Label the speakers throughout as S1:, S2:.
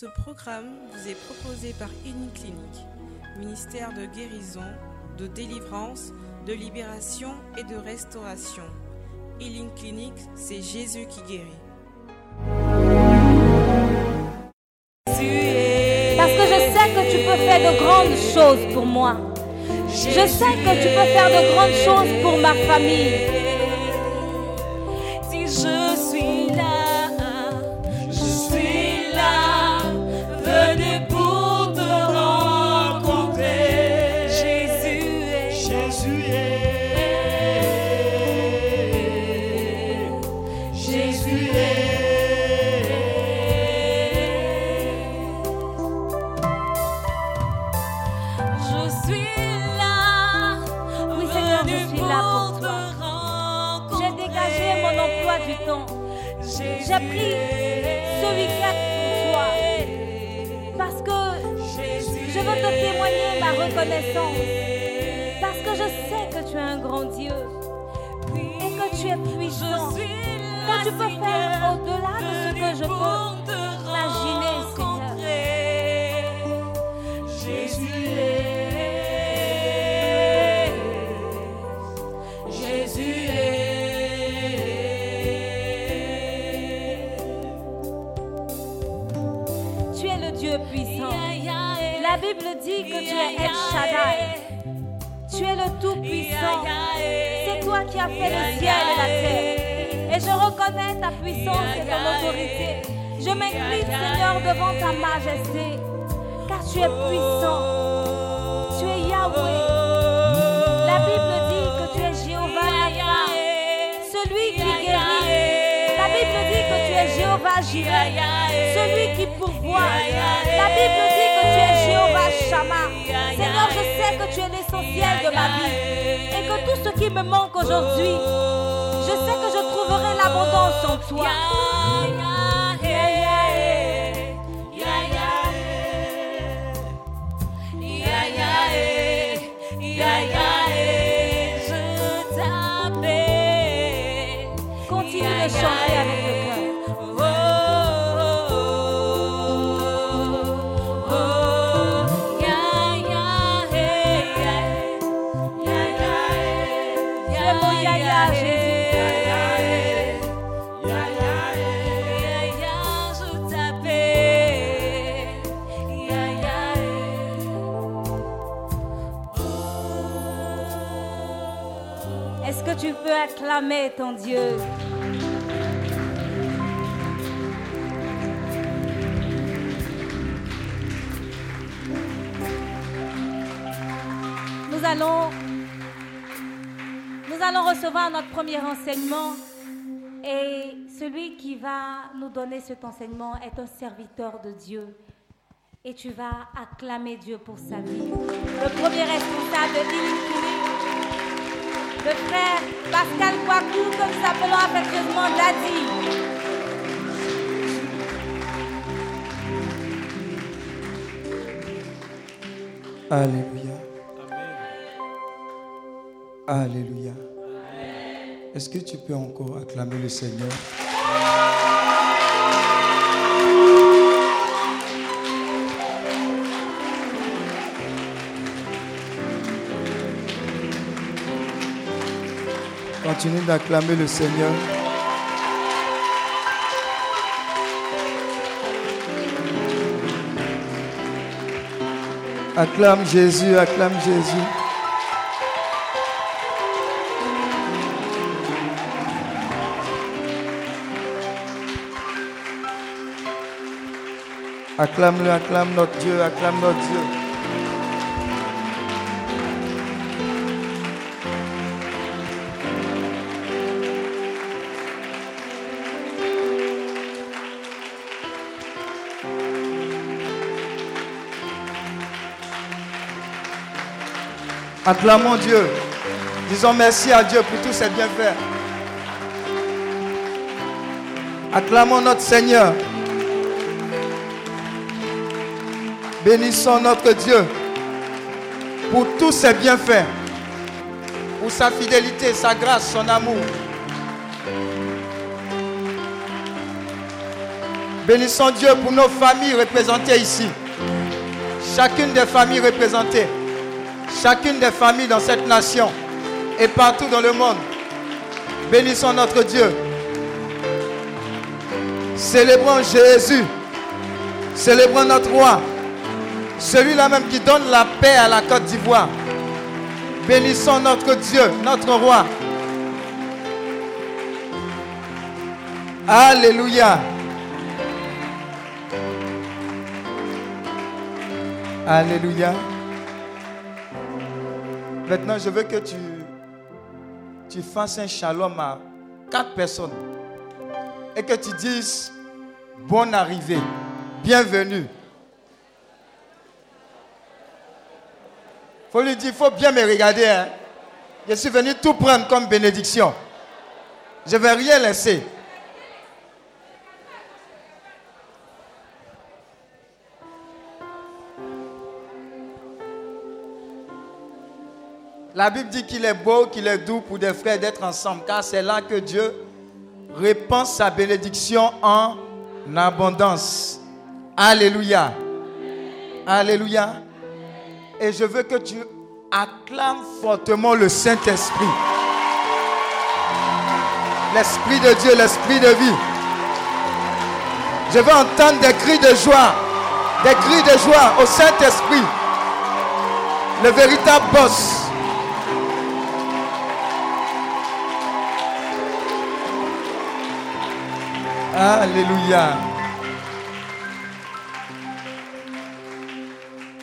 S1: Ce programme vous est proposé par Clinique, ministère de guérison, de délivrance, de libération et de restauration. Healing Clinic, c'est Jésus qui guérit.
S2: Parce que je sais que tu peux faire de grandes choses pour moi. Je sais que tu peux faire de grandes choses pour ma famille. Puissant. Que tu peux faire au-delà de ce que je peux imaginer, Seigneur. Jésus est. Jésus est. Tu es le Dieu puissant. La Bible dit que tu es El Shaddai. Tu es le Tout-Puissant. C'est toi qui as fait le ciel et la terre. Je reconnais ta puissance et ton autorité. Je m'incline, Seigneur, devant ta majesté. Car tu es puissant. Tu es Yahweh. La Bible dit que tu es Jéhovah celui qui guérit. La Bible dit que tu es Jéhovah Jireh, celui qui pourvoit. La Bible dit que tu es Jéhovah Shammah. Seigneur, je sais que tu es l'essentiel de ma vie et que tout ce qui me manque aujourd'hui, je sais que je trouverai l'abondance en toi. Ton Dieu. Nous allons, nous allons recevoir notre premier enseignement et celui qui va nous donner cet enseignement est un serviteur de Dieu et tu vas acclamer Dieu pour sa vie. Le premier responsable de le frère Pascal Kouakou, comme nous appelons affectueusement Daddy.
S3: Alléluia. Alléluia. Est-ce que tu peux encore acclamer le Seigneur? Continue d'acclamer le Seigneur. Acclame Jésus, acclame Jésus. Acclame-le, acclame notre Dieu, acclame notre Dieu. Acclamons Dieu. Disons merci à Dieu pour tous ses bienfaits. Acclamons notre Seigneur. Bénissons notre Dieu pour tous ses bienfaits, pour sa fidélité, sa grâce, son amour. Bénissons Dieu pour nos familles représentées ici. Chacune des familles représentées. Chacune des familles dans cette nation et partout dans le monde. Bénissons notre Dieu. Célébrons Jésus. Célébrons notre roi. Celui-là même qui donne la paix à la Côte d'Ivoire. Bénissons notre Dieu, notre roi. Alléluia. Alléluia. Maintenant, je veux que tu, tu fasses un shalom à quatre personnes et que tu dises bonne arrivée, bienvenue. faut lui dire, il faut bien me regarder. Hein. Je suis venu tout prendre comme bénédiction. Je ne vais rien laisser. La Bible dit qu'il est beau, qu'il est doux pour des frères d'être ensemble, car c'est là que Dieu répand sa bénédiction en abondance. Alléluia. Alléluia. Et je veux que tu acclames fortement le Saint-Esprit. L'Esprit de Dieu, l'Esprit de vie. Je veux entendre des cris de joie, des cris de joie au Saint-Esprit, le véritable boss. Alléluia.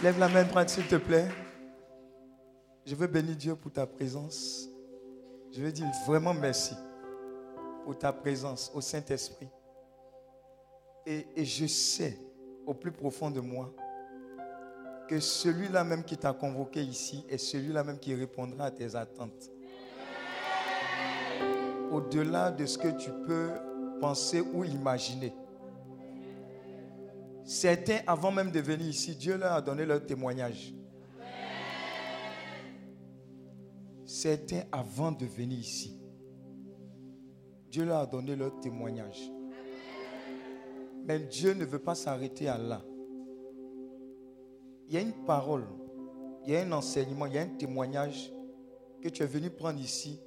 S3: Lève la main droite, s'il te plaît. Je veux bénir Dieu pour ta présence. Je veux dire vraiment merci pour ta présence au Saint-Esprit. Et, et, je sais au plus profond de moi que celui-là même qui t'a convoqué ici est celui-là même qui répondra à tes attentes. Au-delà de ce que tu peux penser ou imaginer. Certains, avant même de venir ici, Dieu leur a donné leur témoignage. Certains, avant de venir ici, Dieu leur a donné leur témoignage. Mais Dieu ne veut pas s'arrêter à là. Il y a une parole, il y a un enseignement, il y a un témoignage que tu es venu prendre ici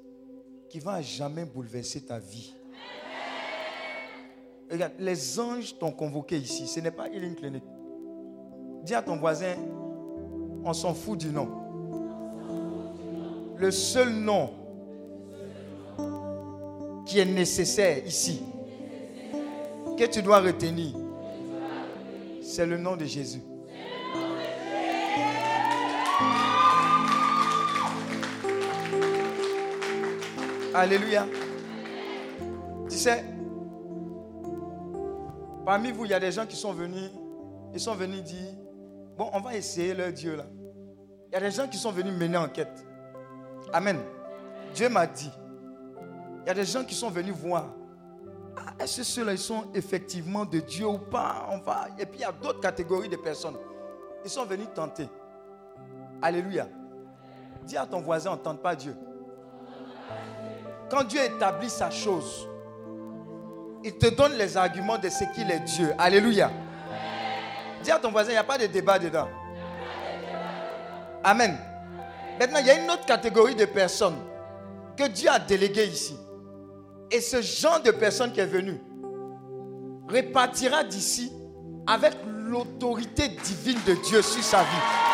S3: qui va jamais bouleverser ta vie. Regarde, les anges t'ont convoqué ici. Ce n'est pas Healing Clinic. Dis à ton voisin, on s'en fout du nom. Le seul nom qui est nécessaire ici, que tu dois retenir, c'est le nom de Jésus. Alléluia. Tu sais, Parmi vous, il y a des gens qui sont venus, ils sont venus dire, bon, on va essayer leur Dieu là. Il y a des gens qui sont venus mener enquête. Amen. Dieu m'a dit. Il y a des gens qui sont venus voir. Ah, est-ce que ceux-là, sont effectivement de Dieu ou pas? On. Et puis il y a d'autres catégories de personnes. Ils sont venus tenter. Alléluia. Dis à ton voisin, on ne tente pas Dieu. Quand Dieu établit sa chose, il te donne les arguments de ce qu'il est Dieu. Alléluia. Dis à ton voisin, il n'y a pas de débat dedans. Amen. Maintenant, il y a une autre catégorie de personnes que Dieu a déléguées ici. Et ce genre de personne qui est venu repartira d'ici avec l'autorité divine de Dieu sur sa vie.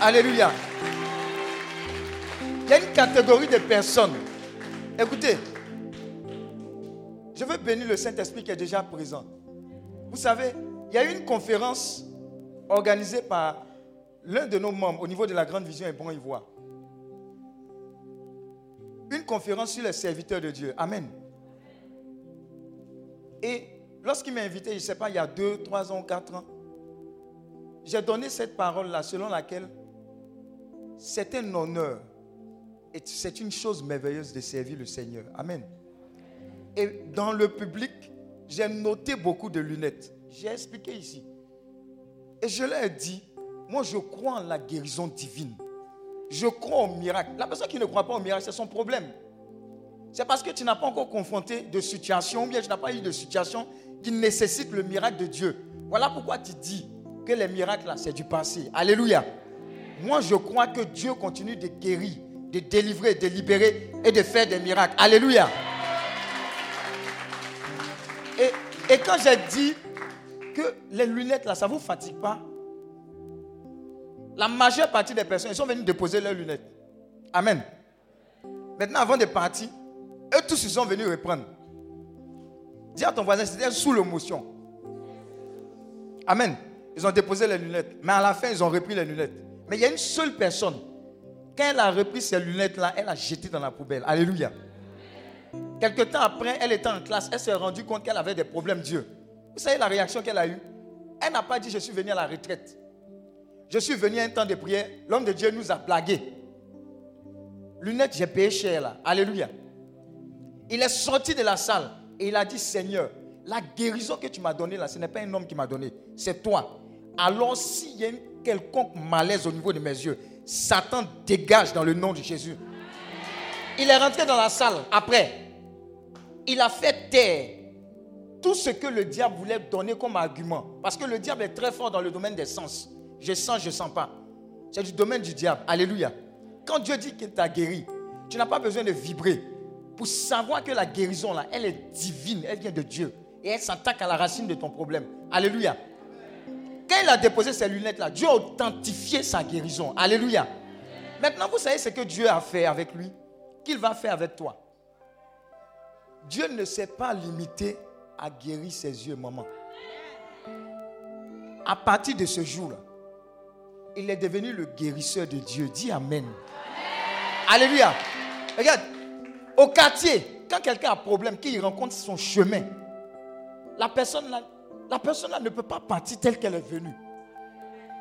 S3: Alléluia. Il y a une catégorie de personnes Écoutez, je veux bénir le Saint-Esprit qui est déjà présent. Vous savez, il y a eu une conférence organisée par l'un de nos membres au niveau de la Grande Vision et Ivoire. Une conférence sur les serviteurs de Dieu. Amen. Et lorsqu'il m'a invité, je ne sais pas, il y a deux, trois ans, quatre ans, j'ai donné cette parole-là selon laquelle c'est un honneur et c'est une chose merveilleuse de servir le Seigneur. Amen. Et dans le public, j'ai noté beaucoup de lunettes. J'ai expliqué ici. Et je leur ai dit, moi je crois en la guérison divine. Je crois au miracle. La personne qui ne croit pas au miracle, c'est son problème. c'est parce que tu n'as pas encore confronté de situation, ou bien tu n'as pas eu de situation qui nécessite le miracle de Dieu. Voilà pourquoi tu dis que les miracles, là, c'est du passé. Alléluia. Moi, je crois que Dieu continue de guérir, de délivrer, de libérer et de faire des miracles. Alléluia. Et, quand j'ai dit que les lunettes, là, ça ne vous fatigue pas, la majeure partie des personnes, ils sont venus déposer leurs lunettes. Amen. Maintenant, avant de partir, eux tous, ils sont venus reprendre. Dis à ton voisin, c'était sous l'émotion. Amen. Ils ont déposé les lunettes. Mais à la fin, ils ont repris les lunettes. Mais il y a une seule personne. Quand elle a repris ces lunettes-là, elle a jeté dans la poubelle. Alléluia. Quelque temps après, elle était en classe. Elle s'est rendue compte qu'elle avait des problèmes Dieu. Vous savez la réaction qu'elle a eue? Elle n'a pas dit je suis venu à la retraite. Je suis venu à un temps de prière. L'homme de Dieu nous a blagué. Lunettes, j'ai payé cher là. Alléluia. Il est sorti de la salle et il a dit Seigneur, la guérison que tu m'as donnée là, ce n'est pas un homme qui m'a donné, c'est toi. Alors s'il y a quelconque malaise au niveau de mes yeux, Satan dégage dans le nom de Jésus. Il est rentré dans la salle après. Il a fait taire tout ce que le diable voulait donner comme argument. Parce que le diable est très fort dans le domaine des sens. Je sens, je ne sens pas. C'est du domaine du diable. Alléluia. Quand Dieu dit qu'il t'a guéri, tu n'as pas besoin de vibrer pour savoir que la guérison, là, elle est divine, elle vient de Dieu. Et elle s'attaque à la racine de ton problème. Alléluia. Il a déposé ses lunettes-là, Dieu a authentifié sa guérison. Alléluia. Maintenant, vous savez ce que Dieu a fait avec lui, qu'il va faire avec toi. Dieu ne s'est pas limité à guérir ses yeux, maman. À partir de ce jour-là, il est devenu le guérisseur de Dieu. Dis Amen. Alléluia. Regarde, au quartier, quand quelqu'un a un problème, qu'il rencontre son chemin, la personne là, la personne là ne peut pas partir telle qu'elle est venue.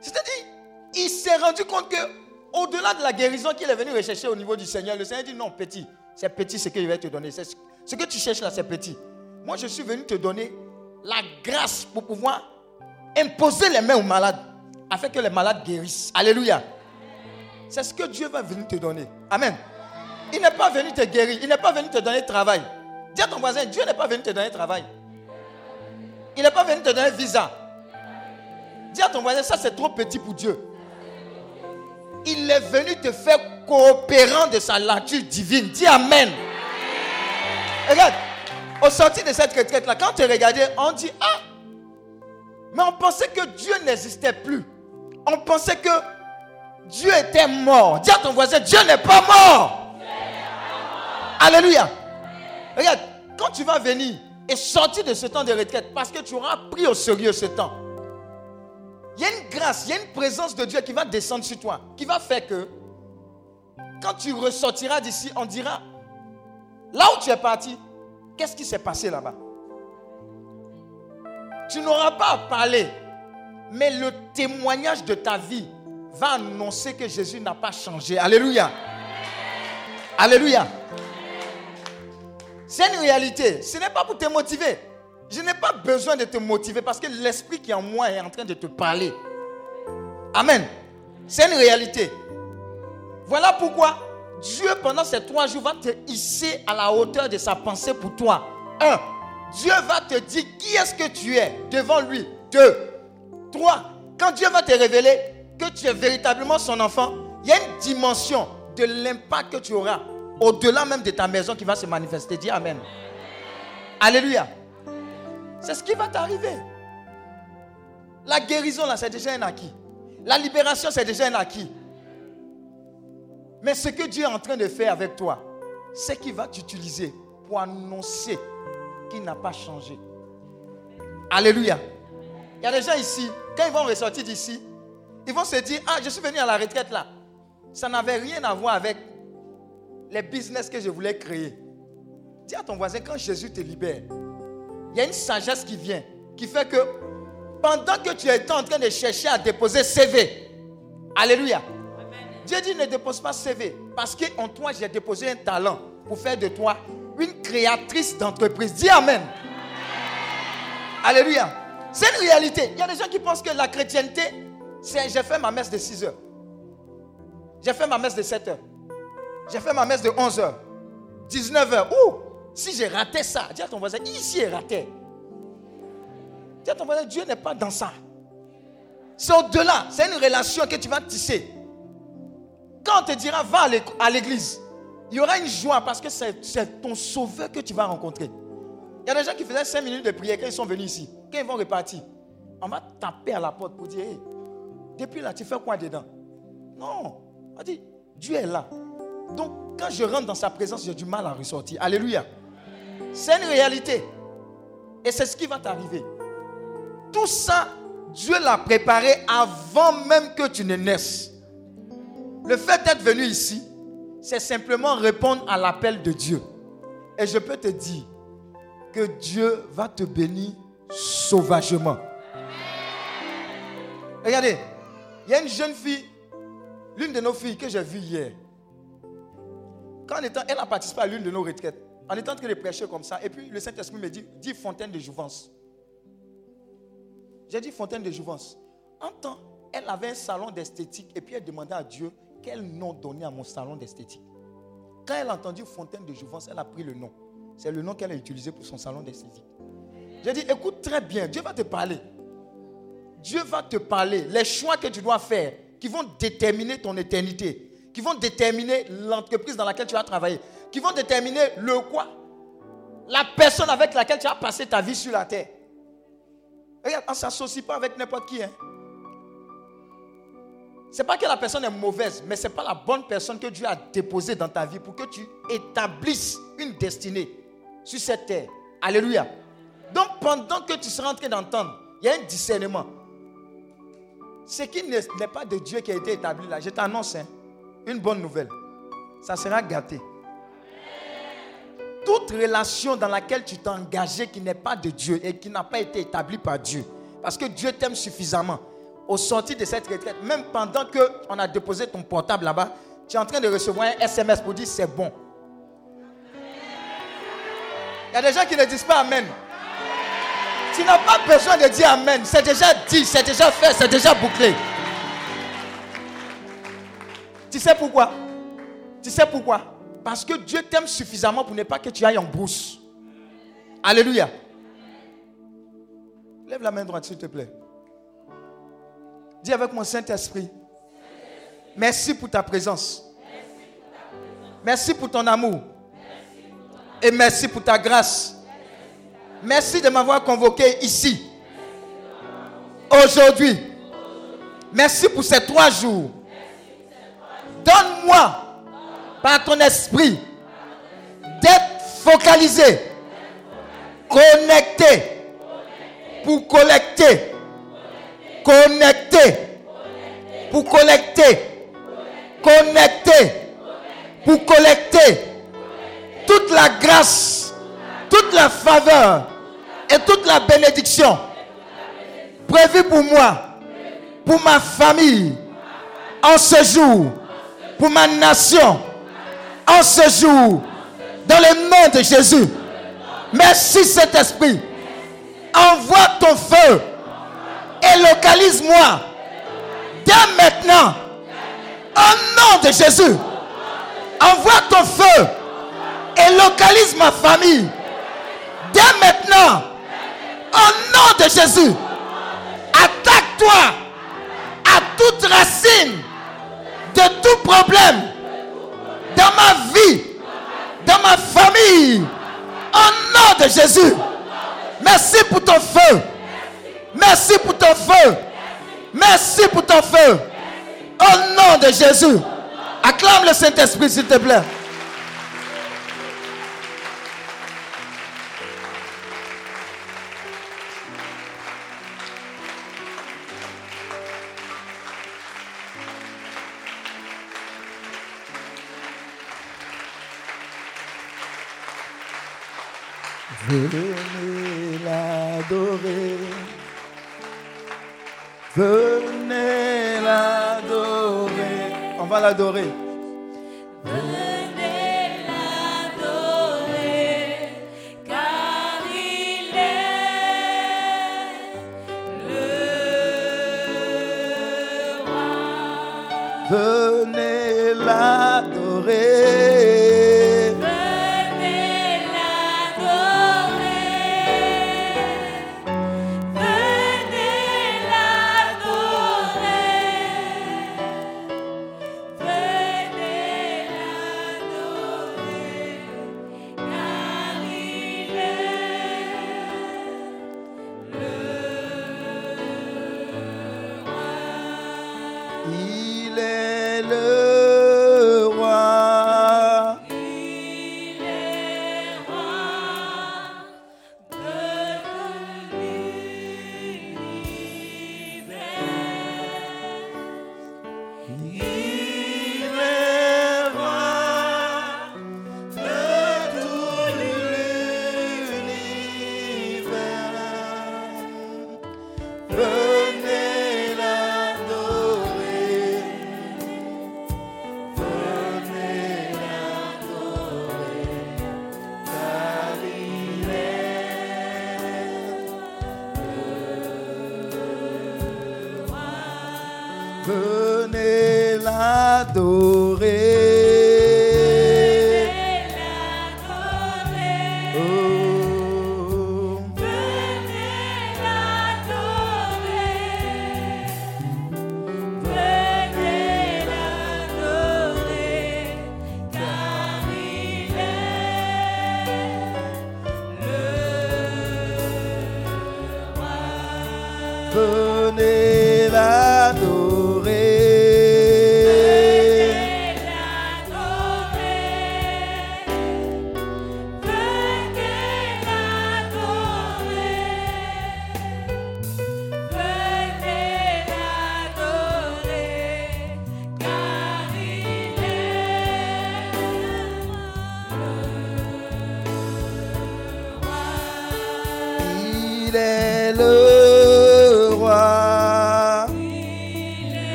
S3: C'est-à-dire, il s'est rendu compte que au-delà de la guérison qu'il est venu rechercher au niveau du Seigneur, le Seigneur dit non, petit, c'est petit ce que je vais te donner. Ce que tu cherches là, c'est petit. Moi, je suis venu te donner la grâce pour pouvoir imposer les mains aux malades afin que les malades guérissent. Alléluia. C'est ce que Dieu va venir te donner. Amen. Il n'est pas venu te guérir. Il n'est pas venu te donner travail. Dis à ton voisin, Dieu n'est pas venu te donner travail. Il n'est pas venu te donner visa. Dis à ton voisin, ça c'est trop petit pour Dieu. Il est venu te faire coopérant de sa nature divine. Dis Amen. Regarde, au sortir de cette retraite-là, quand tu regardais, on dit Ah, mais on pensait que Dieu n'existait plus. On pensait que Dieu était mort. Dis à ton voisin, Dieu n'est pas mort. Alléluia. Regarde, quand tu vas venir et sortir de ce temps de retraite, parce que tu auras pris au sérieux ce temps, il y a une grâce, il y a une présence de Dieu qui va descendre sur toi, qui va faire que quand tu ressortiras d'ici, on dira, là où tu es parti, qu'est-ce qui s'est passé là-bas? Tu n'auras pas à parler, mais le témoignage de ta vie va annoncer que Jésus n'a pas changé. Alléluia. Alléluia. C'est une réalité. Ce n'est pas pour te motiver. Je n'ai pas besoin de te motiver parce que l'esprit qui est en moi est en train de te parler. Amen. C'est une réalité. Voilà pourquoi Dieu, pendant ces trois jours, va te hisser à la hauteur de sa pensée pour toi. Un, Dieu va te dire qui est-ce que tu es devant lui. Deux, trois, quand Dieu va te révéler que tu es véritablement son enfant, il y a une dimension de l'impact que tu auras au-delà même de ta maison qui va se manifester. Dis Amen. Alléluia. C'est ce qui va t'arriver. La guérison, là, c'est déjà un acquis. La libération, c'est déjà un acquis. Mais ce que Dieu est en train de faire avec toi, c'est qu'il va t'utiliser pour annoncer qu'il n'a pas changé. Alléluia. Il y a des gens ici, quand ils vont ressortir d'ici, ils vont se dire, ah, je suis venu à la retraite là. Ça n'avait rien à voir avec les business que je voulais créer. Dis à ton voisin, quand Jésus te libère, il y a une sagesse qui vient, qui fait que pendant que tu es en train de chercher à déposer CV, Alléluia. Dieu dit ne dépose pas CV, parce qu'en toi j'ai déposé un talent pour faire de toi une créatrice d'entreprise. Dis Amen. Alléluia. C'est une réalité. Il y a des gens qui pensent que la chrétienté, c'est j'ai fait ma messe de 6 heures. J'ai fait ma messe de 7 heures. J'ai fait ma messe de 11 heures. 19h. Ouh, si j'ai raté ça, dis à ton voisin, ici est raté. Dis à ton voisin, Dieu n'est pas dans ça. C'est au-delà. C'est une relation que tu vas tisser. Quand on te dira, va à l'église, il y aura une joie parce que c'est ton sauveur que tu vas rencontrer. Il y a des gens qui faisaient 5 minutes de prière quand ils sont venus ici. Quand ils vont repartir, on va taper à la porte pour dire, depuis là, tu fais quoi dedans? Non. On dit, Dieu est là. Donc, quand je rentre dans sa présence, j'ai du mal à ressortir. Alléluia. C'est une réalité. Et c'est ce qui va t'arriver. Tout ça, Dieu l'a préparé avant même que tu ne naisses. Le fait d'être venu ici, c'est simplement répondre à l'appel de Dieu. Et je peux te dire que Dieu va te bénir sauvagement. Regardez, il y a une jeune fille, l'une de nos filles que j'ai vue hier. Quand elle a participé à l'une de nos retraites, en étant en train de prêcher comme ça, et puis le Saint-Esprit me dit, dis fontaine de jouvence. J'ai dit fontaine de jouvence. En temps, elle avait un salon d'esthétique et puis elle demandait à Dieu quel nom donner à mon salon d'esthétique. Quand elle a entendu fontaine de jouvence, elle a pris le nom. C'est le nom qu'elle a utilisé pour son salon d'esthétique. J'ai dit, écoute très bien, Dieu va te parler. Dieu va te parler. Les choix que tu dois faire, qui vont déterminer ton éternité, qui vont déterminer l'entreprise dans laquelle tu vas travailler, qui vont déterminer le quoi. La personne avec laquelle tu vas passer ta vie sur la terre. Regarde, on ne s'associe pas avec n'importe qui. Hein. Ce n'est pas que la personne est mauvaise, mais ce n'est pas la bonne personne que Dieu a déposée dans ta vie pour que tu établisses une destinée sur cette terre. Alléluia. Donc pendant que tu seras en train d'entendre, il y a un discernement. Ce qui n'est pas de Dieu qui a été établi là, je t'annonce hein, une bonne nouvelle. Ça sera gâté. Toute relation dans laquelle tu t'es engagé qui n'est pas de Dieu et qui n'a pas été établie par Dieu, parce que Dieu t'aime suffisamment, au sortir de cette retraite, même pendant qu'on a déposé ton portable là-bas, tu es en train de recevoir un SMS pour dire c'est bon. Il y a des gens qui ne disent pas Amen. Tu n'as pas besoin de dire Amen. C'est déjà dit, c'est déjà fait, c'est déjà bouclé. Tu sais pourquoi? Tu sais pourquoi? Parce que Dieu t'aime suffisamment pour ne pas que tu ailles en brousse. Alléluia. Lève la main droite, s'il te plaît. Dis avec mon Saint-Esprit. Merci pour ta présence. Merci pour ton amour. Et merci pour ta grâce. Merci de m'avoir convoqué ici. Aujourd'hui. Merci pour ces trois jours. Donne-moi, par ton esprit, d'être focalisé, connecté, pour collecter, connecté, pour collecter, connecté, pour collecter toute la grâce, toute la faveur et toute la bénédiction prévue pour moi, pour ma famille, en ce jour, pour ma nation, en ce jour, dans le nom de Jésus. Merci cet esprit. Envoie ton feu et localise-moi dès maintenant. Au nom de Jésus. Envoie ton feu et localise ma famille dès maintenant. Au nom de Jésus. Attaque-toi à toute racine de tout problème dans ma vie, dans ma famille. Au nom de Jésus. Merci pour ton feu. Merci pour ton feu. Merci pour ton feu. Au nom de Jésus. Acclame le Saint-Esprit, s'il te plaît. Venez l'adorer. Venez l'adorer. On va l'adorer.
S2: Venez l'adorer, car il est le roi.
S3: Venez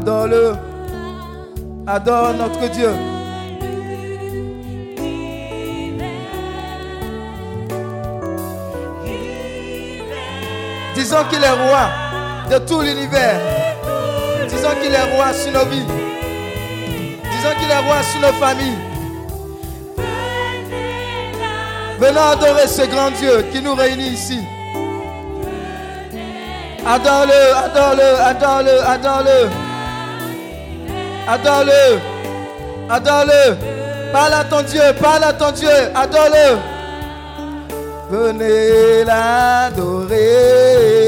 S3: Adore-le. Adore notre Dieu. Disons qu'il est roi de tout l'univers. Disons qu'il est roi sur nos vies. Disons qu'il est roi sur nos familles. Venons adorer ce grand Dieu qui nous réunit ici. Adore-le, adore-le, adore-le, adore-le. Adore-le. Adore-le. Parle à ton Dieu, parle à ton Dieu, adore-le. Venez l'adorer.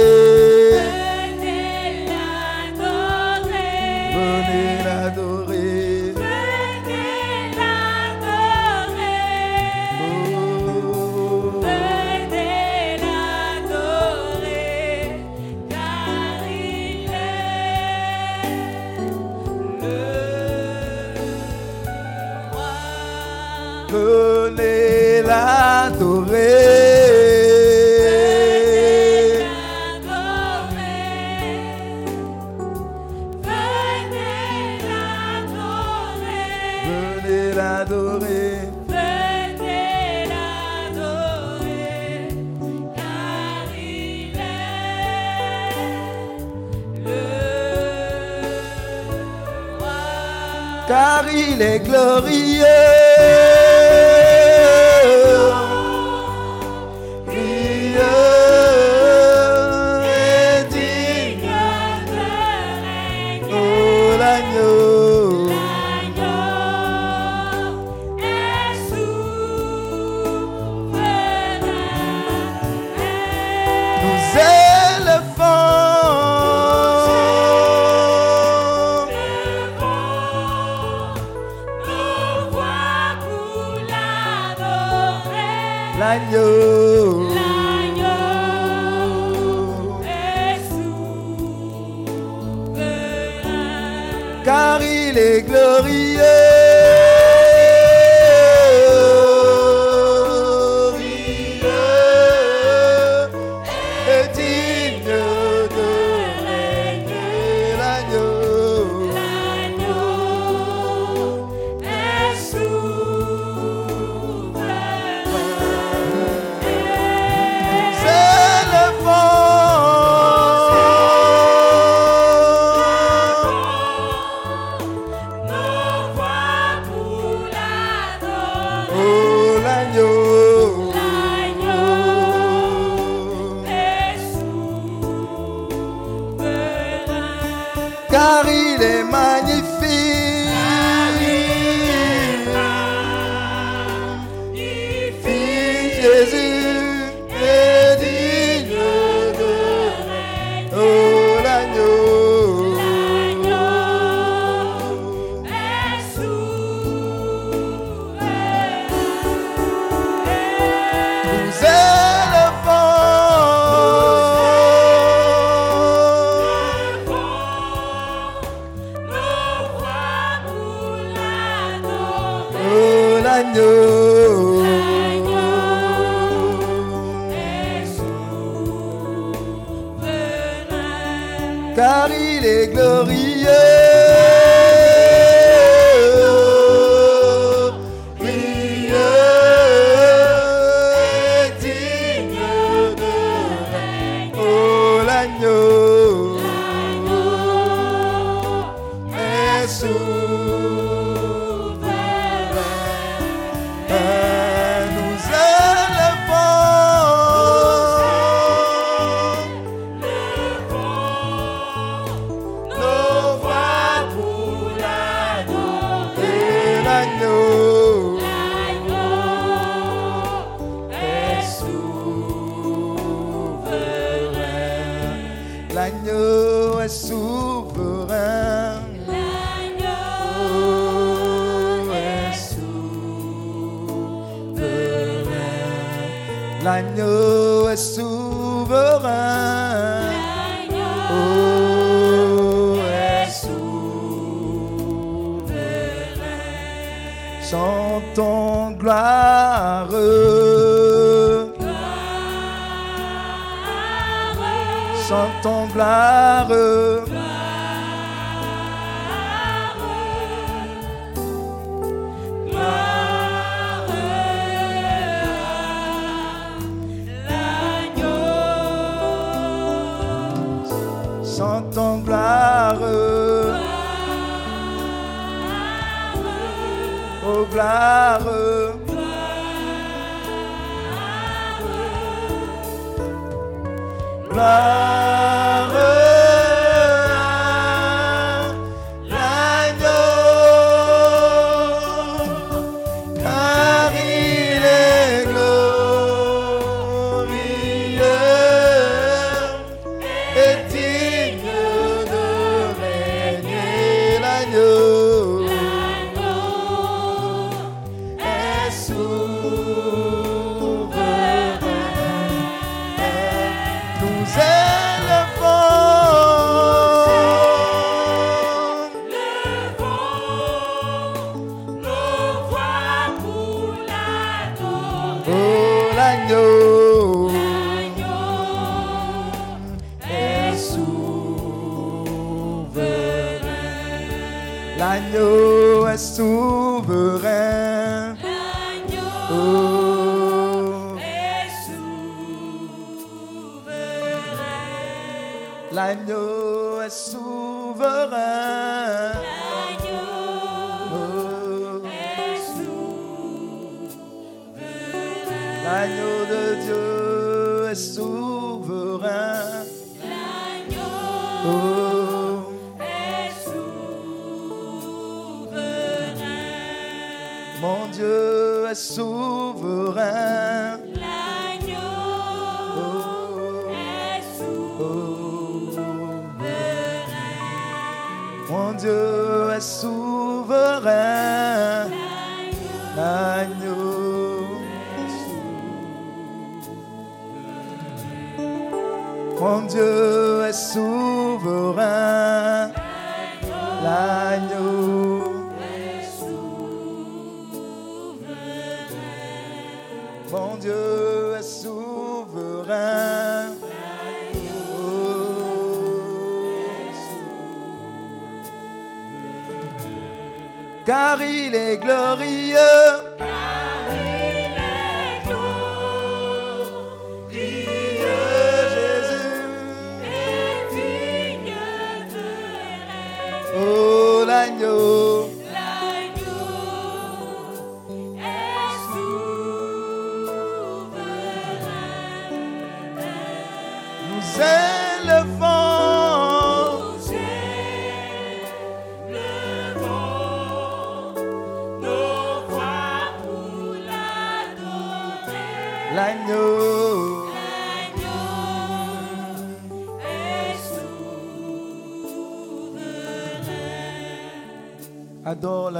S3: Il est glorieux. Chantons gloire. Chantons gloire. Gloire.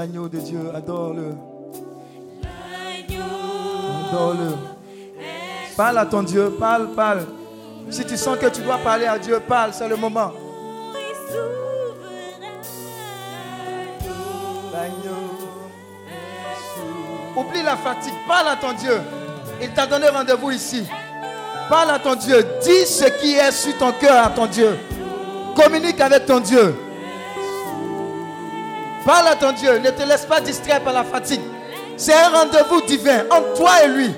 S3: L'agneau de Dieu, adore-le. Adore-le. Parle à ton Dieu, parle, parle. Si tu sens que tu dois parler à Dieu, parle, c'est le moment. Oublie la fatigue, parle à ton Dieu. Il t'a donné rendez-vous ici. Parle à ton Dieu. Dis ce qui est sur ton cœur à ton Dieu. Communique avec ton Dieu. Parle à ton Dieu. Ne te laisse pas distraire par la fatigue. C'est un rendez-vous divin entre toi et lui.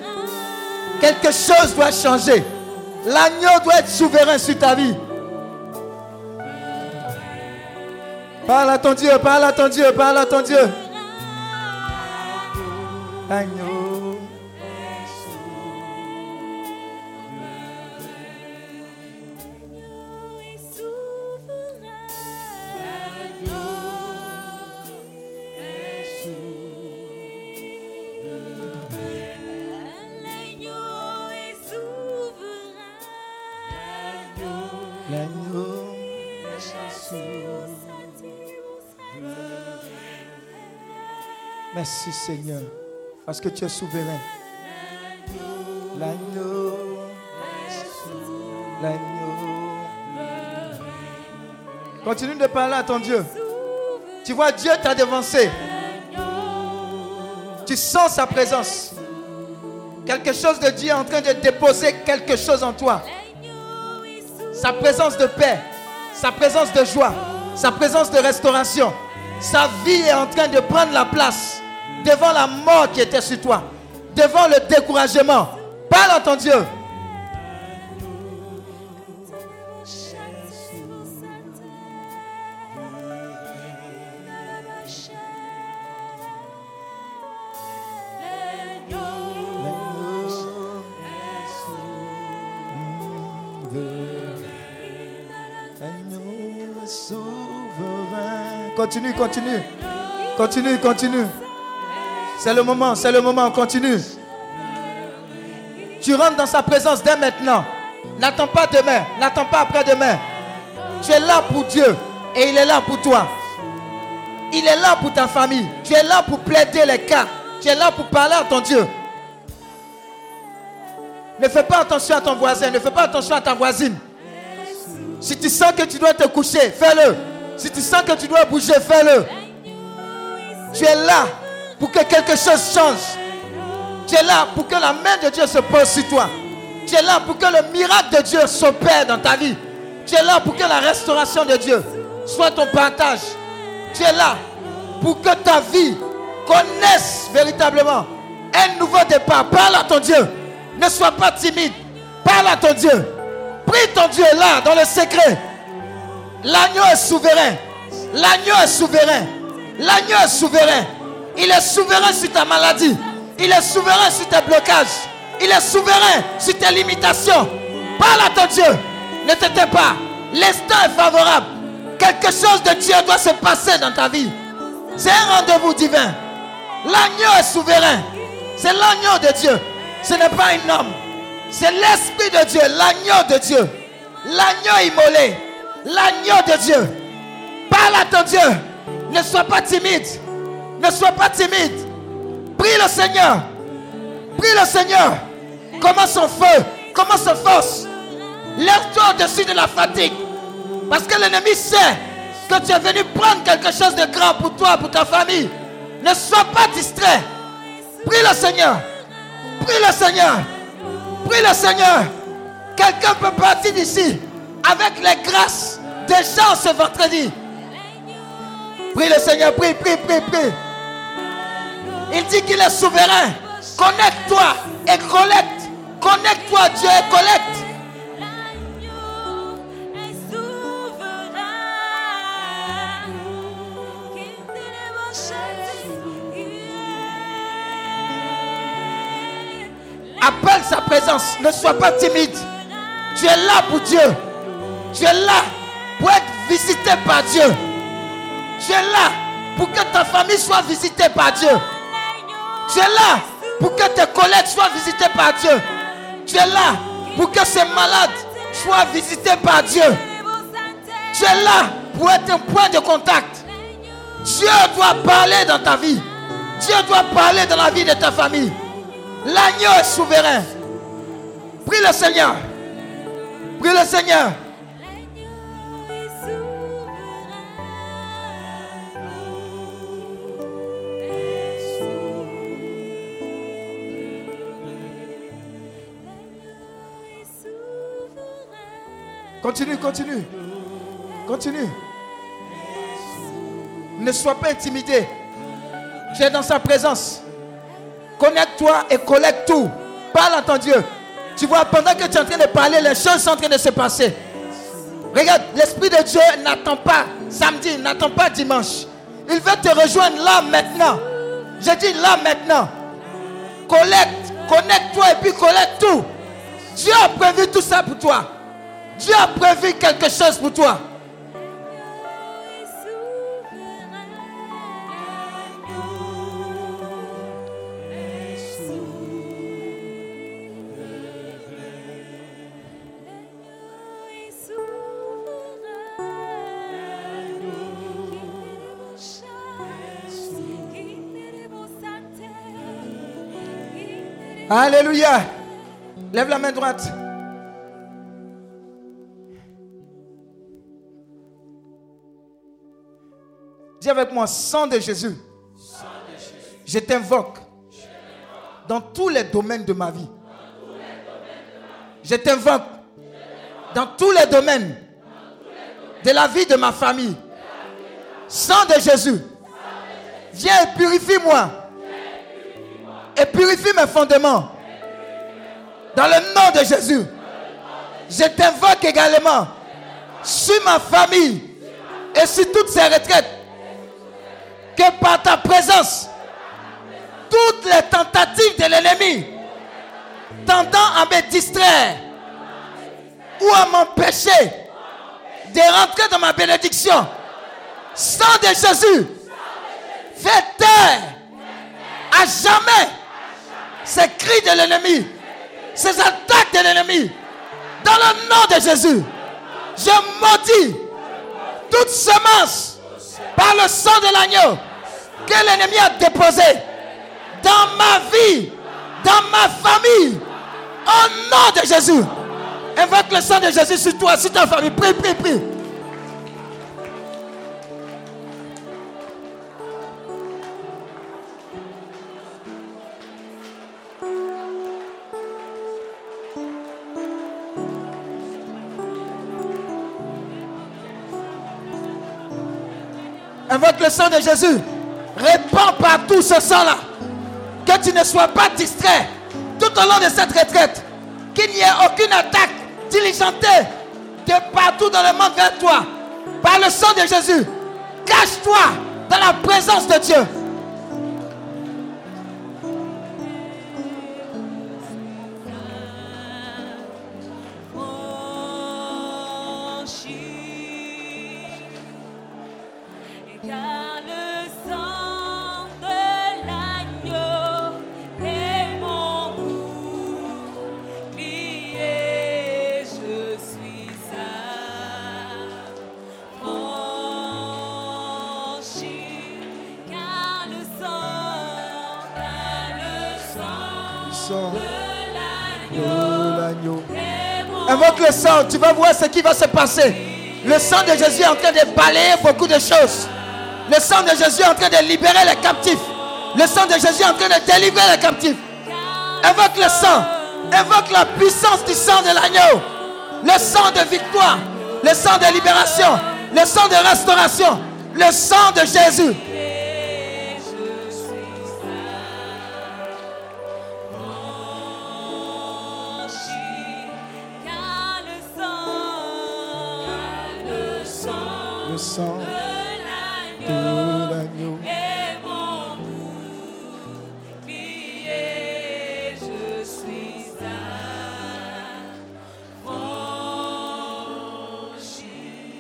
S3: Quelque chose doit changer. L'agneau doit être souverain sur ta vie. Parle à ton Dieu, parle à ton Dieu, parle à ton Dieu. Agneau. L'agneau. Merci Seigneur, parce que tu es souverain. L'agneau. L'agneau. Continue de parler à ton Dieu. Tu vois, Dieu t'a devancé. Tu sens sa présence. Quelque chose de Dieu est en train de déposer quelque chose en toi. Sa présence de paix, sa présence de joie, sa présence de restauration. Sa vie est en train de prendre la place devant la mort qui était sur toi, devant le découragement. Parle à ton Dieu. Continue, continue. Continue, continue. C'est le moment, c'est le moment, continue. Tu rentres dans sa présence dès maintenant. N'attends pas demain, n'attends pas après-demain. Tu es là pour Dieu et il est là pour toi. Il est là pour ta famille. Tu es là pour plaider les cas. Tu es là pour parler à ton Dieu. Ne fais pas attention à ton voisin, ne fais pas attention à ta voisine. Si tu sens que tu dois te coucher, fais-le. Si tu sens que tu dois bouger, fais-le. Tu es là pour que quelque chose change. Tu es là pour que la main de Dieu se pose sur toi. Tu es là pour que le miracle de Dieu s'opère dans ta vie. Tu es là pour que la restauration de Dieu soit ton partage. Tu es là pour que ta vie connaisse véritablement un nouveau départ. Parle à ton Dieu. Ne sois pas timide. Parle à ton Dieu. Prie ton Dieu là, dans le secret. L'agneau est souverain. L'agneau est souverain. L'agneau est souverain. Il est souverain sur ta maladie. Il est souverain sur tes blocages. Il est souverain sur tes limitations. Parle à ton Dieu. Ne t'étais pas. L'instant est favorable. Quelque chose de Dieu doit se passer dans ta vie. C'est un rendez-vous divin. L'agneau est souverain. C'est l'agneau de Dieu. Ce n'est pas un homme. C'est l'Esprit de Dieu, l'agneau de Dieu. L'agneau immolé. L'agneau de Dieu. Parle à ton Dieu. Ne sois pas timide. Ne sois pas timide. Prie le Seigneur. Prie le Seigneur. Commence son feu. Commence son force. Lève-toi au-dessus de la fatigue. Parce que l'ennemi sait que tu es venu prendre quelque chose de grand pour toi, pour ta famille. Ne sois pas distrait. Prie le Seigneur. Prie le Seigneur. Prie le Seigneur. Quelqu'un peut partir d'ici avec les grâces gens ce vendredi. Prie le Seigneur. Prie, prie, prie, prie. Il dit qu'il est souverain. Connecte-toi et collecte. Connecte-toi, Dieu, et collecte. Appelle sa présence. Ne sois pas timide. Tu es là pour Dieu. Tu es là pour être visité par Dieu. Tu es là pour que ta famille soit visitée par Dieu. Tu es là pour que tes collègues soient visités par Dieu. Tu es là pour que ces malades soient visités par Dieu. Tu es là pour être un point de contact. Dieu doit parler dans ta vie. Dieu doit parler dans la vie de ta famille. L'agneau est souverain. Prie le Seigneur. Prie le Seigneur. Continue, continue. Continue. Ne sois pas intimidé. Tu es dans sa présence. Connecte-toi et collecte tout. Parle à ton Dieu. Tu vois, pendant que tu es en train de parler, les choses sont en train de se passer. Regarde, l'Esprit de Dieu n'attend pas samedi, n'attend pas dimanche. Il veut te rejoindre là maintenant. Je dis là maintenant. Collecte, connecte-toi et puis collecte tout. Dieu a prévu tout ça pour toi. Dieu a prévu quelque chose pour toi. Alléluia. Lève la main droite. Dis avec moi, sang de Jésus. Je t'invoque dans tous les domaines de ma vie. Je t'invoque dans tous les domaines de la vie de ma famille. Sang de Jésus. Viens et purifie-moi. Et purifie mes fondements. Dans le nom de Jésus. Je t'invoque également sur ma famille et sur toutes ces retraites que par ta présence, toutes les tentatives de l'ennemi tendant à me distraire ou à m'empêcher de rentrer dans ma bénédiction, sang de Jésus, fais taire à jamais ces cris de l'ennemi, ces attaques de l'ennemi. Dans le nom de Jésus, je maudis toute semence par le sang de l'agneau que l'ennemi a déposé dans ma vie, dans ma famille, au nom de Jésus. Invoque le sang de Jésus sur toi, sur ta famille. Prie, prie, prie. Invoque le sang de Jésus. Répands partout ce sang-là. Que tu ne sois pas distrait tout au long de cette retraite. Qu'il n'y ait aucune attaque diligentée de partout dans le monde vers toi. Par le sang de Jésus. Cache-toi dans la présence de Dieu. Invoque le sang, tu vas voir ce qui va se passer. Le sang de Jésus est en train de balayer beaucoup de choses. Le sang de Jésus est en train de libérer les captifs. Le sang de Jésus est en train de délivrer les captifs. Invoque le sang. Invoque la puissance du sang de l'agneau. Le sang de victoire. Le sang de libération. Le sang de restauration. Le sang de Jésus.
S2: Sang de l'agneau.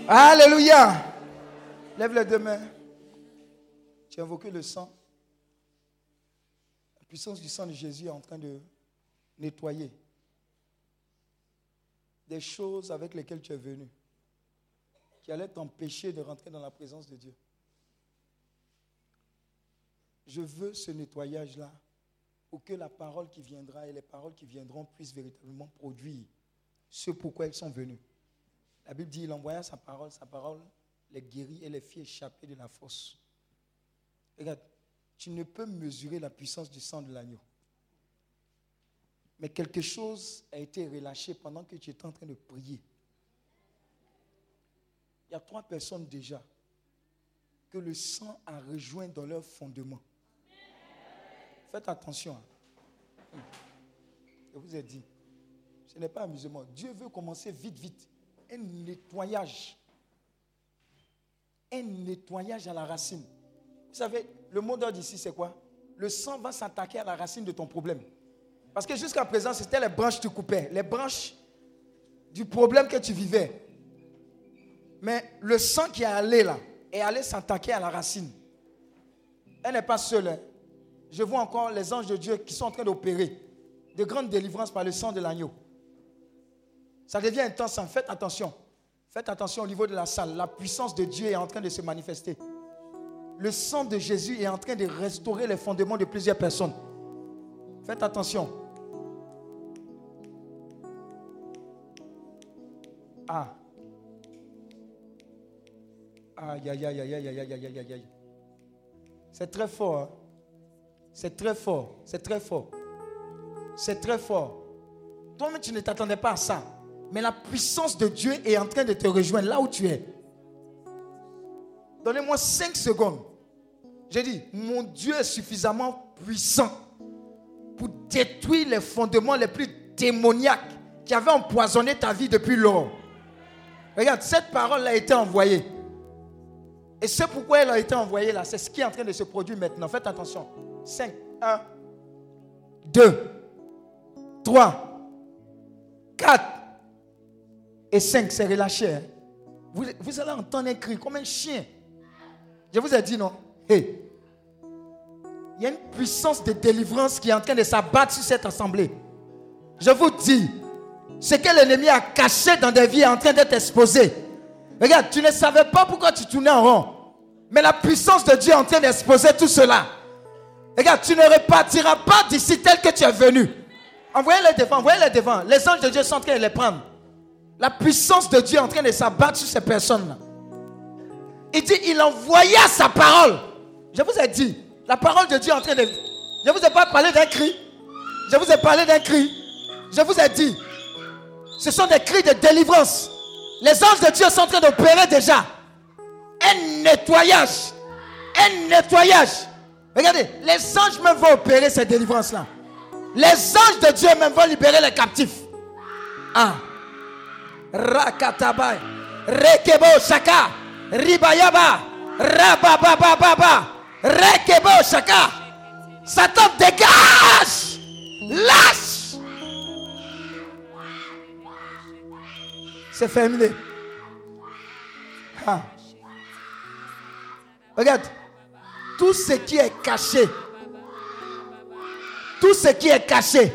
S3: Alléluia. Lève les deux mains. Tu as invoqué le sang. La puissance du sang de Jésus est en train de nettoyer des choses avec lesquelles tu es venu, qui allaient t'empêcher de rentrer dans la présence de Dieu. je veux ce nettoyage-là pour que la parole qui viendra et les paroles qui viendront puissent véritablement produire ce pourquoi elles sont venues. La Bible dit, il envoya sa parole, sa parole les guérit et les fit échapper de la fosse. Regarde, tu ne peux mesurer la puissance du sang de l'agneau. Mais quelque chose a été relâché pendant que tu étais en train de prier. Il y a trois personnes déjà que le sang a rejoint dans leur fondement. Faites attention. Hein. Je vous ai dit, ce n'est pas amusement. Dieu veut commencer vite, vite. Un nettoyage. Un nettoyage à la racine. Vous savez, le mot d'ordre ici, c'est quoi? Le sang va s'attaquer à la racine de ton problème. Parce que jusqu'à présent, c'était les branches que tu coupais, les branches du problème que tu vivais. Mais le sang qui est allé là, est allé s'attaquer à la racine. Elle n'est pas seule. Hein. Je vois encore les anges de Dieu qui sont en train d'opérer de grandes délivrances par le sang de l'agneau. Ça devient intense. Hein. Faites attention. Faites attention au niveau de la salle. La puissance de Dieu est en train de se manifester. Le sang de Jésus est en train de restaurer les fondements de plusieurs personnes. Faites attention. Ah. Aïe, aïe, aïe, aïe, aïe, aïe, aïe, aïe, aïe. C'est très fort. Hein. C'est très fort. C'est très fort. C'est très fort. Toi-même, tu ne t'attendais pas à ça. Mais la puissance de Dieu est en train de te rejoindre là où tu es. Donnez-moi 5 secondes. J'ai dit, mon Dieu est suffisamment puissant pour détruire les fondements les plus démoniaques qui avaient empoisonné ta vie depuis lors. Regarde, cette parole a été envoyée. Et c'est pourquoi elle a été envoyée là. C'est ce qui est en train de se produire maintenant. Faites attention. 5, 1, 2, 3, 4 et 5. C'est relâché. Hein. Vous, vous, allez entendre un cri comme un chien. Je vous ai dit non? Hey. Il y a une puissance de délivrance qui est en train de s'abattre sur cette assemblée. Je vous dis, ce que l'ennemi a caché dans des vies est en train d'être exposé. Regarde, tu ne savais pas pourquoi tu tournais en rond. Mais la puissance de Dieu est en train d'exposer tout cela. Regarde, tu ne repartiras pas d'ici tel que tu es venu. Envoyez-les devant, envoyez-les devant. Les anges de Dieu sont en train de les prendre. La puissance de Dieu est en train de s'abattre sur ces personnes-là. Il dit, il envoya sa parole. Je vous ai dit, la parole de Dieu est en train de... Je ne vous ai pas parlé d'un cri. Je vous ai parlé d'un cri. Je vous ai dit, ce sont des cris de délivrance. Les anges de Dieu sont en train d'opérer déjà un nettoyage. Un nettoyage. Regardez, les anges même vont opérer cette délivrance-là. Les anges de Dieu même vont libérer les captifs. Ah. Rakatabai. Rekebo Shaka. Ribayaba. Rababababa. Rekebo Shaka. Satan dégage. Lâche. C'est terminé. Ah. Regarde, tout ce qui est caché, tout ce qui est caché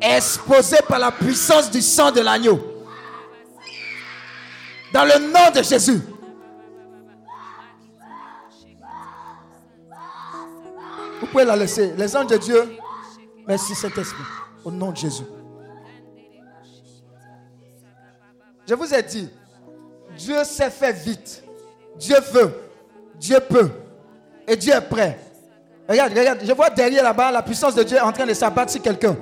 S3: exposé par la puissance du sang de l'agneau. Dans le nom de Jésus. Vous pouvez la laisser. Les anges de Dieu, merci Saint-Esprit. Au nom de Jésus. Je vous ai dit, Dieu s'est fait vite. Dieu veut. Dieu peut. Et Dieu est prêt. Regarde, regarde, je vois derrière là-bas la puissance de Dieu en train de s'abattre sur quelqu'un.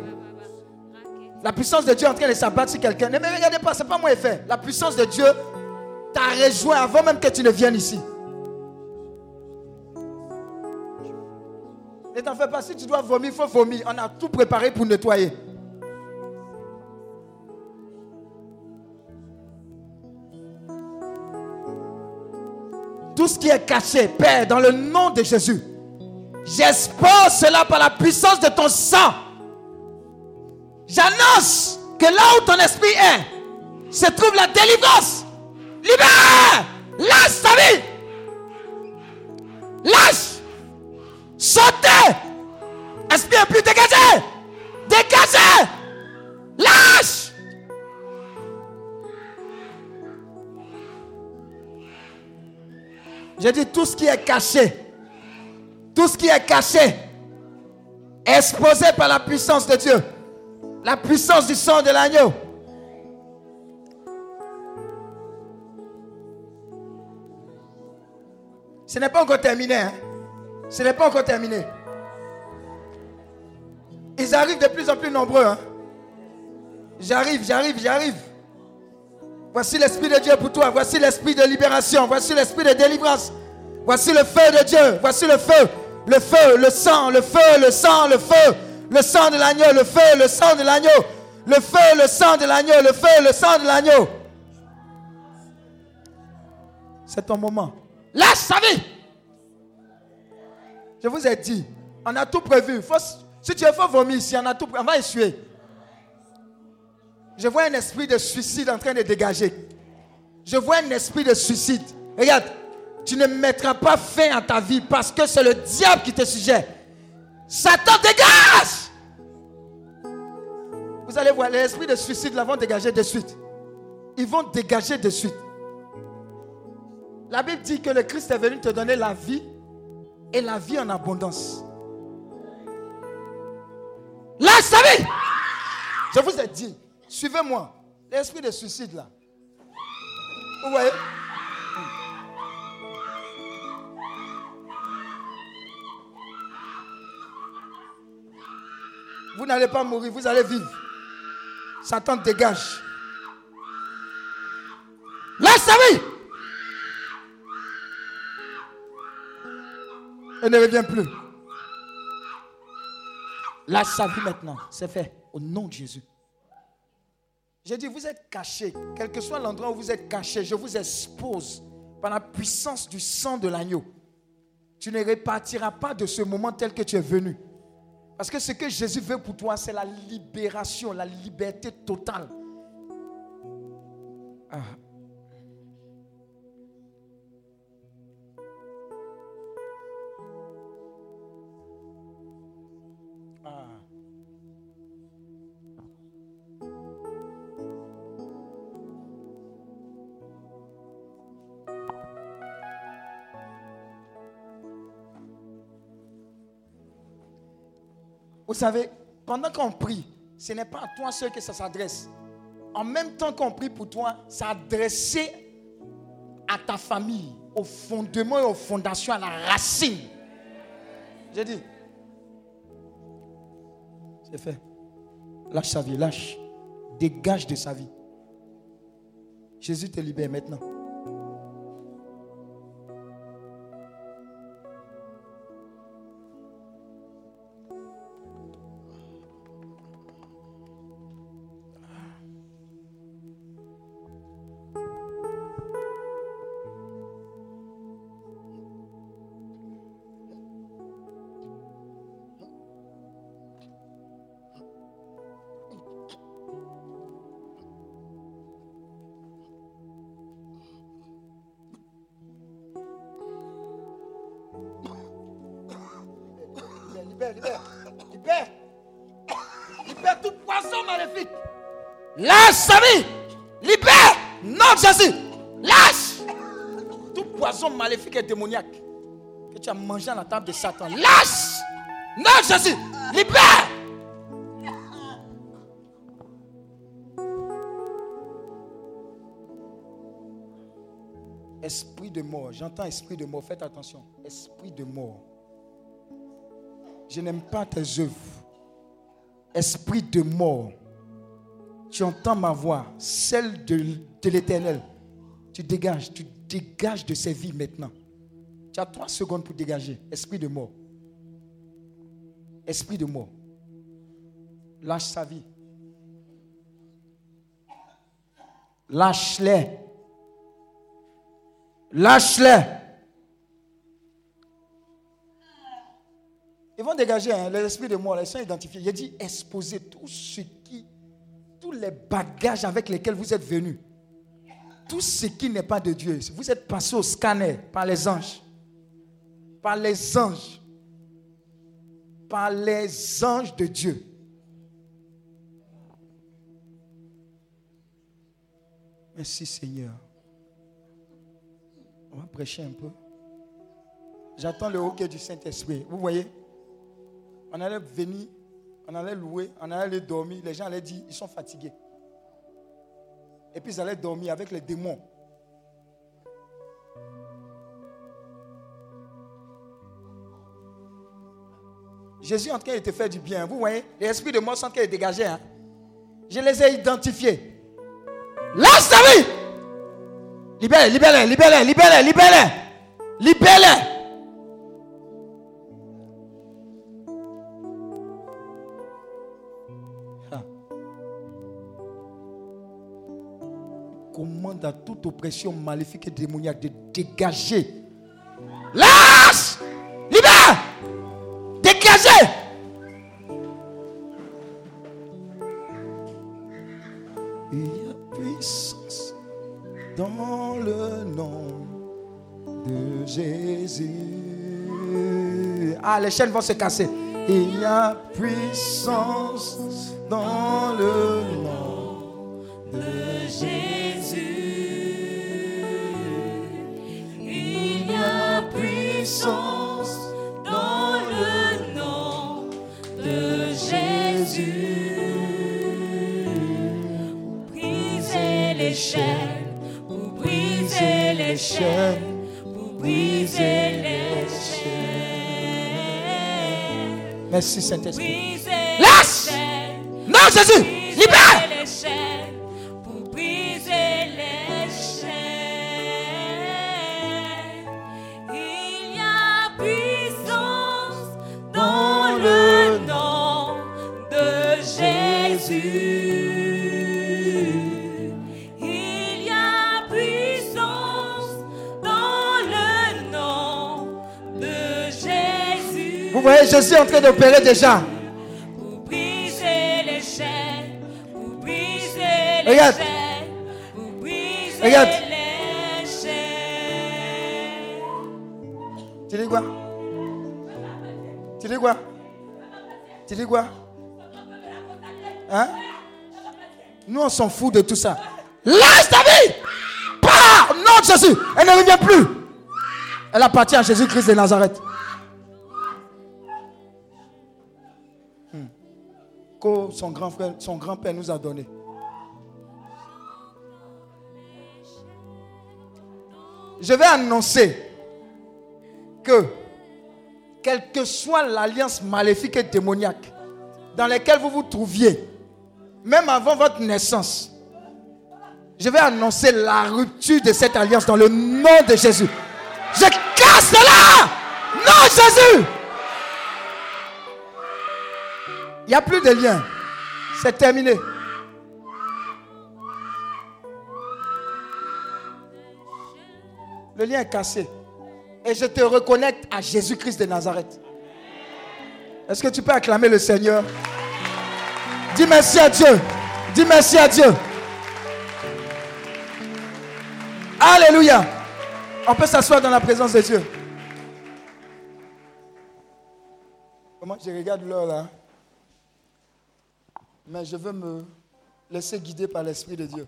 S3: La puissance de Dieu en train de s'abattre sur quelqu'un. Ne me regardez pas, ce n'est pas moi fait. La puissance de Dieu t'a rejoint avant même que tu ne viennes ici. Ne t'en fais pas, si tu dois vomir, il faut vomir. On a tout préparé pour nettoyer. Tout ce qui est caché, Père, dans le nom de Jésus, j'expose cela par la puissance de ton sang. J'annonce que là où ton esprit est, se trouve la délivrance. Libère! Lâche ta vie! Lâche! Sautez! Esprit plus dégagé! Dégagé! Lâche! J'ai dit tout ce qui est caché, tout Tout ce qui est caché, exposé par la puissance de Dieu, la puissance du sang de l'agneau. Ce n'est pas encore terminé. Hein? Ce n'est pas encore terminé. Ils arrivent de plus en plus nombreux. Hein? J'arrive, j'arrive, j'arrive. Voici l'Esprit de Dieu pour toi. Voici l'Esprit de libération. Voici l'Esprit de délivrance. Voici le feu de Dieu. Voici le feu. Le feu, le sang, le feu, le sang, le feu. Le sang de l'agneau, le feu, le sang de l'agneau. Le feu, le sang de l'agneau, le feu, le sang de l'agneau. C'est ton moment. Lâche sa vie. Je vous ai dit, on a tout prévu. si tu veux, faut vomir ici, on a tout On va essuyer. Je vois un esprit de suicide en train de dégager. Je vois un esprit de suicide. Regarde, tu ne mettras pas fin à ta vie parce que c'est le diable qui te suggère. Satan dégage. Vous allez voir, l'esprit de suicide là vont dégager de suite. Ils vont dégager de suite. La Bible dit que le Christ est venu te donner la vie et la vie en abondance. Là, savez, je vous ai dit, suivez-moi, l'esprit de suicide là. Vous voyez? Vous n'allez pas mourir, vous allez vivre. Satan dégage. Là, savez Elle ne revient plus. Lâche sa vie maintenant. C'est fait. Au nom de Jésus. J'ai dit, vous êtes cachés. Quel que soit l'endroit où vous êtes cachés, je vous expose par la puissance du sang de l'agneau. Tu ne repartiras pas de ce moment tel que tu es venu. Parce que ce que Jésus veut pour toi, c'est la libération, la liberté totale. Ah, Vous savez, pendant qu'on prie, ce n'est pas à toi seul que ça s'adresse. En même temps qu'on prie pour toi, c'est adressé à ta famille, au fondement et aux fondations, à la racine. J'ai dit, c'est fait. Lâche sa vie, lâche. Dégage de sa vie. Jésus te libère maintenant. Démoniaque que tu as mangé à la table de Satan. Lâche Non, Jésus Libère Esprit de mort, j'entends esprit de mort, faites attention. Esprit de mort. Je n'aime pas tes œuvres. Esprit de mort. Tu entends ma voix, celle de, de l'éternel. Tu dégages, tu dégages de ces vies maintenant. Tu as trois secondes pour dégager. Esprit de mort. Esprit de mort. Lâche sa vie. Lâche-les. Lâche-les. Ils vont dégager hein, l'esprit de mort. Ils sont identifiés. Il dit exposer tout ce qui, tous les bagages avec lesquels vous êtes venus. Tout ce qui n'est pas de Dieu. Vous êtes passé au scanner par les anges par les anges, par les anges de Dieu. Merci Seigneur. On va prêcher un peu. J'attends le hockey du Saint-Esprit. Vous voyez? On allait venir, on allait louer, on allait dormir. Les gens allaient dire, ils sont fatigués. Et puis ils allaient dormir avec les démons. Jésus en train de te faire du bien. Vous voyez, les esprits de mort sont en train de dégager. Hein? Je les ai identifiés. Lâche ta vie. Libère-les, libère-les, libère-les, libère-les. Libère-les. Ah. Commande à toute oppression maléfique et démoniaque de dégager. Lâche les chaînes vont se casser. Il y a puissance dans le nom de Jésus. Il y a puissance dans le nom de Jésus.
S2: briser les chaînes, pour briser les chaînes,
S3: Merci Saint-Esprit.
S2: Chaînes,
S3: Non, Jésus,
S2: Jésus
S3: est en train d'opérer déjà.
S2: Pour briser les chaînes, pour briser les
S3: Regarde.
S2: chaînes, pour briser
S3: Regarde.
S2: les chaînes.
S3: Tu dis quoi? Tu dis quoi? Tu dis quoi? Hein? Nous, on s'en fout de tout ça. Lâche ta vie Pas Non, de Jésus Elle ne revient plus Elle appartient à Jésus-Christ de Nazareth. Que son grand frère, son grand-père nous a donné. Je vais annoncer que, quelle que soit l'alliance maléfique et démoniaque dans laquelle vous vous trouviez, même avant votre naissance, je vais annoncer la rupture de cette alliance dans le nom de Jésus. Je casse cela Non, Jésus Il n'y a plus de lien. C'est terminé. Le lien est cassé. Et je te reconnecte à Jésus-Christ de Nazareth. Est-ce que tu peux acclamer le Seigneur? Dis merci à Dieu. Dis merci à Dieu. Alléluia. On peut s'asseoir dans la présence de Dieu. Comment je regarde l'heure là? Mais je veux me laisser guider par l'Esprit de Dieu.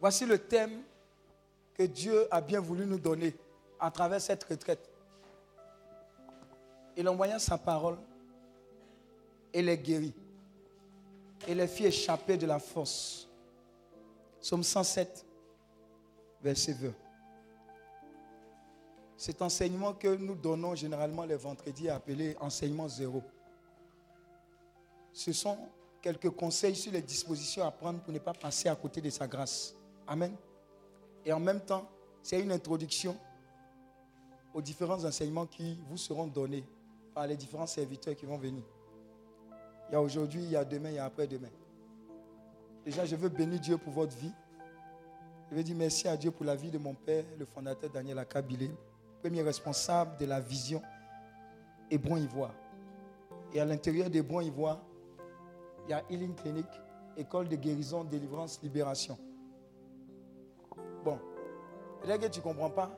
S3: Voici le thème que Dieu a bien voulu nous donner à travers cette retraite. Il envoya sa parole et les guérit et les fit échapper de la force. Somme 107, verset 20. Cet enseignement que nous donnons généralement les vendredis est appelé enseignement zéro. Ce sont quelques conseils sur les dispositions à prendre pour ne pas passer à côté de sa grâce. Amen. Et en même temps, c'est une introduction aux différents enseignements qui vous seront donnés par les différents serviteurs qui vont venir. Il y a aujourd'hui, il y a demain, il y a après-demain. Déjà, je veux bénir Dieu pour votre vie. Je veux dire merci à Dieu pour la vie de mon père, le fondateur Daniel Akabilé, premier responsable de la vision Hébron Ivoire. Et à l'intérieur d'Hébron Ivoire, il y a Healing Clinic, école de guérison, délivrance, libération. Bon, peut-être que tu ne comprends pas,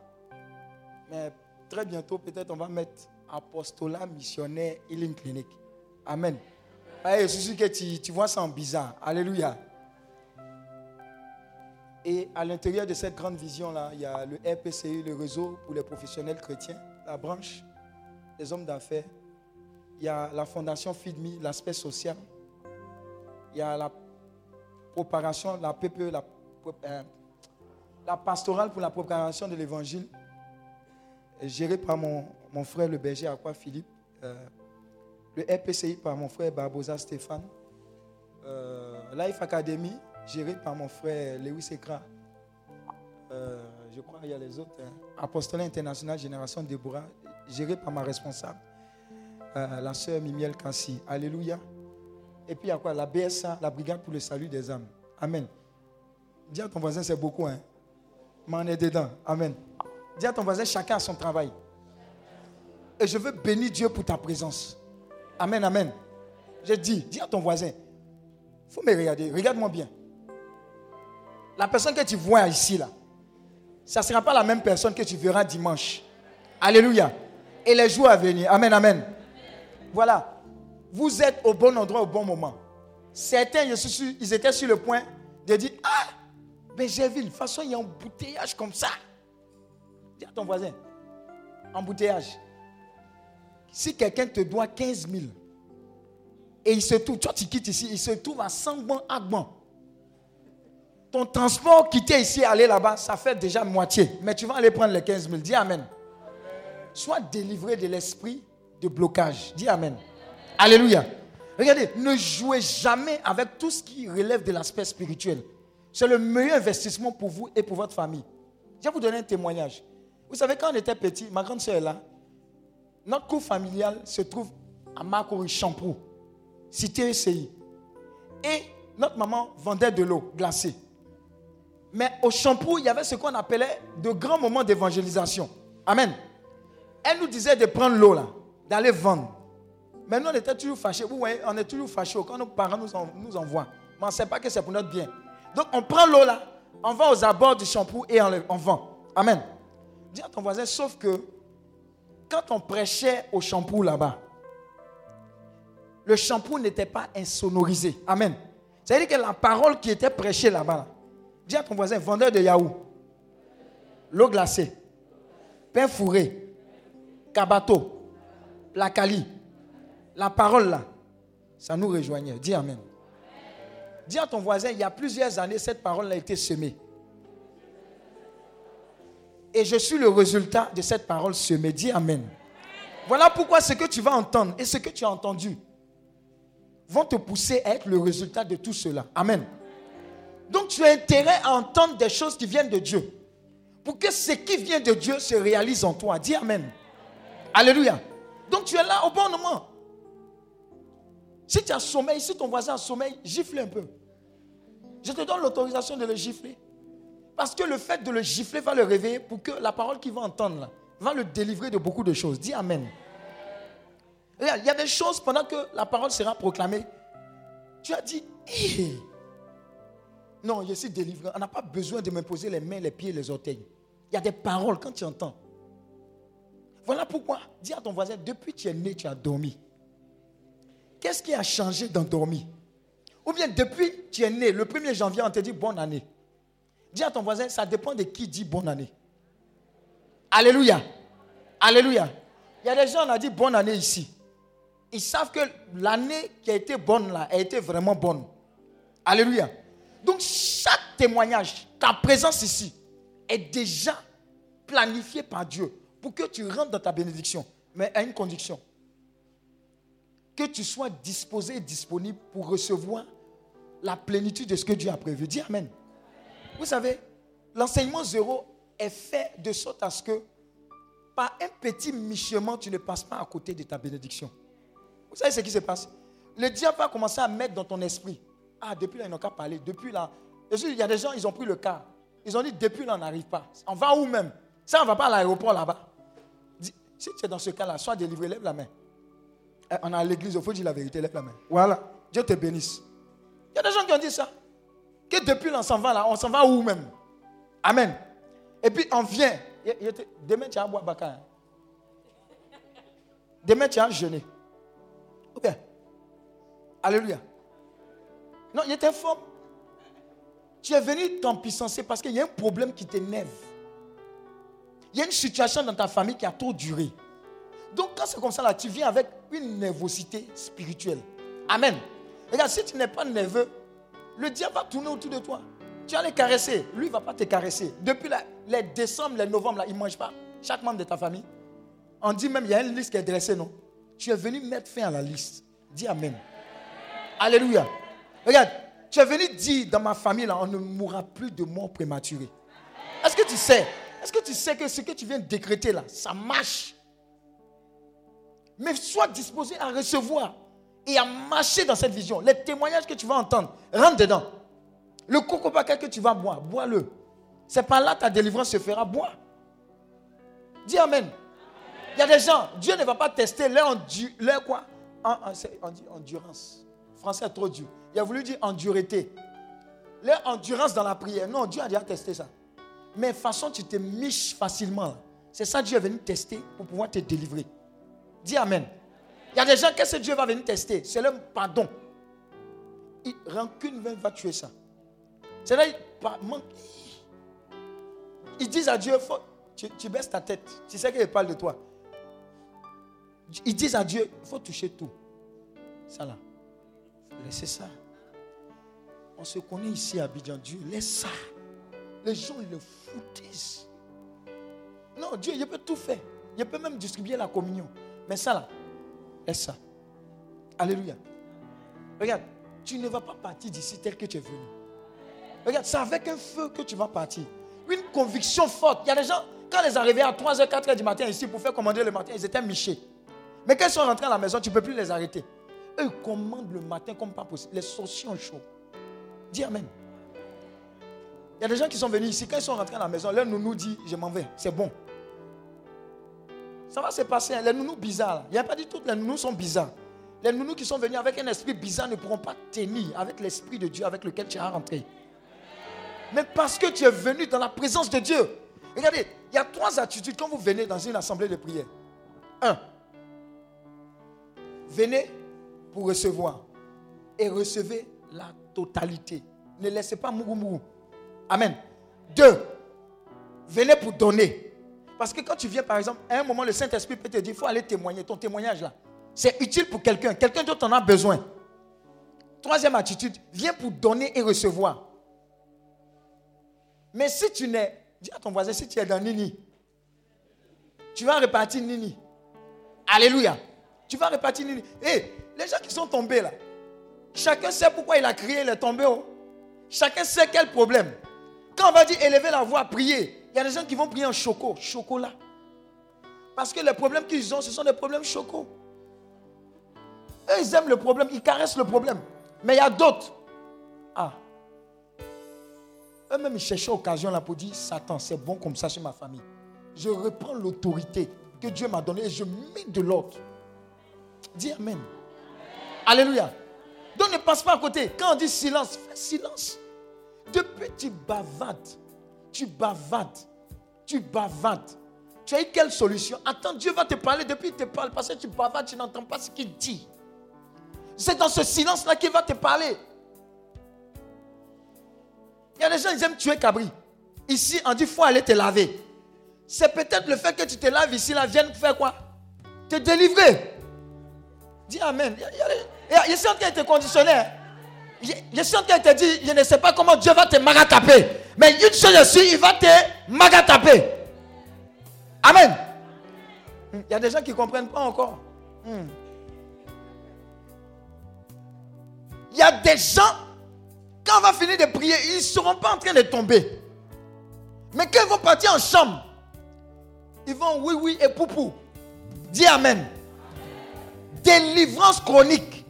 S3: mais très bientôt, peut-être on va mettre apostolat missionnaire Healing Clinic. Amen. Ah, je suis que tu, tu vois ça en bizarre. Alléluia. Et à l'intérieur de cette grande vision-là, il y a le RPCI, le réseau pour les professionnels chrétiens, la branche des hommes d'affaires. Il y a la fondation FIDMI, l'aspect social. Il y a la propagation, la PPE, la, euh, la pastorale pour la propagation de l'évangile, gérée par mon, mon, frère le berger Aqua Philippe. Euh, le RPCI par mon frère Barbosa Stéphane. Euh, Life Academy, géré par mon frère Lewis Ekra. Euh, je crois qu'il y a les autres. Hein. Apostolat international Génération Déborah, géré par ma responsable, euh, la sœur Mimiel Kassi. Alléluia. Et puis il y a quoi La BSA, la Brigade pour le salut des âmes. Amen. Dis à ton voisin, c'est beaucoup. Hein? Mais on est dedans. Amen. Dis à ton voisin, chacun a son travail. Et je veux bénir Dieu pour ta présence. Amen, amen. Je dis, dis à ton voisin, faut me regarder. Regarde-moi bien. La personne que tu vois ici, là, ça ne sera pas la même personne que tu verras dimanche. Alléluia. Et les jours à venir. Amen, amen. Voilà. Vous êtes au bon endroit au bon moment. Certains, je suis ils étaient sur le point de dire Ah, mais j'ai vu, de toute façon, il y a un embouteillage comme ça. Dis à ton voisin Embouteillage. Si quelqu'un te doit 15 000 et il se trouve, toi tu quittes ici, il se trouve à 100 bons Agban. Ton transport quitter ici, aller là-bas, ça fait déjà moitié. Mais tu vas aller prendre les 15 000. Dis Amen. Sois délivré de l'esprit de blocage. Dis Amen. Alléluia. Regardez, ne jouez jamais avec tout ce qui relève de l'aspect spirituel. C'est le meilleur investissement pour vous et pour votre famille. Je vais vous donner un témoignage. Vous savez, quand on était petit, ma grande soeur est là. Notre cour familial se trouve à Marcory, Champrou, cité ECI. Et notre maman vendait de l'eau glacée. Mais au Champrou, il y avait ce qu'on appelait de grands moments d'évangélisation. Amen. Elle nous disait de prendre l'eau là, d'aller vendre. Mais nous, on était toujours fâchés. Vous voyez, on est toujours fâchés quand nos parents nous, envoient. Mais on ne sait pas que c'est pour notre bien. Donc, on prend l'eau là, on va aux abords du Champrou et on, vend. Amen. Dis à ton voisin, sauf que quand on prêchait au Champrou là-bas, le Champrou n'était pas insonorisé. Amen. C'est-à-dire que la parole qui était prêchée là-bas, là, Dis à ton voisin, vendeur de yaourt, l'eau glacée, pain fourré, cabato, la cali, la parole là, ça nous rejoignait. Dis Amen. Dis à ton voisin, il y a plusieurs années, cette parole a été semée. Et je suis le résultat de cette parole semée. Dis Amen. Voilà pourquoi ce que tu vas entendre et ce que tu as entendu vont te pousser à être le résultat de tout cela. Amen. Donc tu as intérêt à entendre des choses qui viennent de Dieu. Pour que ce qui vient de Dieu se réalise en toi. Dis Amen. Alléluia. Donc tu es là au bon moment. Si tu as sommeil, si ton voisin a sommeil, gifle un peu. Je te donne l'autorisation de le gifler. Parce que le fait de le gifler va le réveiller pour que la parole qu'il va entendre là, va le délivrer de beaucoup de choses. Dis Amen. il y a des choses pendant que la parole sera proclamée. Tu as dit, non, je suis délivré. On n'a pas besoin de me poser les mains, les pieds, les orteils. Il y a des paroles quand tu entends. Voilà pourquoi, dis à ton voisin, depuis que tu es né, tu as dormi. Qu'est-ce qui a changé dans dormir Ou bien depuis que tu es né, le 1er janvier, on te dit bonne année. Dis à ton voisin, ça dépend de qui dit bonne année. Alléluia. Alléluia. Il y a des gens, on a dit bonne année ici. Ils savent que l'année qui a été bonne là, a été vraiment bonne. Alléluia. Donc chaque témoignage, ta présence ici, est déjà planifié par Dieu pour que tu rentres dans ta bénédiction, mais à une condition. Que tu sois disposé et disponible pour recevoir la plénitude de ce que Dieu a prévu. Dis Amen. Vous savez, l'enseignement zéro est fait de sorte à ce que par un petit michement, tu ne passes pas à côté de ta bénédiction. Vous savez ce qui se passe? Le diable va commencer à mettre dans ton esprit ah, depuis là, ils n'ont qu'à parler. Depuis là, il y a des gens, ils ont pris le cas. Ils ont dit, depuis là, on n'arrive pas. On va où même? Ça, on ne va pas à l'aéroport là-bas. Si tu es dans ce cas-là, sois délivré, lève la main. Eh, on a à l'église, il faut dire la vérité, lève la main. Voilà. Dieu te bénisse. Il y a des gens qui ont dit ça. Que depuis là, on s'en va là, on s'en va où même? Amen. Et puis on vient. Demain, tu as à boire baka. Hein? Demain, tu as à jeûner. Ok. Alléluia. Non, il était fort. Tu es venu t'empuissancer parce qu'il y a un problème qui t'énerve. Il y a une situation dans ta famille qui a trop duré. Donc quand c'est comme ça, là, tu viens avec une nervosité spirituelle. Amen. Regarde, si tu n'es pas nerveux, le diable va tourner autour de toi. Tu vas les caresser. Lui, il ne va pas te caresser. Depuis les décembre, les novembre, là, il ne mange pas. Chaque membre de ta famille. On dit même, il y a une liste qui est dressée, non? Tu es venu mettre fin à la liste. Dis Amen. Alléluia. Regarde, tu es venu dire dans ma famille, là, on ne mourra plus de mort prématurée. Est-ce que tu sais? Est-ce que tu sais que ce que tu viens de décréter là, ça marche? Mais sois disposé à recevoir et à marcher dans cette vision. Les témoignages que tu vas entendre, rentre dedans. Le coco que tu vas boire, bois-le. C'est par là ta délivrance se fera, bois. Dis Amen. Il y a des gens, Dieu ne va pas tester leur, quoi? Dit endurance. Français est trop dur. Il a voulu dire endurité. Leur endurance dans la prière. Non, Dieu a déjà testé ça. Mais façon, tu te miches facilement. C'est ça Dieu est venu tester pour pouvoir te délivrer. Dis Amen. Il y a des gens, qu'est-ce que Dieu va venir tester C'est le pardon. Il, rancune va tuer ça. C'est là, ils disent à Dieu, tu, baisses ta tête. Tu sais qu'il parle de toi. Ils disent à Dieu, il faut toucher tout. Ça là. Laissez ça. On se connaît ici à Abidjan. Dieu, laisse ça. Les gens, ils le foutissent. Non, Dieu, il peut tout faire. Il peut même distribuer la communion. Mais ça là, laisse ça. Alléluia. Regarde, tu ne vas pas partir d'ici tel que tu es venu. Regarde, c'est avec un feu que tu vas partir. Une conviction forte. Il y a des gens, quand ils arrivaient à 3h, 4h du matin ici pour faire commander le matin, ils étaient michés. Mais quand ils sont rentrés à la maison, tu ne peux plus les arrêter. Eux commandent le matin comme pas possible. Les sorciers ont chaud. Dis Amen. Il y a des gens qui sont venus ici, quand ils sont rentrés à la maison, leur nounou dit Je m'en vais, c'est bon. Ça va se passer. Hein. Les nounous bizarres, il n'y a pas dit toutes les nounous sont bizarres. Les nounous qui sont venus avec un esprit bizarre ne pourront pas tenir avec l'esprit de Dieu avec lequel tu es rentré mais parce que tu es venu dans la présence de Dieu. Regardez, il y a trois attitudes quand vous venez dans une assemblée de prière. Un, venez pour recevoir et recevez la totalité. Ne laissez pas mourou mourou. Amen. Deux, venez pour donner. Parce que quand tu viens, par exemple, à un moment, le Saint-Esprit peut te dire, il faut aller témoigner. Ton témoignage là, c'est utile pour quelqu'un. Quelqu'un d'autre en a besoin. Troisième attitude, viens pour donner et recevoir. Mais si tu n'es, dis à ton voisin, si tu es dans Nini, tu vas repartir Nini. Alléluia. Tu vas repartir Nini. Hé, les gens qui sont tombés là, chacun sait pourquoi il a crié, il est tombé. Oh. Chacun sait quel problème. Quand on va dire élever la voix, prier, il y a des gens qui vont prier en choco, chocolat. Parce que les problèmes qu'ils ont, ce sont des problèmes chocos. Eux, ils aiment le problème, ils caressent le problème. Mais il y a d'autres. Ah, eux-mêmes, ils cherchaient occasion là pour dire Satan, c'est bon comme ça chez ma famille. Je reprends l'autorité que Dieu m'a donnée et je mets de l'ordre. Dis Amen. Alléluia. Donc ne passe pas à côté. Quand on dit silence, fais silence. Depuis, tu bavades. Tu bavades. Tu bavades. Tu as eu quelle solution? Attends, Dieu va te parler. Depuis, il te parle. Parce que tu bavades, tu n'entends pas ce qu'il dit. C'est dans ce silence-là qu'il va te parler. Il y a des gens, ils aiment tuer Cabri. Ici, on dit, il faut aller te laver. C'est peut-être le fait que tu te laves ici, là, viennent faire quoi? Te délivrer. Dis Amen. Je suis en train de te conditionner. Je suis en train de te dire, je ne sais pas comment Dieu va te magataper. Mais une chose je suis, il va te magataper. Amen. Il y a des gens qui ne comprennent pas encore. Hmm. Il y a des gens quand on va finir de prier, ils ne seront pas en train de tomber. Mais quand ils vont partir en chambre, ils vont oui, oui et poupou. Dis Amen. Délivrance chronique.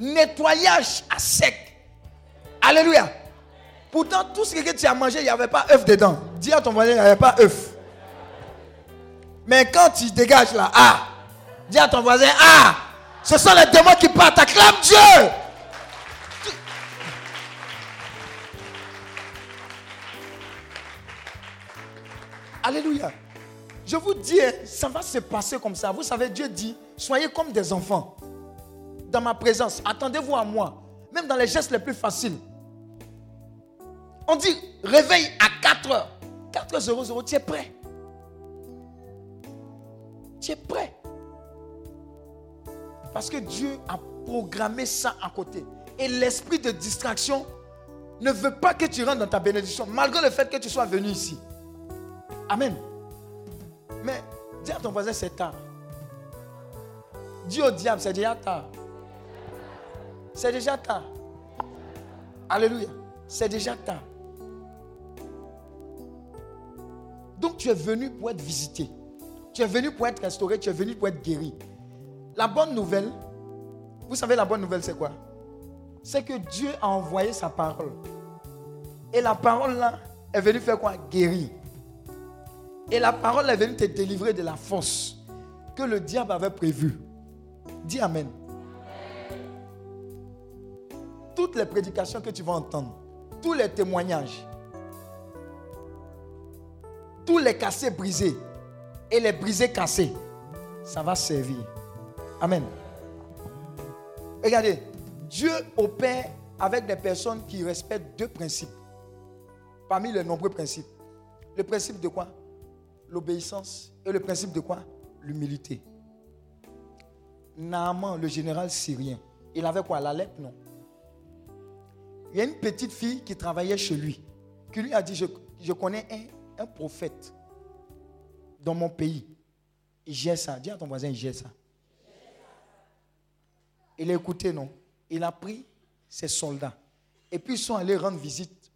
S3: Nettoyage à sec. Alléluia. Pourtant, tout ce que tu as mangé, il n'y avait pas œuf dedans. Dis à ton voisin, il n'y avait pas œuf. Mais quand tu dégages là, ah, dis à ton voisin, ah, ce sont les démons qui partent. Acclame Dieu. Alléluia. Je vous dis, hein, ça va se passer comme ça. Vous savez, Dieu dit, soyez comme des enfants. Dans ma présence, attendez-vous à moi. Même dans les gestes les plus faciles. On dit réveille à 4 heures. 4h00, tu es prêt. Tu es prêt. Parce que Dieu a programmé ça à côté. Et l'esprit de distraction ne veut pas que tu rentres dans ta bénédiction, malgré le fait que tu sois venu ici. Amen. Mais dis à ton voisin, c'est tard. Dis au diable, c'est déjà tard. C'est déjà tard. Alléluia. C'est déjà tard. Donc tu es venu pour être visité. Tu es venu pour être restauré, tu es venu pour être guéri. La bonne nouvelle, vous savez la bonne nouvelle c'est quoi? C'est que Dieu a envoyé sa parole. Et la parole là est venue faire quoi? Guérir. Et la parole est venue te délivrer de la force que le diable avait prévue. Dis Amen. Toutes les prédications que tu vas entendre, tous les témoignages, tous les cassés brisés et les brisés cassés, ça va servir. Amen. Regardez, Dieu opère avec des personnes qui respectent deux principes. Parmi les nombreux principes. Le principe de quoi? L'obéissance. Et le principe de quoi? L'humilité. Naaman, le général syrien, il avait quoi? La lettre Non? Il y a une petite fille qui travaillait chez lui, qui lui a dit, je, connais un, prophète dans mon pays. Il gère ça. Dis à ton voisin, il ça. Il a écouté, non? Il a pris ses soldats. Et puis ils sont allés rendre visite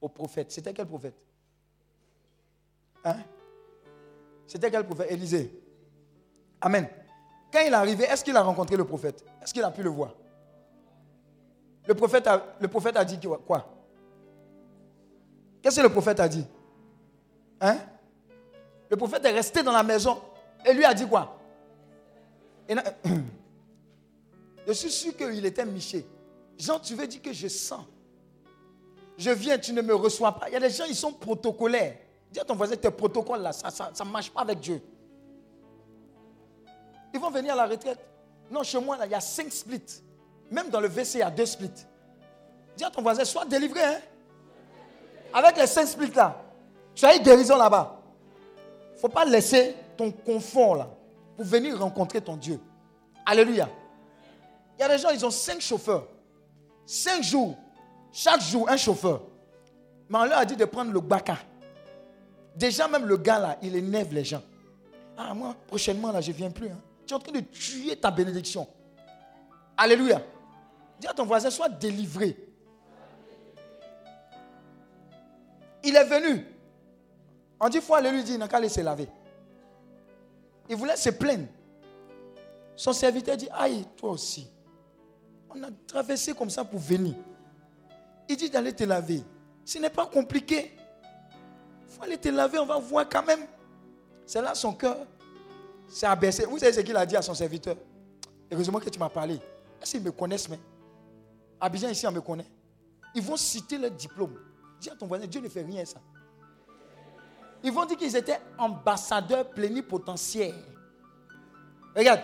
S3: au prophète. C'était quel prophète? Hein? C'était quel prophète? Élisée. Amen. Quand il est arrivé, est-ce qu'il a rencontré le prophète? Est-ce qu'il a pu le voir? Le prophète, a, dit quoi? Qu'est-ce que le prophète a dit? Hein? Le prophète est resté dans la maison et lui a dit quoi? Je suis sûr qu'il était miché. Jean, tu veux dire que je sens? Je viens, tu ne me reçois pas. Il y a des gens, ils sont protocolaires. Dis à ton voisin, tes protocoles là, ça ne marche pas avec Dieu. Ils vont venir à la retraite. Non, chez moi, là, il y a cinq splits. Même dans le WC, il y a deux splits. Dis à ton voisin, sois délivré. Hein? Avec les cinq splits là, tu as une guérison là-bas. Il ne faut pas laisser ton confort là pour venir rencontrer ton Dieu. Alléluia. Il y a des gens, ils ont cinq chauffeurs. Cinq jours. Chaque jour, un chauffeur. Mais on leur a dit de prendre le baka. Déjà, même le gars là, il énerve les gens. Ah, moi, prochainement, là, je ne viens plus. Hein. Tu es en train de tuer ta bénédiction. Alléluia. Dis à ton voisin, sois délivré. Il est venu. On dit, aller lui dire, il n'a qu'à laisser laver. Il voulait se plaindre. Son serviteur dit, aïe, toi aussi. On a traversé comme ça pour venir. Il dit d'aller te laver. Ce n'est pas compliqué. Il faut aller te laver, on va voir quand même. C'est là son cœur s'est abaissé. Vous savez ce qu'il a dit à son serviteur? Heureusement que tu m'as parlé. Est-ce qu'ils me connaissent, mais Abidjan ici, on me connaît. Ils vont citer leur diplôme. Dis à ton voisin, Dieu ne fait rien ça. Ils vont dire qu'ils étaient ambassadeurs plénipotentiaires. Regarde,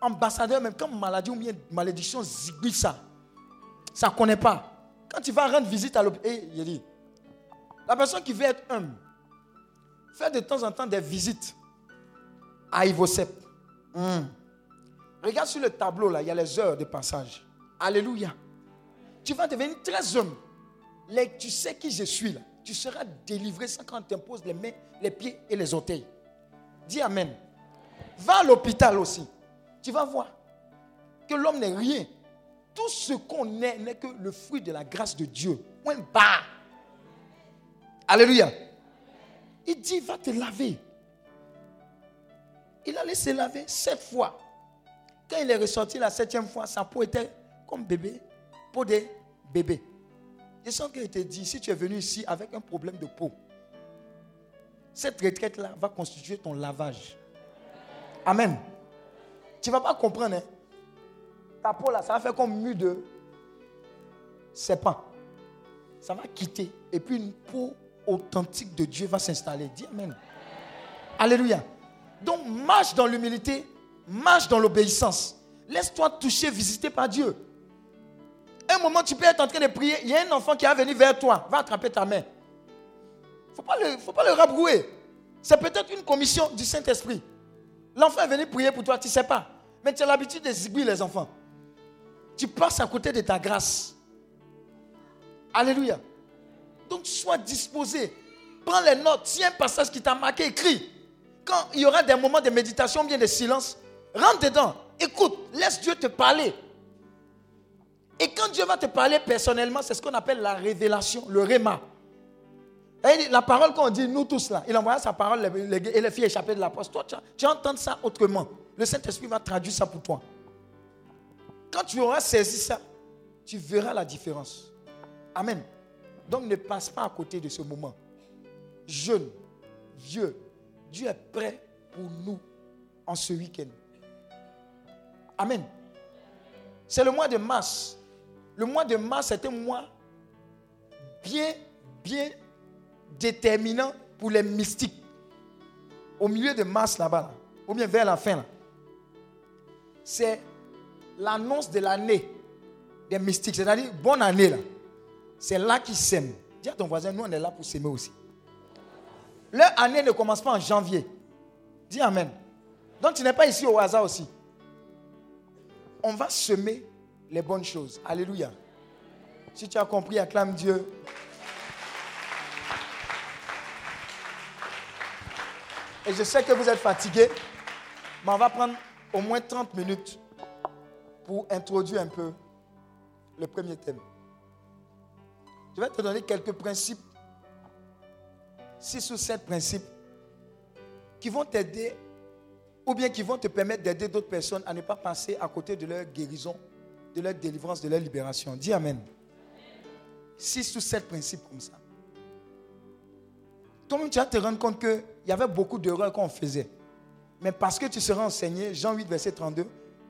S3: ambassadeur, même quand maladie ou bien malédiction zigouille ça, ça ne connaît pas. Quand tu vas rendre visite à l'hôpital, eh, la personne qui veut être homme, fait de temps en temps des visites à Ivosep. Hmm. Regarde sur le tableau là, il y a les heures de passage. Alléluia. Tu vas devenir très homme. tu sais qui je suis là. Tu seras délivré sans qu'on t'impose les mains, les pieds et les orteils. Dis Amen. Va à l'hôpital aussi tu vas voir que l'homme n'est rien. Tout ce qu'on est n'est que le fruit de la grâce de Dieu. Alléluia. Il dit, va te laver. Il a laissé laver sept fois. Quand il est ressorti la septième fois, sa peau était comme bébé, peau de bébé. Je sens qu'il te dit, si tu es venu ici avec un problème de peau, cette retraite-là va constituer ton lavage. Amen. Tu ne vas pas comprendre. Hein? Ta peau là, ça va faire comme mu de serpent. Ça va quitter. Et puis une peau authentique de Dieu va s'installer. Dis Amen. Alléluia. Donc marche dans l'humilité, marche dans l'obéissance. Laisse-toi toucher, visiter par Dieu. Un moment, tu peux être en train de prier. Il y a un enfant qui va venir vers toi. Va attraper ta main. Il ne faut, pas le- rabrouer. C'est peut-être une commission du Saint-Esprit. L'enfant est venu prier pour toi, tu ne sais pas. Mais tu as l'habitude de zigouiller les enfants. Tu passes à côté de ta grâce. Alléluia. Donc sois disposé. Prends les notes. Si un passage qui t'a marqué, écris. Quand il y aura des moments de méditation bien de silence, rentre dedans. Écoute, laisse Dieu te parler. Et quand Dieu va te parler personnellement, c'est ce qu'on appelle la révélation, le réma. La parole qu'on dit, nous tous là, il envoie sa parole et les filles échappées de la poste. Toi, tu, tu entends ça autrement. Le Saint-Esprit va traduire ça pour toi. Quand tu auras saisi ça, tu verras la différence. Amen. Donc ne passe pas à côté de ce moment. Jeune, vieux, Dieu est prêt pour nous en ce week-end. Amen. C'est le mois de mars. Le mois de mars est un mois bien, bien déterminant pour les mystiques. Au milieu de mars là-bas, là, ou vers la fin, c'est l'annonce de l'année des mystiques. C'est-à-dire, bonne année là. C'est là qu'ils s'aiment. Dis à ton voisin, nous on est là pour s'aimer aussi. Leur année ne commence pas en janvier. Dis Amen. Donc tu n'es pas ici au hasard aussi. On va semer les bonnes choses. Alléluia. Si tu as compris, acclame Dieu. Et je sais que vous êtes fatigué, mais on va prendre au moins 30 minutes pour introduire un peu le premier thème. Je vais te donner quelques principes, six ou sept principes, qui vont t'aider ou bien qui vont te permettre d'aider d'autres personnes à ne pas passer à côté de leur guérison, de leur délivrance, de leur libération. Dis Amen. Six ou sept principes comme ça. Toi-même, tu vas te rendre compte qu'il y avait beaucoup d'erreurs qu'on faisait. Mais parce que tu seras enseigné, Jean 8, verset 32,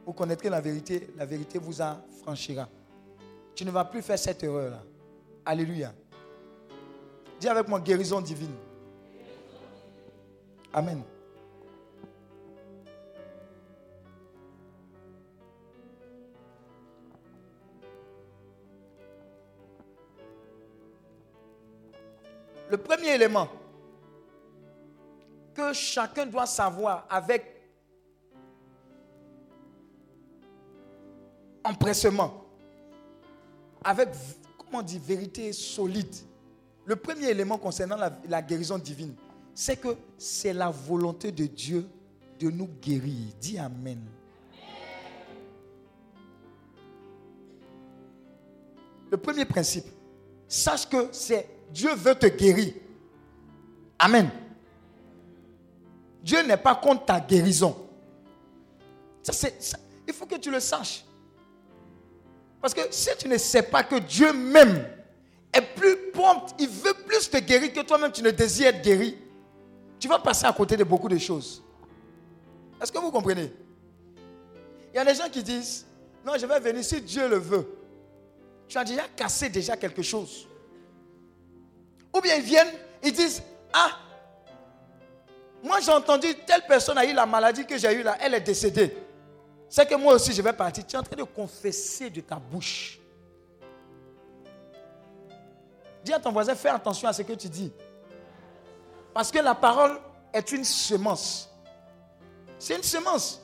S3: vous connaîtrez la vérité, la vérité vous affranchira. Tu ne vas plus faire cette erreur-là. Alléluia. Dis avec moi, guérison divine. Amen. Le premier élément que chacun doit savoir avec empressement, avec, comment dit, vérité solide. Le premier élément concernant la, la guérison divine, c'est que c'est la volonté de Dieu de nous guérir. Dis Amen. Le premier principe, sache que c'est Dieu veut te guérir. Amen. Dieu n'est pas contre ta guérison. Ça, il faut que tu le saches. Parce que si tu ne sais pas que Dieu même est plus prompt, il veut plus te guérir que toi-même tu ne désires être guéri, tu vas passer à côté de beaucoup de choses. Est-ce que vous comprenez? Il y a des gens qui disent, non, je vais venir si Dieu le veut. Tu as déjà cassé déjà quelque chose. Ou bien ils viennent, ils disent, ah, moi j'ai entendu telle personne a eu la maladie que j'ai eue là, elle est décédée. C'est que moi aussi je vais partir. Tu es en train de confesser de ta bouche. Dis à ton voisin, fais attention à ce que tu dis. Parce que la parole est une semence. C'est une semence.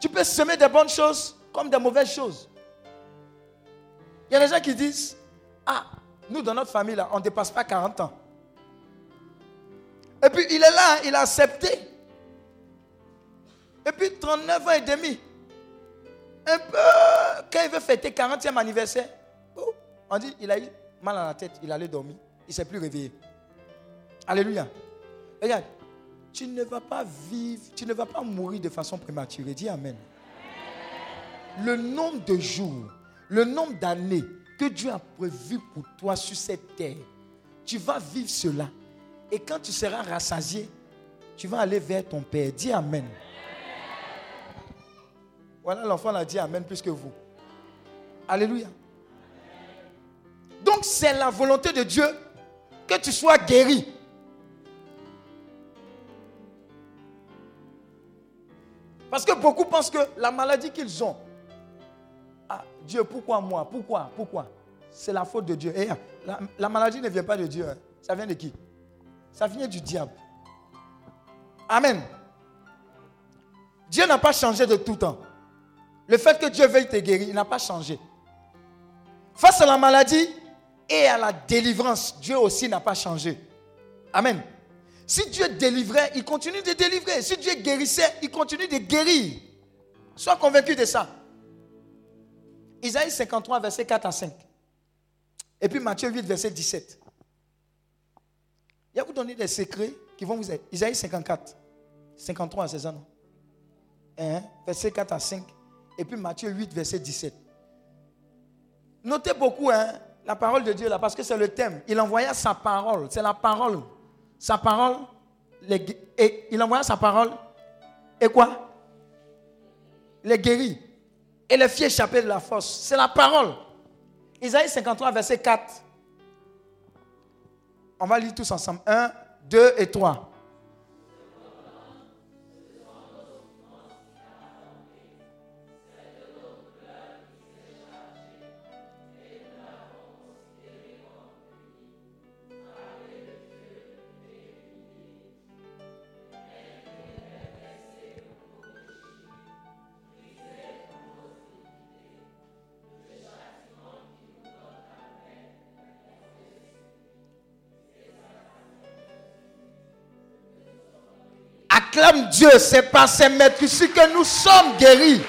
S3: Tu peux semer des bonnes choses comme des mauvaises choses. Il y a des gens qui disent, ah, nous dans notre famille, là, on ne dépasse pas 40 ans. Et puis il est là, il a accepté. Et puis 39 ans et demi. Un peu, quand il veut fêter 40e anniversaire, on dit, il a eu mal à la tête, il allait dormir, il ne s'est plus réveillé. Alléluia. Regarde, tu ne vas pas vivre, tu ne vas pas mourir de façon prématurée. Dis Amen. Le nombre de jours, le nombre d'années que Dieu a prévu pour toi sur cette terre, tu vas vivre cela. Et quand tu seras rassasié, tu vas aller vers ton Père. Dis Amen. Voilà, l'enfant l'a dit Amen plus que vous. Alléluia. Donc c'est la volonté de Dieu que tu sois guéri. Parce que beaucoup pensent que la maladie qu'ils ont, Dieu, pourquoi moi? Pourquoi? Pourquoi? C'est la faute de Dieu. Et la, la maladie ne vient pas de Dieu. hein. Ça vient de qui? Ça vient du diable. Amen. Dieu n'a pas changé de tout temps. Le fait que Dieu veuille te guérir, il n'a pas changé. Face à la maladie et à la délivrance, Dieu aussi n'a pas changé. Amen. Si Dieu délivrait, il continue de délivrer. Si Dieu guérissait, il continue de guérir. Sois convaincu de ça. Isaïe 53, verset 4 à 5. Et puis Matthieu 8, verset 17. Il va vous donner des secrets qui vont vous aider. Isaïe 54, 53, c'est ça, non? Hein? Verset 4 à 5. Et puis Matthieu 8, verset 17. Notez beaucoup hein, la parole de Dieu là, parce que c'est le thème. Il envoya sa parole. C'est la parole. Sa parole. et il envoya sa parole. Et quoi? Les guéris. Et les filles échappées de la force. C'est la parole. Isaïe 53, verset 4. On va lire tous ensemble. 1, 2 et 3. Acclame Dieu, c'est par ses maîtres ici que nous sommes guéris.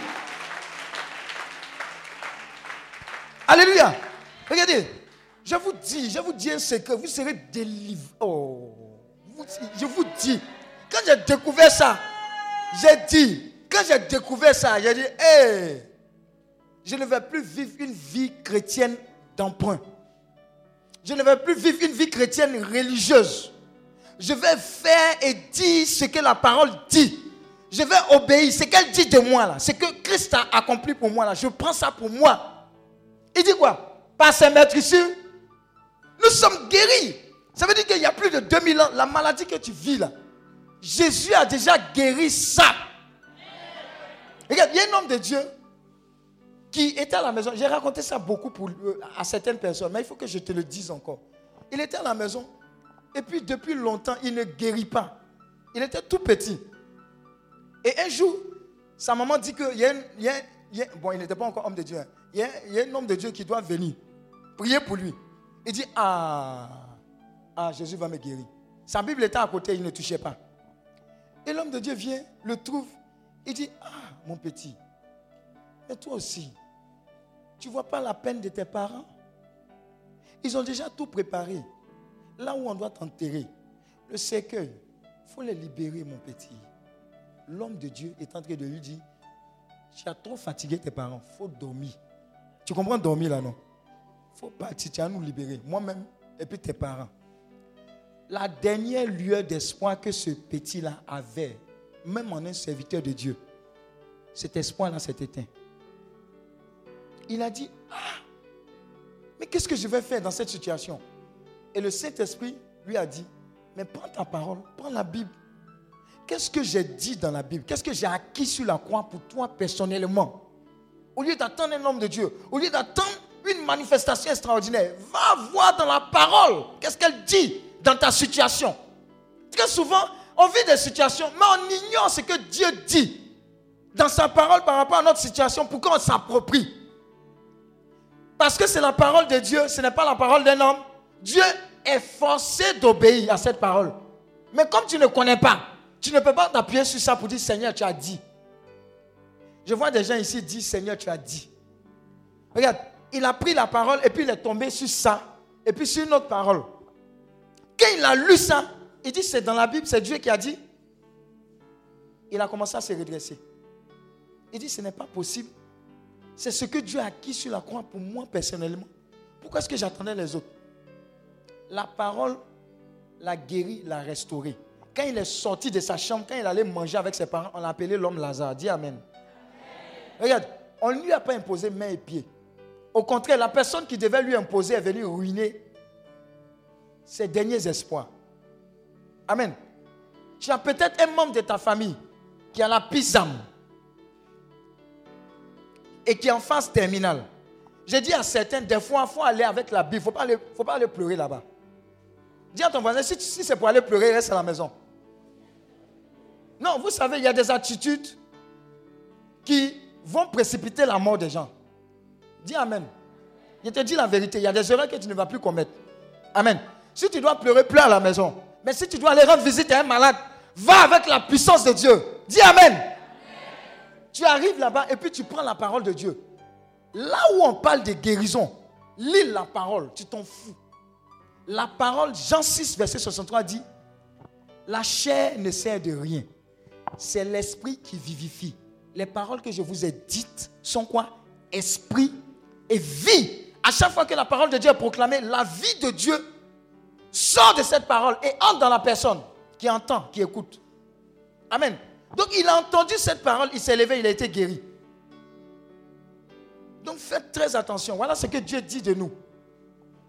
S3: Alléluia. Regardez, je vous dis, je vous dis un secret, vous serez délivrés. Oh, je vous dis, quand j'ai découvert ça, j'ai dit, quand j'ai découvert ça, j'ai dit, hé, je ne vais plus vivre une vie chrétienne d'emprunt. Je ne vais plus vivre une vie chrétienne religieuse. Je vais faire et dire ce que la parole dit. Je vais obéir. Ce qu'elle dit de moi là, ce que Christ a accompli pour moi là, je prends ça pour moi. Il dit quoi? Par ses maîtres ici, nous sommes guéris. Ça veut dire qu'il y a plus de 2000 ans, la maladie que tu vis là, Jésus a déjà guéri ça. Regarde, il y a un homme de Dieu qui était à la maison. J'ai raconté ça beaucoup euh, à certaines personnes, mais il faut que je te le dise encore. Il était à la maison et puis depuis longtemps, il ne guérit pas. Il était tout petit. Et un jour, sa maman dit qu'il y a, bon, il n'était pas encore homme de Dieu. hein. Il y, a, un homme de Dieu qui doit venir prier pour lui. Il dit ah, ah, Jésus va me guérir. Sa Bible était à côté, il ne touchait pas. Et l'homme de Dieu vient, le trouve. Il dit ah, mon petit, mais toi aussi, tu vois pas la peine de tes parents? Ils ont déjà tout préparé. Là où on doit t'enterrer, le cercueil, il faut les libérer, mon petit. L'homme de Dieu est en train de lui dire, tu as trop fatigué tes parents, il faut dormir. Tu comprends dormir là, non? Il faut partir, tu as nous libérer, moi-même et puis tes parents. La dernière lueur d'espoir que ce petit-là avait, même en un serviteur de Dieu, cet espoir-là s'est éteint. Il a dit, ah, mais qu'est-ce que je vais faire dans cette situation? Et le Saint-Esprit lui a dit, mais prends ta parole, prends la Bible. Qu'est-ce que j'ai dit dans la Bible? Qu'est-ce que j'ai acquis sur la croix pour toi personnellement? Au lieu d'attendre un homme de Dieu, au lieu d'attendre une manifestation extraordinaire, va voir dans la parole qu'est-ce qu'elle dit dans ta situation? Très souvent, on vit des situations, mais on ignore ce que Dieu dit dans sa parole par rapport à notre situation pour qu'on s'approprie? Parce que c'est la parole de Dieu, ce n'est pas la parole d'un homme. Dieu est forcé d'obéir à cette parole. Mais comme tu ne connais pas, tu ne peux pas t'appuyer sur ça pour dire Seigneur, tu as dit. Je vois des gens ici dire Seigneur, tu as dit. Regarde, il a pris la parole et puis il est tombé sur ça et puis sur une autre parole. Quand il a lu ça, il dit c'est dans la Bible, c'est Dieu qui a dit. Il a commencé à se redresser. Il dit ce n'est pas possible. C'est ce que Dieu a acquis sur la croix pour moi personnellement. Pourquoi est-ce que j'attendais les autres? La parole l'a guéri, l'a restauré. Quand il est sorti de sa chambre, quand il allait manger avec ses parents, on l'a appelé l'homme Lazare. Dis Amen. Regarde, on ne lui a pas imposé main et pied. Au contraire, la personne qui devait lui imposer est venue ruiner ses derniers espoirs. Amen. Tu as peut-être un membre de ta famille qui a la pisame et qui est en phase terminale. J'ai dit à certains, des fois, il faut aller avec la Bible. Il ne faut pas aller pleurer là-bas. Dis à ton voisin, si, c'est pour aller pleurer, reste à la maison. Non, vous savez, il y a des attitudes qui vont précipiter la mort des gens. Dis Amen. Je te dis la vérité, il y a des erreurs que tu ne vas plus commettre. Amen. Si tu dois pleurer, pleure à la maison. Mais si tu dois aller rendre visite à un malade, va avec la puissance de Dieu. Dis Amen. Tu arrives là-bas et puis tu prends la parole de Dieu. Là où on parle de guérison, lis la parole, tu t'en fous. La parole, Jean 6, verset 63 dit, la chair ne sert de rien. C'est l'esprit qui vivifie. Les paroles que je vous ai dites sont quoi? Esprit et vie. À chaque fois que la parole de Dieu est proclamée, la vie de Dieu sort de cette parole et entre dans la personne qui entend, qui écoute. Amen. Donc il a entendu cette parole, il s'est levé, il a été guéri. Donc faites très attention. Voilà ce que Dieu dit de nous.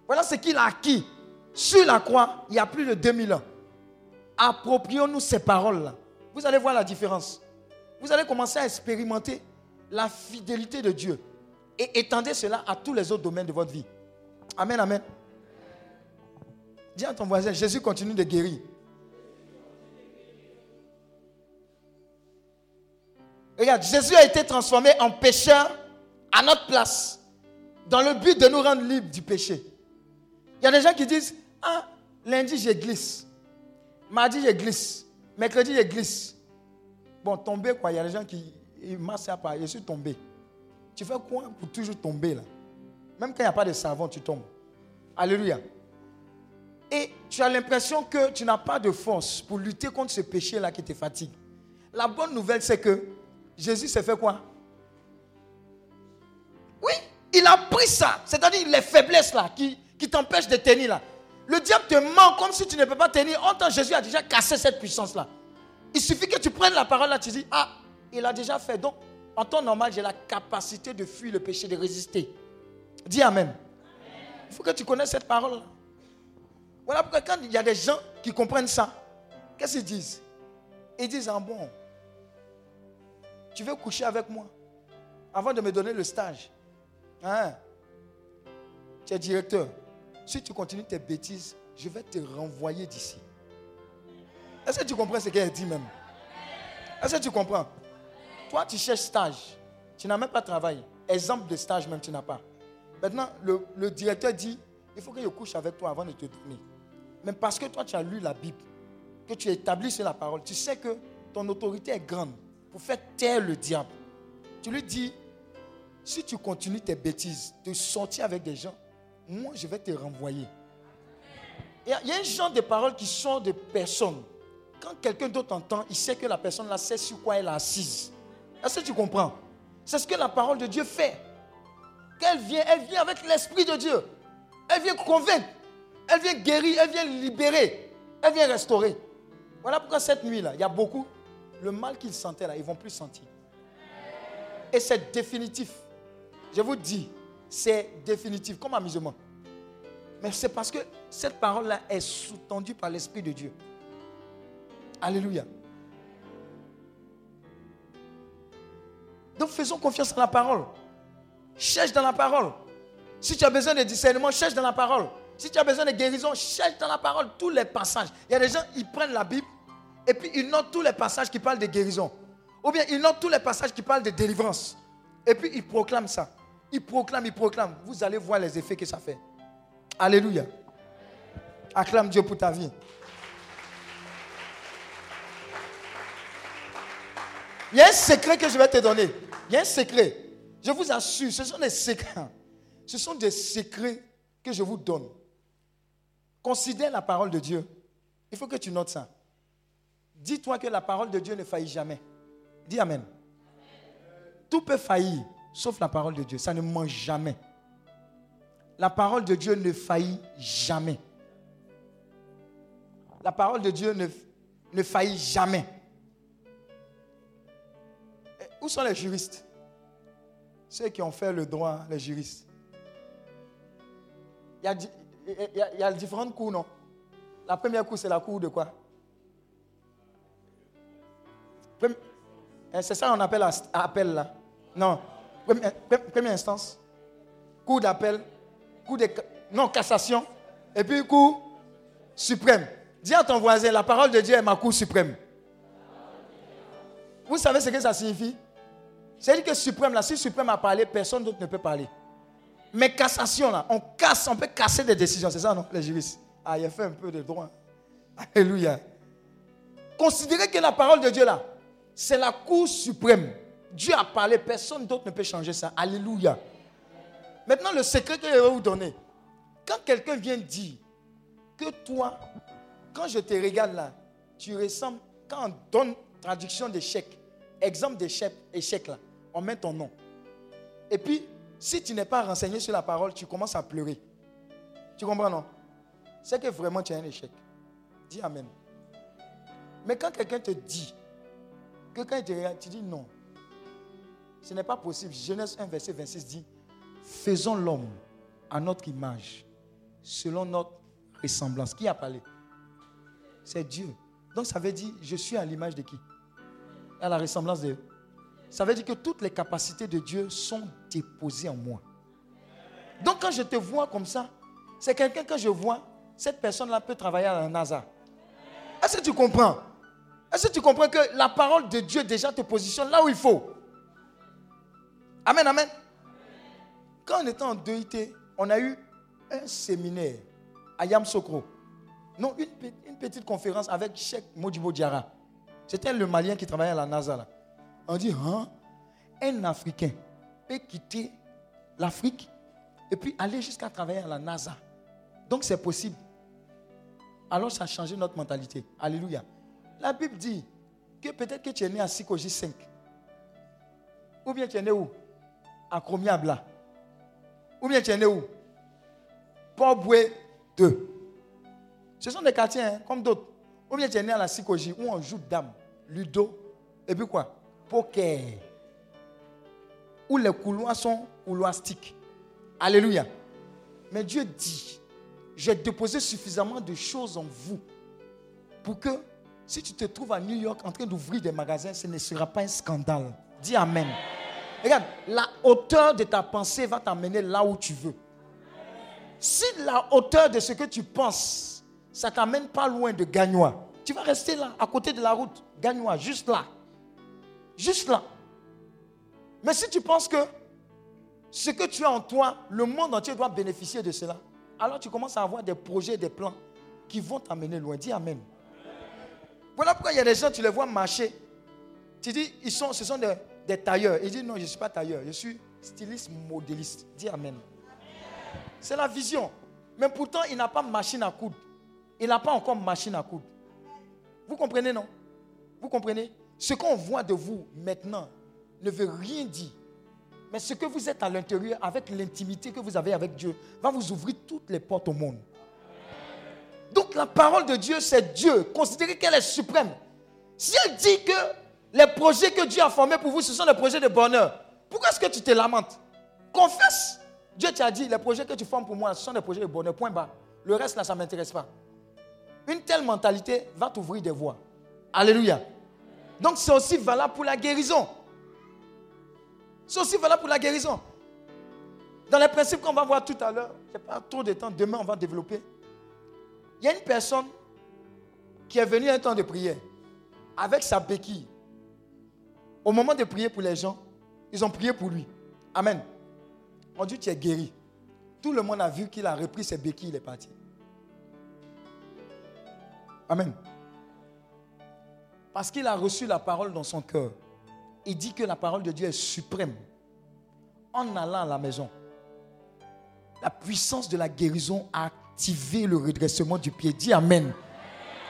S3: Voilà ce qu'il a acquis sur la croix il y a plus de 2000 ans. Approprions-nous ces paroles-là. Vous allez voir la différence. Vous allez commencer à expérimenter la fidélité de Dieu. Et étendez cela à tous les autres domaines de votre vie. Amen, amen. Dis à ton voisin, Jésus continue de guérir. Regarde, Jésus a été transformé en pécheur à notre place, dans le but de nous rendre libres du péché. Il y a des gens qui disent, ah, lundi je glisse, mardi je glisse, mercredi je glisse. Bon, tomber quoi, il y a des gens qui ils à part, je suis tombé. Tu fais quoi pour toujours tomber là? Même quand il n'y a pas de savon, tu tombes. Alléluia. Et tu as l'impression que tu n'as pas de force pour lutter contre ce péché-là qui te fatigue. La bonne nouvelle, c'est que Jésus s'est fait quoi? Oui, il a pris ça. C'est-à-dire les faiblesses là qui, qui t'empêchent de tenir là. Le diable te ment comme si tu ne peux pas tenir. En Jésus a déjà cassé cette puissance-là. Il suffit que tu prennes la parole là, tu dis, ah, il a déjà fait. Donc, en temps normal, j'ai la capacité de fuir le péché, de résister. Dis Amen. Il faut que tu connaisses cette parole-là. Voilà pourquoi quand il y a des gens qui comprennent ça, qu'est-ce qu'ils disent? Ils disent, ah bon, tu veux coucher avec moi avant de me donner le stage. Hein? Tu es directeur. Si tu continues tes bêtises, je vais te renvoyer d'ici. Est-ce que tu comprends ce qu'elle dit même? Est-ce que tu comprends? Toi, tu cherches stage. Tu n'as même pas travaillé. Exemple de stage même, tu n'as pas. Maintenant, le, directeur dit, il faut que je couche avec toi avant de te donner. Mais parce que toi, tu as lu la Bible, que tu es établi sur la parole, tu sais que ton autorité est grande pour faire taire le diable. Tu lui dis, si tu continues tes bêtises, de sortir avec des gens, moi, je vais te renvoyer. Il y a- un genre de paroles qui sont de personnes. Quand quelqu'un d'autre entend, il sait que la personne là sait sur quoi elle est assise. Est-ce que tu comprends? C'est ce que la parole de Dieu fait. Qu'elle vient, elle vient avec l'Esprit de Dieu. Elle vient convaincre. Elle vient guérir, elle vient libérer. Elle vient restaurer. Voilà pourquoi cette nuit-là, il y a beaucoup, le mal qu'ils sentaient là, ils ne vont plus sentir. Et c'est définitif. Je vous dis, c'est définitif, comme amusement. Mais c'est parce que cette parole-là est sous-tendue par l'Esprit de Dieu. Alléluia. Donc faisons confiance à la parole. Cherche dans la parole. Si tu as besoin de discernement, cherche dans la parole. Si tu as besoin de guérison, cherche dans la parole tous les passages. Il y a des gens, ils prennent la Bible et puis ils notent tous les passages qui parlent de guérison. Ou bien ils notent tous les passages qui parlent de délivrance. Et puis ils proclament ça. Ils proclament, ils proclament. Vous allez voir les effets que ça fait. Alléluia. Acclame Dieu pour ta vie. Il y a un secret que je vais te donner. Il y a un secret. Je vous assure, ce sont des secrets. Ce sont des secrets que je vous donne. Considère la parole de Dieu. Il faut que tu notes ça. Dis-toi que la parole de Dieu ne faillit jamais. Dis Amen. Tout peut faillir, sauf la parole de Dieu. Ça ne mange jamais. La parole de Dieu ne faillit jamais. La parole de Dieu ne, ne faillit jamais. Où sont les juristes? Ceux qui ont fait le droit, les juristes. Il y a, il y a- il y a différentes cours, non? La première cour, c'est la cour de quoi? Eh, C'est ça qu'on appelle appel là Non. Première, pre- première instance. cour d'appel, cour de non cassation, et puis cour suprême. Dis à ton voisin, la parole de Dieu est ma cour suprême. Vous savez ce que ça signifie? C'est-à-dire que suprême, là, si suprême a parlé, personne d'autre ne peut parler. Mais cassation, là, on casse, on peut casser des décisions, c'est ça, non, les juristes? Ah, il a fait un peu de droit. Alléluia. Considérez que la parole de Dieu, là, c'est la cour suprême. Dieu a parlé, personne d'autre ne peut changer ça. Alléluia. Maintenant, le secret que je vais vous donner. Quand quelqu'un vient dire que toi, quand je te regarde là, tu ressembles, quand on donne traduction d'échec, exemple d'échec, échec là, on met ton nom. Et puis, si tu n'es pas renseigné sur la parole, tu commences à pleurer. Tu comprends, non? C'est que vraiment tu as un échec. Dis Amen. Mais quand quelqu'un te dit, que quand il te regarde, tu dis non. Ce n'est pas possible. Genèse 1, verset 26 dit, faisons l'homme à notre image, selon notre ressemblance. Qui a parlé? C'est Dieu. Donc ça veut dire, je suis à l'image de qui? À la ressemblance de Ça veut dire que toutes les capacités de Dieu sont déposées en moi. Donc quand je te vois comme ça, c'est quelqu'un que je vois, cette personne-là peut travailler à la NASA. Est-ce que tu comprends? Est-ce que tu comprends que la parole de Dieu déjà te positionne là où il faut? Amen, amen. Quand on était en 2IT, on a eu un séminaire à Yamsokro. Non, une, petite conférence avec Cheikh Modibo Diara. C'était le Malien qui travaillait à la NASA. Là. On dit, hein, un Africain peut quitter l'Afrique et puis aller jusqu'à travailler à la NASA. Donc c'est possible. Alors ça a changé notre mentalité. Alléluia. La Bible dit que peut-être que tu es né à Sikoji 5. Ou bien tu es né où? À Kromiabla. Ou bien tu es né où Port-Boué 2. Ce sont des quartiers hein, comme d'autres. Ou bien tu né à la Sikoji où on joue dame, ludo, et puis quoi? Poker. Où les couloirs sont couloistiques. Alléluia. Mais Dieu dit j'ai déposé suffisamment de choses en vous pour que si tu te trouves à New York en train d'ouvrir des magasins, ce ne sera pas un scandale. Dis Amen. Regarde, la hauteur de ta pensée va t'amener là où tu veux. Si la hauteur de ce que tu penses, ça t'amène pas loin de Gagnois, tu vas rester là, à côté de la route, Gagnois, juste là. Juste là. Mais si tu penses que ce que tu as en toi, le monde entier doit bénéficier de cela, alors tu commences à avoir des projets, des plans qui vont t'amener loin. Dis Amen. Voilà pourquoi il y a des gens, tu les vois marcher. Tu dis, ce sont des, tailleurs. Ils disent, non, je ne suis pas tailleur, je suis styliste, modéliste. Dis Amen. C'est la vision. Mais pourtant, il n'a pas machine à coudre. Il n'a pas encore machine à coudre. Vous comprenez, non? Vous comprenez? Ce qu'on voit de vous maintenant ne veut rien dire mais ce que vous êtes à l'intérieur, avec l'intimité que vous avez avec Dieu, va vous ouvrir toutes les portes au monde. Donc la parole de Dieu, c'est Dieu. Considérez qu'elle est suprême. Si elle dit que les projets que Dieu a formés pour vous, ce sont des projets de bonheur, pourquoi est-ce que tu te lamentes? Confesse. Dieu t'a dit, les projets que tu formes pour moi, ce sont des projets de bonheur. Point bas. Le reste, là, ça ne m'intéresse pas. Une telle mentalité va t'ouvrir des voies. Alléluia. Donc c'est aussi valable pour la guérison. C'est aussi valable pour la guérison. Dans les principes qu'on va voir tout à l'heure, je n'ai pas trop de temps, demain on va développer. Il y a une personne qui est venue à un temps de prière avec sa béquille. Au moment de prier pour les gens, ils ont prié pour lui. Amen. On dit tu es guéri. Tout le monde a vu qu'il a repris ses béquilles, il est parti. Amen. Parce qu'il a reçu la parole dans son cœur il dit que la parole de Dieu est suprême. En allant à la maison, la puissance de la guérison a activé le redressement du pied. Dis Amen.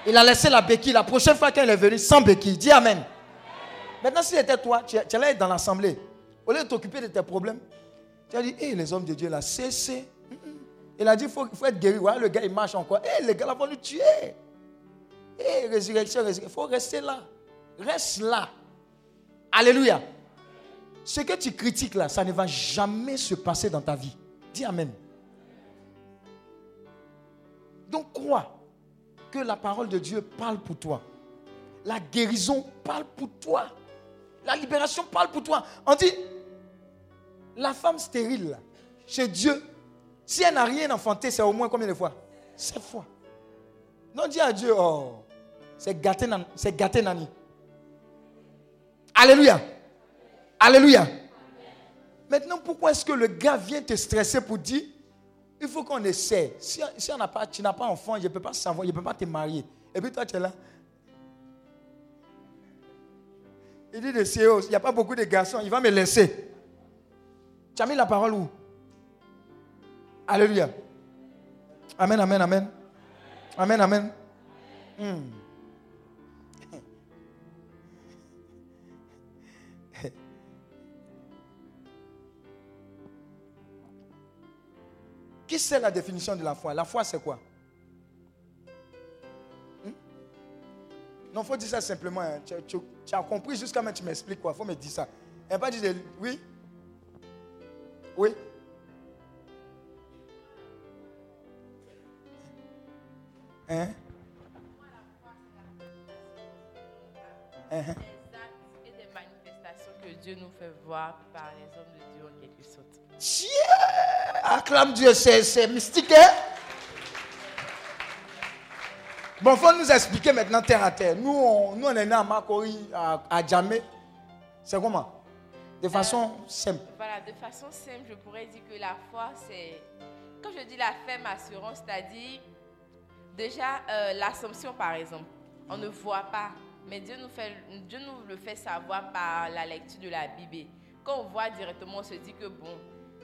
S3: Il a laissé la béquille. La prochaine fois qu'il est venu, sans béquille. Dis Amen. Maintenant, si c'était toi, tu, allais être dans l'assemblée. Au lieu de t'occuper de tes problèmes, tu as dit, hé, les hommes de Dieu là, cessez. Il a dit, il faut, être guéri. Ouais, le gars, il marche encore. Hé, les gars là vont nous tuer. Hé, résurrection, résurrection. Il faut rester là. Reste là. Alléluia. Ce que tu critiques là, ça ne va jamais se passer dans ta vie. Dis Amen. Donc crois que la parole de Dieu parle pour toi. La guérison parle pour toi. La libération parle pour toi. On dit, la femme stérile, chez Dieu, si elle n'a rien enfanté, c'est au moins combien de fois? Sept fois. Non, dis à Dieu, oh, c'est gâté, c'est Nani. Alléluia. Alléluia. Maintenant, pourquoi est-ce que le gars vient te stresser pour dire, il faut qu'on essaie. Si, tu n'as pas enfant, je ne peux pas savoir, je ne peux pas te marier. Et puis toi, tu es là. Il dit de CEO, il n'y a pas beaucoup de garçons, il va me laisser. Tu as mis la parole où? Alléluia. Amen, amen, amen. Amen, amen. Hmm. Qui sait la définition de la foi? La foi, c'est quoi? Hmm? Non, il faut dire ça simplement. Hein. As compris jusqu'à maintenant, tu m'expliques quoi. Il faut me dire ça. Et pas dire oui. Oui. Hein?
S4: Des actes et des manifestations que Dieu nous fait voir par les hommes de Dieu en quelque sorte.
S3: Tiens! Acclame Dieu, c'est mystique, hein? Bon, il faut nous expliquer maintenant terre à terre. Nous, on, nous, on est né à Makori, à, à Djamé. C'est comment? De façon simple.
S4: Voilà, de façon simple, je pourrais dire que la foi, c'est. Quand je dis la ferme assurance, c'est-à-dire Déjà, euh, l'Assomption, par exemple, on ne voit pas, mais Dieu nous, fait, Dieu nous le fait savoir par la lecture de la Bible. Quand on voit directement, on se dit que, bon,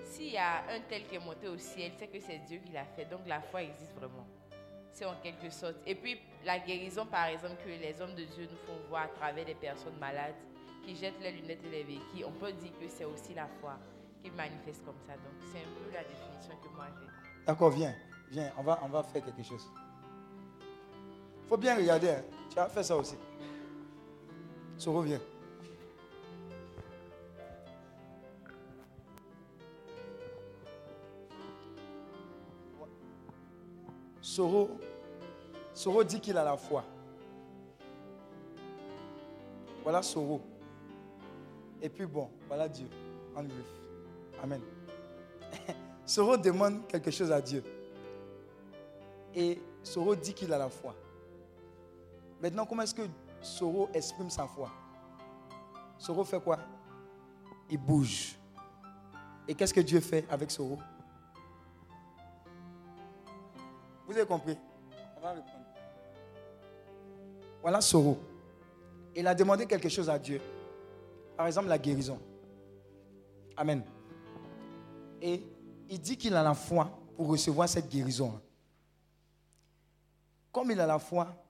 S4: s'il y a un tel qui est monté au ciel, c'est que c'est Dieu qui l'a fait. Donc la foi existe vraiment. C'est en quelque sorte. Et puis, la guérison, par exemple, que les hommes de Dieu nous font voir à travers des personnes malades qui jettent les lunettes et les véhicules, on peut dire que c'est aussi la foi qui manifeste comme ça. Donc, c'est un peu la définition que moi j'ai.
S3: D'accord, viens, viens, on va, on va faire quelque chose faut bien regarder. Hein. Tu as fait ça aussi. Soro, revient. Soro, Soro dit qu'il a la foi. Voilà Soro. Et puis bon, voilà Dieu en Amen. Soro demande quelque chose à Dieu. Et Soro dit qu'il a la foi. Maintenant, comment est-ce que Soro exprime sa foi? Soro fait quoi? Il bouge. Et qu'est-ce que Dieu fait avec Soro? Vous avez compris? On va répondre. Voilà Soro. Il a demandé quelque chose à Dieu. Par exemple, la guérison. Amen. Et il dit qu'il a la foi pour recevoir cette guérison. Comme il a la foi,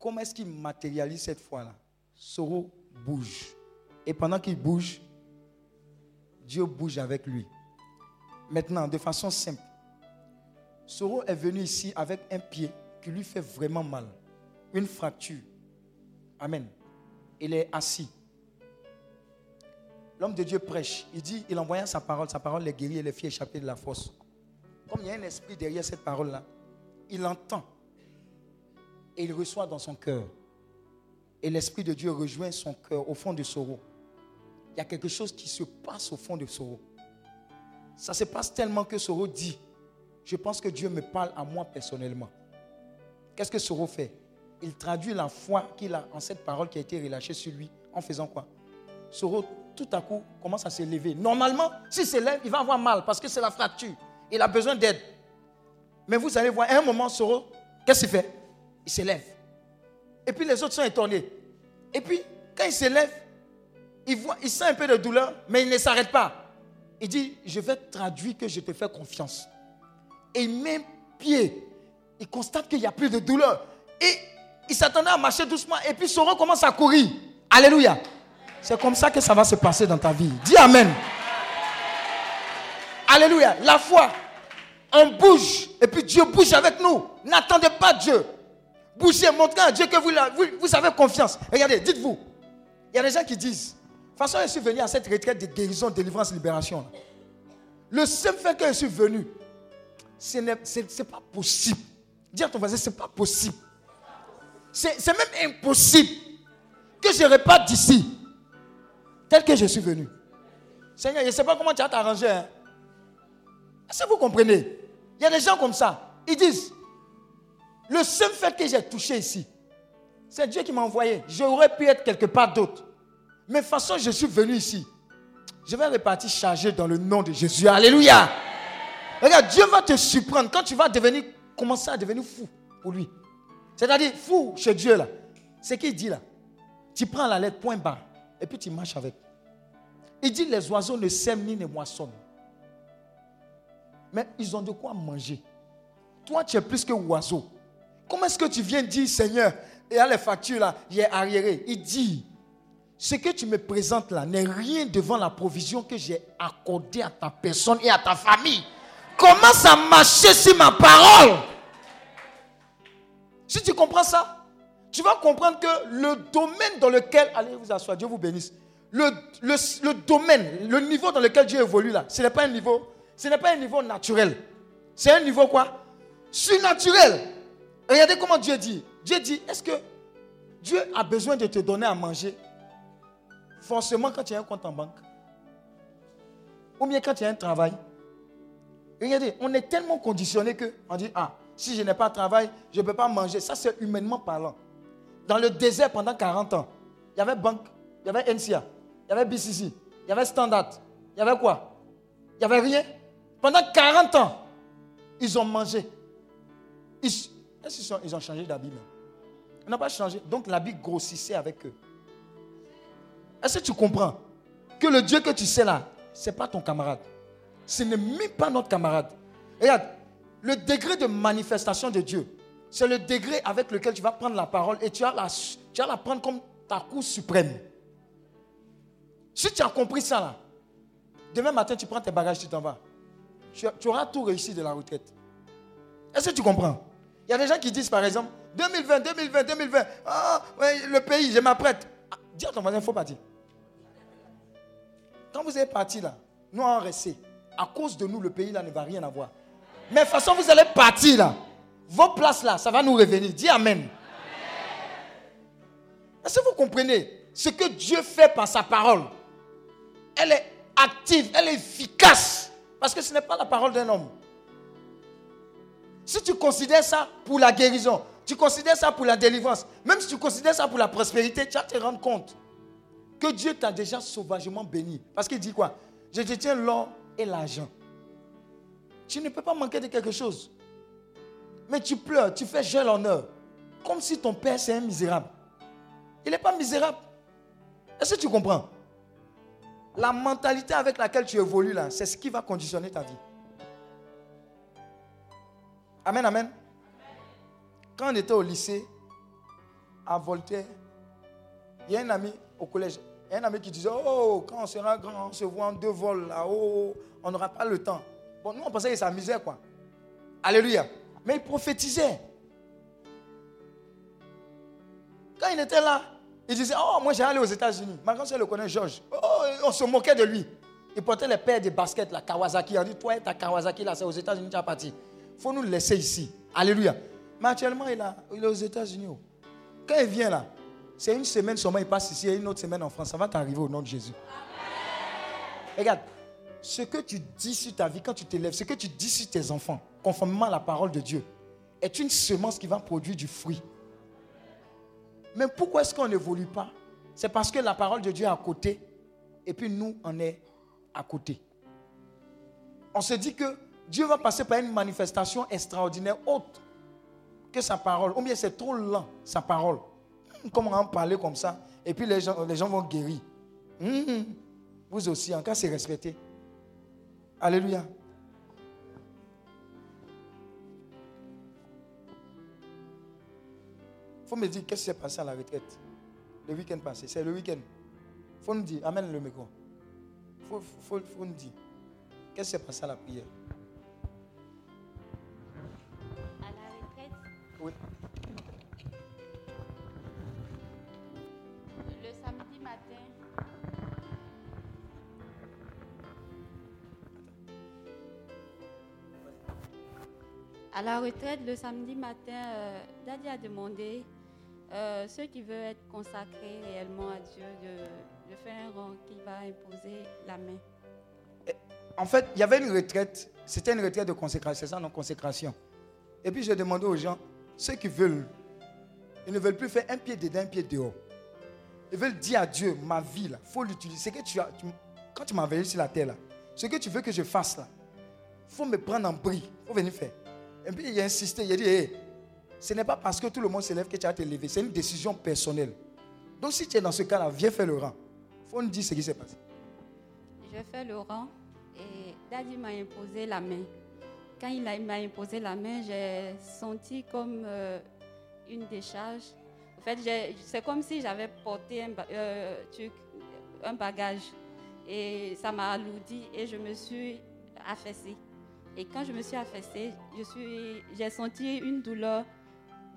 S3: Comment est-ce qu'il matérialise cette foi-là? Soro bouge. Et pendant qu'il bouge, Dieu bouge avec lui. Maintenant, de façon simple, Soro est venu ici avec un pied qui lui fait vraiment mal. Une fracture. Amen. Il est assis. L'homme de Dieu prêche. Il dit, il envoie sa parole. Sa parole les guérit et les fit échapper de la fosse. Comme il y a un esprit derrière cette parole-là, il entend et il reçoit dans son cœur. Et l'Esprit de Dieu rejoint son cœur au fond de Soro. Il y a quelque chose qui se passe au fond de Soro. Ça se passe tellement que Soro dit, je pense que Dieu me parle à moi personnellement. Qu'est-ce que Soro fait? Il traduit la foi qu'il a en cette parole qui a été relâchée sur lui en faisant quoi? Soro, tout à coup, commence à se lever. Normalement, s'il se lève, il va avoir mal parce que c'est la fracture. Il a besoin d'aide. Mais vous allez voir, à un moment, Soro, qu'est-ce qu'il fait? Il se lève. Et puis les autres sont étonnés. Et puis, quand il se lève, il, il sent un peu de douleur, mais il ne s'arrête pas. Il dit, je vais traduire que je te fais confiance. Et il met pied. Il constate qu'il n'y a plus de douleur. Et il s'attendait à marcher doucement. Et puis son commence à courir. Alléluia. C'est comme ça que ça va se passer dans ta vie. Dis Amen. Alléluia. La foi. On bouge. Et puis Dieu bouge avec nous. N'attendez pas Dieu. Bougez, montrez à Dieu que vous, vous, avez confiance. Regardez, dites-vous. Il y a des gens qui disent, de toute façon, je suis venu à cette retraite de guérison, délivrance, libération. Le seul fait que je suis venu, ce n'est pas possible. Dis à ton voisin, ce pas possible. C'est même impossible que je reparte d'ici tel que je suis venu. Seigneur, je ne sais pas comment tu as t'arrangé. Hein. Est-ce que vous comprenez? Il y a des gens comme ça. Ils disent, le seul fait que j'ai touché ici, c'est Dieu qui m'a envoyé. J'aurais pu être quelque part d'autre. Mais de toute façon, je suis venu ici. Je vais repartir chargé dans le nom de Jésus. Alléluia. Regarde, Dieu va te surprendre quand tu vas devenir, commencer à devenir fou pour lui. C'est-à-dire fou chez Dieu là. C'est qu'il dit là? Tu prends la lettre point bas et puis tu marches avec. Il dit les oiseaux ne sèment ni ne moissonnent. Mais ils ont de quoi manger. Toi, tu es plus que oiseau. Comment est-ce que tu viens dire, Seigneur, et à les factures là, il est arriéré? Il dit, ce que tu me présentes là n'est rien devant la provision que j'ai accordée à ta personne et à ta famille. Commence à marcher sur ma parole. Si tu comprends ça, tu vas comprendre que le domaine dans lequel, allez vous asseoir, Dieu vous bénisse. Le, le, domaine, le niveau dans lequel Dieu évolue là, ce n'est pas un niveau, ce n'est pas un niveau naturel. C'est un niveau quoi? Surnaturel. Regardez comment Dieu dit. Dieu dit, est-ce que Dieu a besoin de te donner à manger forcément quand tu as un compte en banque? Ou bien quand tu as un travail? Regardez, on est tellement conditionné que on dit, ah, si je n'ai pas de travail, je ne peux pas manger. Ça, c'est humainement parlant. Dans le désert pendant 40 ans, il y avait banque, il y avait NCA, il y avait BCC, il y avait Standard, il y avait quoi? Il n'y avait rien. Pendant 40 ans, ils ont mangé. Est-ce qu'ils ont changé d'habit Ils n'ont pas changé. Donc l'habit grossissait avec eux. Est-ce que tu comprends que le Dieu que tu sais là, ce n'est pas ton camarade? Ce n'est même pas notre camarade. Regarde, le degré de manifestation de Dieu, c'est le degré avec lequel tu vas prendre la parole et tu vas la, tu la prendre comme ta cour suprême. Si tu as compris ça là, demain matin tu prends tes bagages, tu t'en vas. Tu, auras tout réussi de la retraite. Est-ce que tu comprends? Il y a des gens qui disent par exemple 2020, 2020, 2020. Ah, le pays, je m'apprête. Ah, dis à ton voisin, il faut partir. Quand vous êtes parti là, nous en resté. À cause de nous, le pays là ne va rien avoir. Mais de toute façon, vous allez partir là. Vos places là, ça va nous revenir. Dis Amen. Est-ce que vous comprenez ce que Dieu fait par sa parole? Elle est active, elle est efficace. Parce que ce n'est pas la parole d'un homme. Si tu considères ça pour la guérison, tu considères ça pour la délivrance, même si tu considères ça pour la prospérité, tu vas te rendre compte que Dieu t'a déjà sauvagement béni. Parce qu'il dit quoi? Je te tiens l'or et l'argent. Tu ne peux pas manquer de quelque chose. Mais tu pleures, tu fais gel honneur. Comme si ton père c'est un misérable. Il n'est pas misérable. Est-ce que tu comprends? La mentalité avec laquelle tu évolues là, c'est ce qui va conditionner ta vie. Amen, amen. Quand on était au lycée, à Voltaire, il y a un ami au collège, un ami qui disait, oh, quand on sera grand, on se voit en deux vols là-haut, on n'aura pas le temps. Bon, nous, on pensait qu'il s'amusait, quoi. Alléluia. Mais il prophétisait. Quand il était là, il disait, oh, moi j'ai allé aux États-Unis. Ma grand le connaît, Georges. Oh, on se moquait de lui. Il portait les paires de baskets, la Kawasaki. On dit, toi ta Kawasaki, là, c'est aux États-Unis, tu as parti. Il faut nous laisser ici. Alléluia. Mais actuellement, il, il est aux États-Unis. Oh. Quand il vient là, c'est une semaine seulement, il passe ici, et une autre semaine en France. Ça va t'arriver au nom de Jésus. Regarde, ce que tu dis sur ta vie quand tu t'élèves, ce que tu dis sur tes enfants, conformément à la parole de Dieu, est une semence qui va produire du fruit. Mais pourquoi est-ce qu'on n'évolue pas? C'est parce que la parole de Dieu est à côté et puis nous, on est à côté. On se dit que Dieu va passer par une manifestation extraordinaire autre que sa parole. Ou bien c'est trop lent, sa parole. Comment en parler comme ça Et puis les gens, les gens vont guérir. Hum, vous aussi, en cas c'est respecté. Alléluia. faut me dire qu'est-ce qui s'est passé à la retraite? Le week-end passé. C'est le week-end. Il faut nous dire, amène le micro. Il faut, faut, faut, nous dire qu'est-ce qui s'est passé à la prière?
S2: À la retraite?
S3: Oui.
S2: À la retraite, le samedi matin, euh, Daddy a demandé euh, ceux qui veulent être consacrés réellement à Dieu de, faire un rang qui va imposer la main.
S3: en fait, il y avait une retraite. C'était une retraite de consécration. C'est ça, non Consécration. Et puis, je demandais aux gens, ceux qui veulent, ils ne veulent plus faire un pied dedans, un pied dehors. Ils veulent dire à Dieu, ma vie, il faut l'utiliser. que tu as, quand tu m'as envoyé sur la terre, là, ce que tu veux que je fasse, il faut me prendre en bris. Il faut venir faire. Et puis, il a insisté. Il a dit, ce n'est pas parce que tout le monde s'élève que tu as te lever. C'est une décision personnelle. Donc, si tu es dans ce cas-là, viens faire le rang. Il faut nous dire ce qui s'est passé.
S5: Je fais le rang et Daddy m'a imposé la main. Quand il m'a imposé la main, j'ai senti comme euh, une décharge. En fait, c'est comme si j'avais porté un, euh, un bagage. Et ça m'a alourdi et je me suis affaissée. Et quand je me suis affaissée, j'ai senti une douleur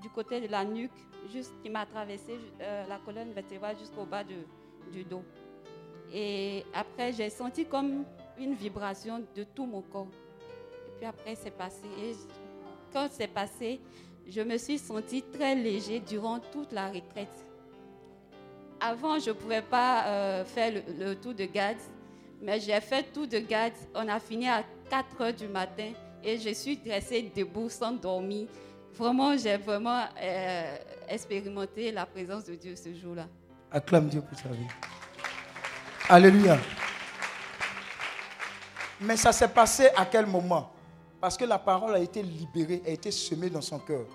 S5: du côté de la nuque, juste qui m'a traversé euh, la colonne vertébrale jusqu'au bas du dos. Et après, j'ai senti comme une vibration de tout mon corps. Et puis après, c'est passé. Et quand c'est passé, je me suis sentie très léger durant toute la retraite. Avant, je ne pouvais pas euh, faire le, tour de garde, mais j'ai fait tout de garde. On a fini à 4 heures du matin et je suis dressée debout sans dormir. Vraiment, j'ai vraiment euh, expérimenté la présence de Dieu ce jour-là.
S3: Acclame Dieu pour sa vie. Alléluia. Mais ça s'est passé à quel moment? Parce que la parole a été libérée, a été semée dans son cœur.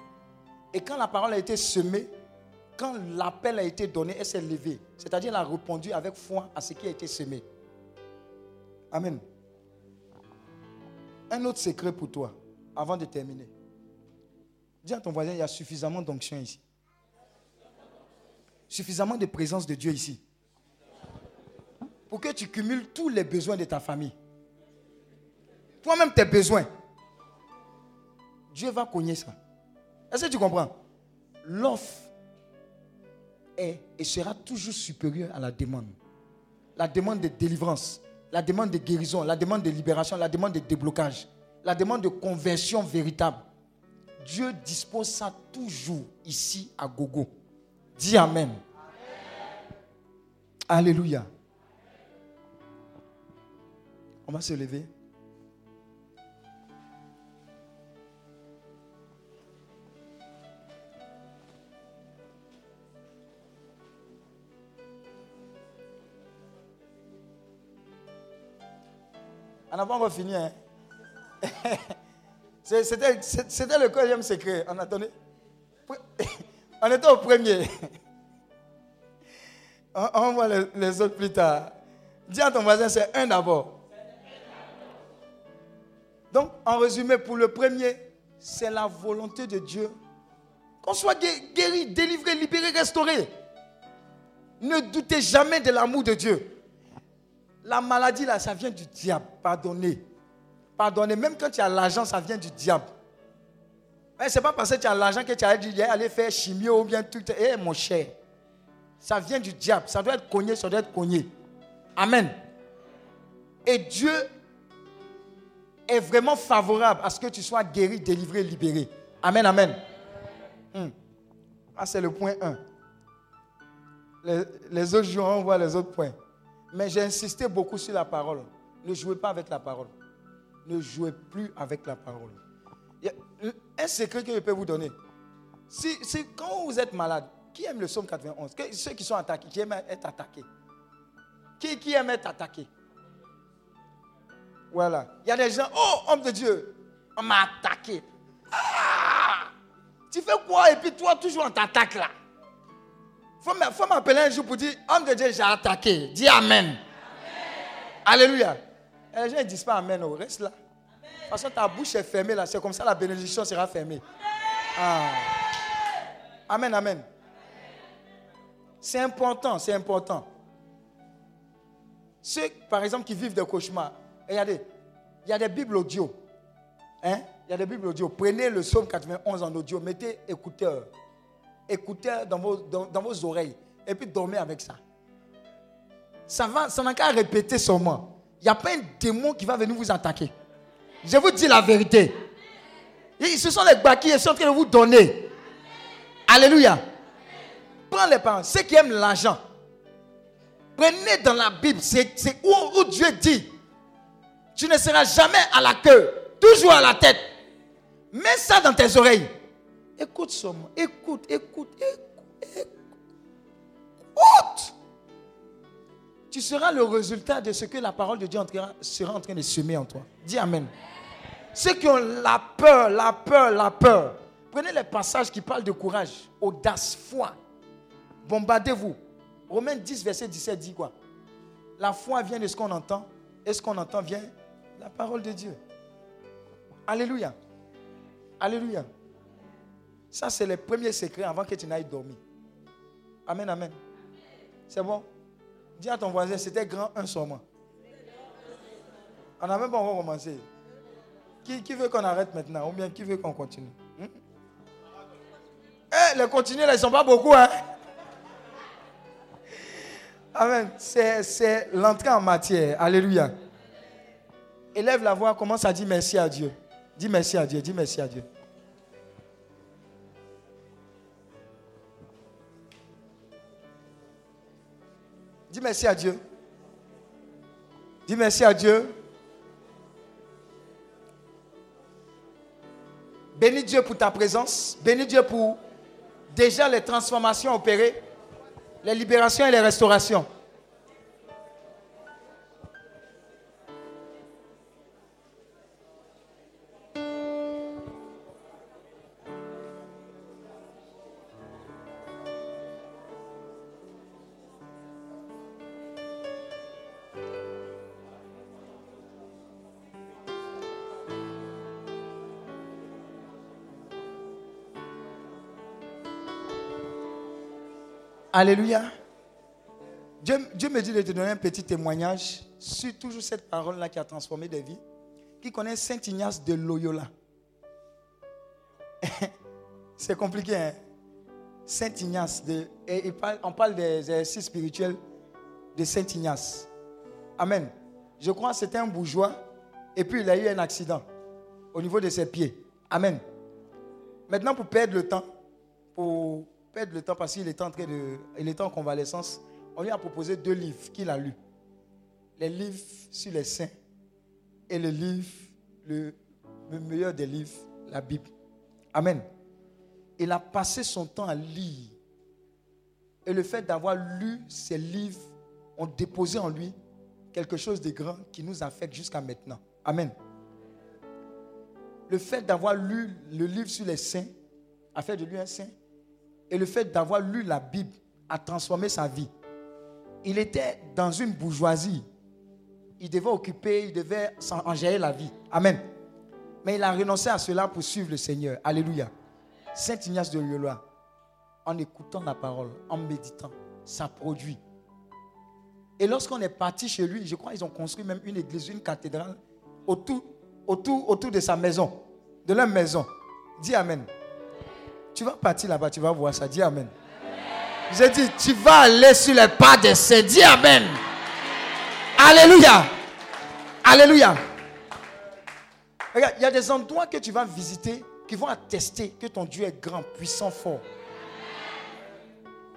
S3: Et quand la parole a été semée, quand l'appel a été donné, elle s'est levée. C'est-à-dire, elle a répondu avec foi à ce qui a été semé. Amen. Un autre secret pour toi, avant de terminer. Dis à ton voisin, il y a suffisamment d'onction ici. Suffisamment de présence de Dieu ici pour que tu cumules tous les besoins de ta famille. Toi-même, tes besoins. Dieu va cogner ça. Est-ce que tu comprends? L'offre est et sera toujours supérieure à la demande. La demande de délivrance, la demande de guérison, la demande de libération, la demande de déblocage, la demande de conversion véritable. Dieu dispose ça toujours ici à Gogo. Dis Amen. Alléluia. On va se lever. On n'a pas encore fini. Hein? C'était le quatrième secret. On attendait. On était au premier. On, voit les, les autres plus tard. Dis à ton voisin, c'est un d'abord. Donc, en résumé, pour le premier, c'est la volonté de Dieu. Qu'on soit guéri, délivré, libéré, restauré. Ne doutez jamais de l'amour de Dieu. La maladie, là, ça vient du diable. Pardonnez. Pardonnez. Même quand tu as l'argent, ça vient du diable. Ce n'est pas parce que tu as l'argent que tu as dit aller faire chimio ou bien tout. Eh, mon cher. Ça vient du diable. Ça doit être cogné, ça doit être cogné. Amen. Et Dieu est vraiment favorable à ce que tu sois guéri, délivré, libéré. Amen, amen. Hmm. Ah, c'est le point 1. Les, autres jours, on voit les autres points. Mais j'ai insisté beaucoup sur la parole. Ne jouez pas avec la parole. Ne jouez plus avec la parole. un secret que je peux vous donner. Si, quand vous êtes malade, qui aime le psaume 91 Ceux qui sont attaqués, qui aiment être attaqués? Qui, qui aime être attaqué? Voilà. Il y a des gens, oh, homme de Dieu, on m'a attaqué. Ah! Tu fais quoi? Et puis toi, toujours on t'attaque là Il faut m'appeler un jour pour dire, homme de Dieu, j'ai attaqué. Dis Amen. Alléluia. Et les gens ne disent pas Amen, oh, reste là. De toute façon, ta bouche est fermée là, c'est comme ça la bénédiction sera fermée. Ah. Amen, amen. C'est important, c'est important. Ceux, par exemple, qui vivent des cauchemars, regardez, il y a des Bibles audio. Hein? Il y a des Bibles audio. Prenez le psaume 91 en audio, mettez écouteur. Écouteur dans vos, dans, vos oreilles. Et puis dormez avec ça. Ça va, ça n'a qu'à répéter seulement. Il n'y a pas un démon qui va venir vous attaquer. Je vous dis la vérité. ce sont les qui sont en train de vous donner. Alléluia. Prends les parents. Ceux qui aiment l'argent. Prenez dans la Bible. C'est où Dieu dit Tu ne seras jamais à la queue, toujours à la tête. Mets ça dans tes oreilles. Écoute seulement, écoute, écoute, écoute, écoute. Tu seras le résultat de ce que la parole de Dieu sera en train de semer en toi. Dis Amen. Ceux qui ont la peur, la peur, la peur. Prenez les passages qui parlent de courage, audace, foi. Bombardez-vous. Romains 10, verset 17 dit quoi? La foi vient de ce qu'on entend, et ce qu'on entend vient de la parole de Dieu. Alléluia. Alléluia. Ça, c'est le premier secret avant que tu n'ailles dormir. Amen, amen. C'est bon? Dis à ton voisin, c'était grand un mois. On n'a même pas encore commencé. Qui, veut qu'on arrête maintenant? Ou bien qui veut qu'on continue? Hmm? Eh, les continuer, ils ne sont pas beaucoup. Hein? Amen. C'est l'entrée en matière. Alléluia. Élève la voix, commence à dire merci à Dieu. Dis merci à Dieu, dis merci à Dieu. Dis merci à Dieu. Dis merci à Dieu. Bénis Dieu pour ta présence. Bénis Dieu pour déjà les transformations opérées, les libérations et les restaurations. Alléluia. Dieu, me dit de te donner un petit témoignage sur toujours cette parole-là qui a transformé des vies. Qui connaît Saint Ignace de Loyola. C'est compliqué, hein? Saint Ignace. On parle des exercices spirituels de Saint Ignace. Amen. Je crois que c'était un bourgeois. Et puis il a eu un accident au niveau de ses pieds. Amen. Maintenant, pour perdre le temps, pour perdre le temps parce qu'il était en train de, il était en convalescence. On lui a proposé deux livres qu'il a lus. Les livres sur les saints et le livre, le, meilleur des livres, la Bible. Amen. Il a passé son temps à lire. Et le fait d'avoir lu ces livres ont déposé en lui quelque chose de grand qui nous affecte jusqu'à maintenant. Amen. Le fait d'avoir lu le livre sur les saints a fait de lui un saint. Et le fait d'avoir lu la Bible a transformé sa vie. Il était dans une bourgeoisie. Il devait occuper, il devait en gérer la vie. Amen. Mais il a renoncé à cela pour suivre le Seigneur. Alléluia. Saint Ignace de Loyola, en écoutant la parole, en méditant, ça produit. Et lorsqu'on est parti chez lui, je crois qu'ils ont construit même une église, une cathédrale autour, autour, autour de sa maison, de leur maison. Dis Amen. Tu vas partir là-bas, tu vas voir ça. Dis Amen. J'ai dit, tu vas aller sur les pas des saints. Dis Amen. Alléluia. Alléluia. Regarde, il y a des endroits que tu vas visiter qui vont attester que ton Dieu est grand, puissant, fort.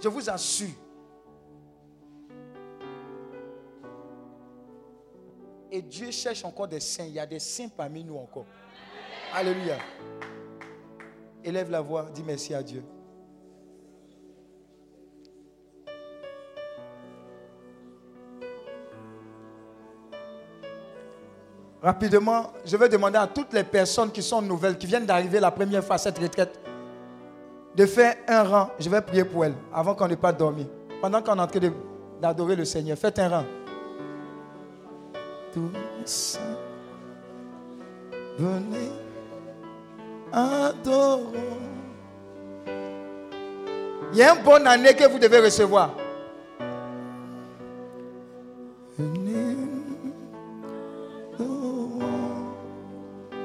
S3: Je vous assure. Et Dieu cherche encore des saints. Il y a des saints parmi nous encore. Alléluia. Élève la voix, dis merci à Dieu. Rapidement, je vais demander à toutes les personnes qui sont nouvelles, qui viennent d'arriver la première fois à cette retraite, de faire un rang. Je vais prier pour elles avant qu'on n'ait pas dormi. Pendant qu'on est en train d'adorer le Seigneur, faites un rang. Tous, venez adorons. Il y a une bonne année que vous devez recevoir.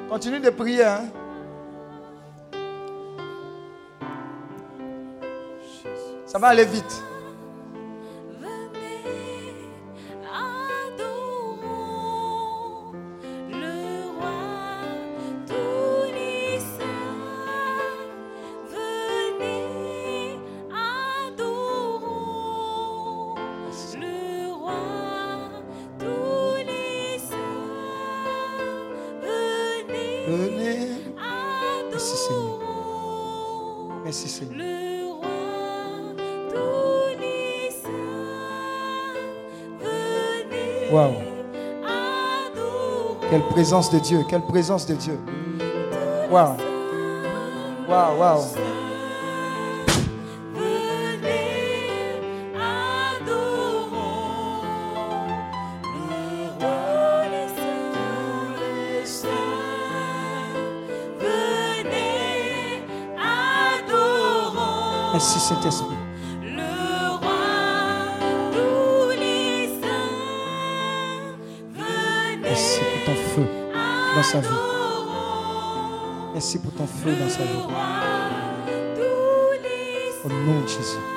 S3: Continue de prier. Hein? Ça va aller vite.
S2: présence de Dieu, quelle présence de Dieu. Waouh. Waouh, waouh. Merci Saint-Esprit. nossa vida. É
S3: se
S2: botão
S3: frio nessa vida.
S2: O nome de Jesus.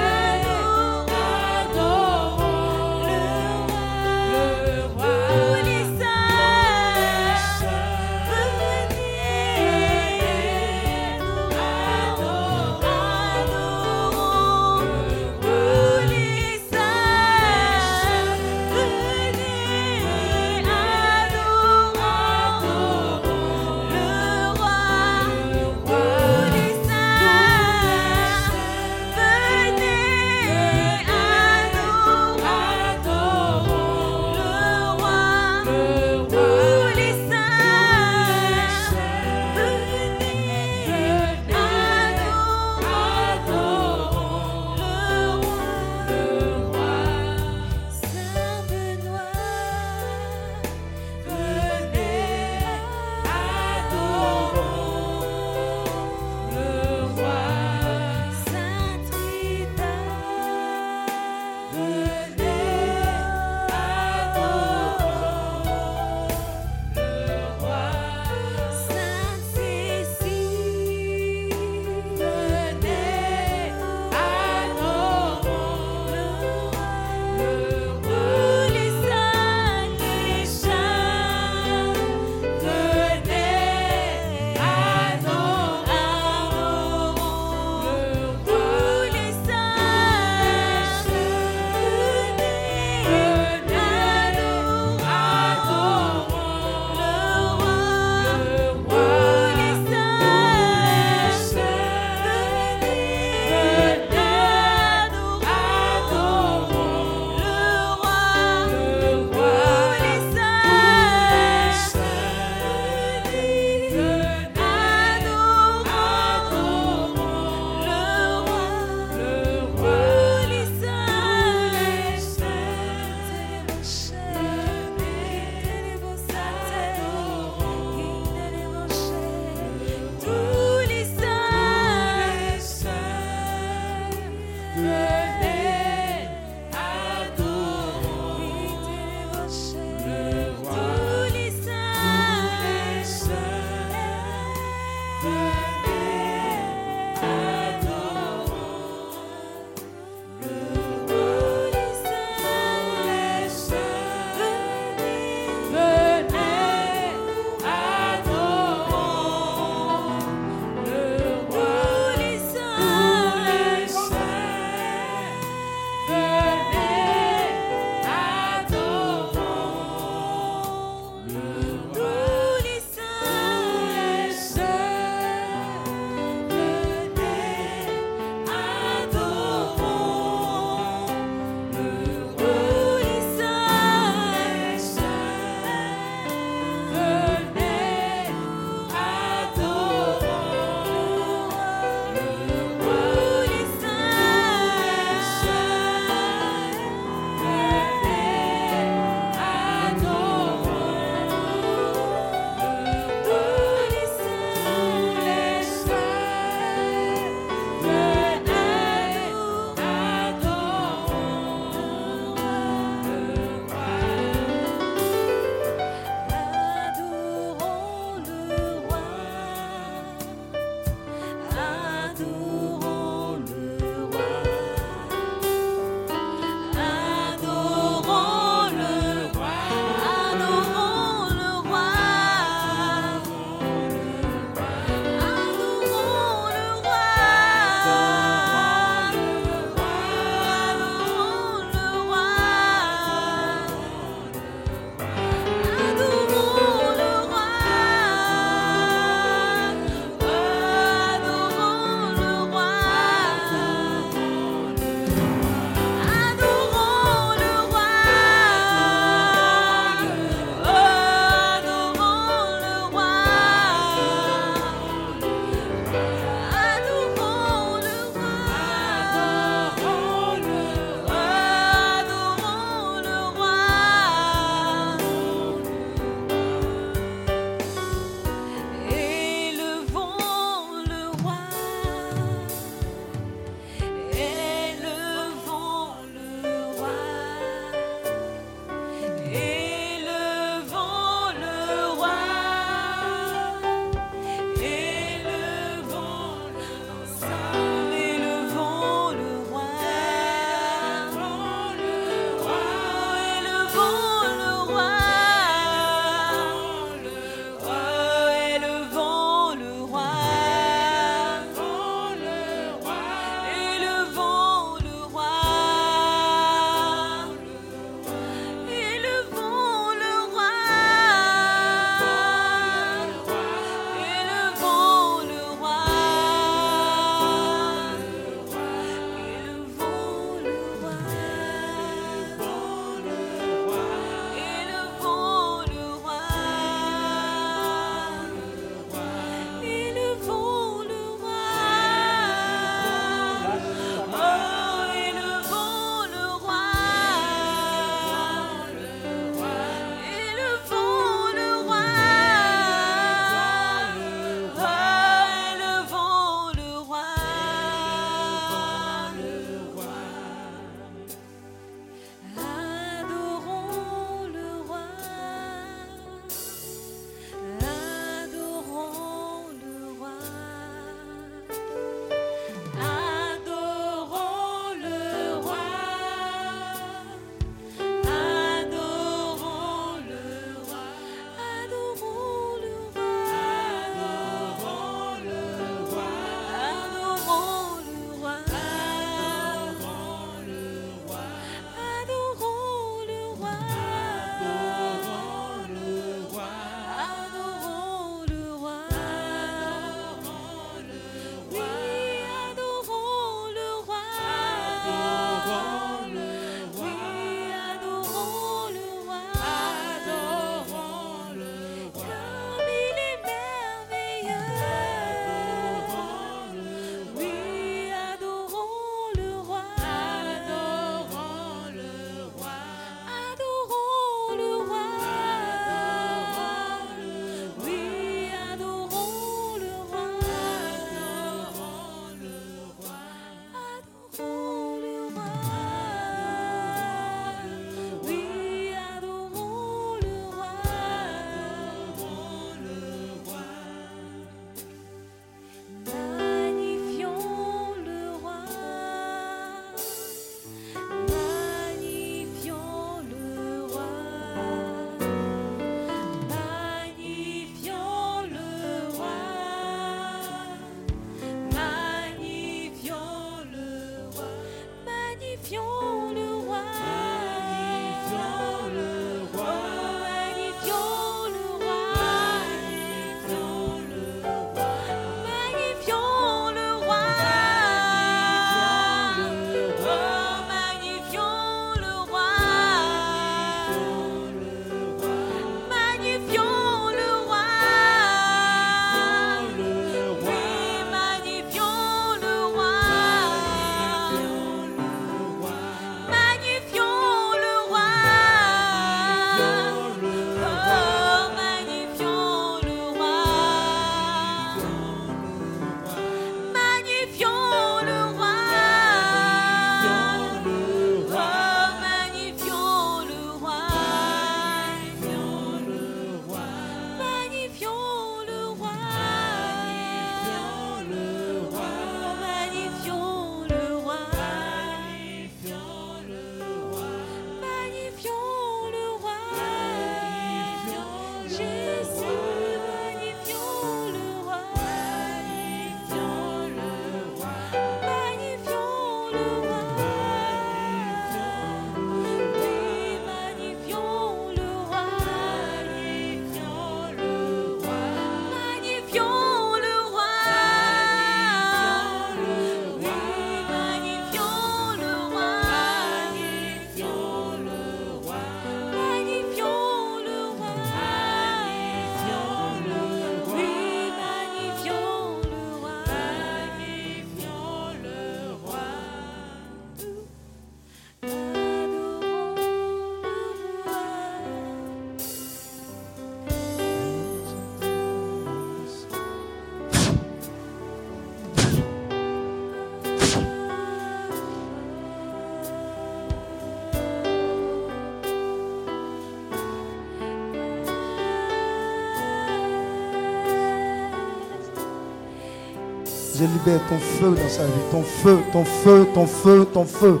S2: élever ton feu dans sa vie. Ton feu, ton feu, ton feu, ton feu.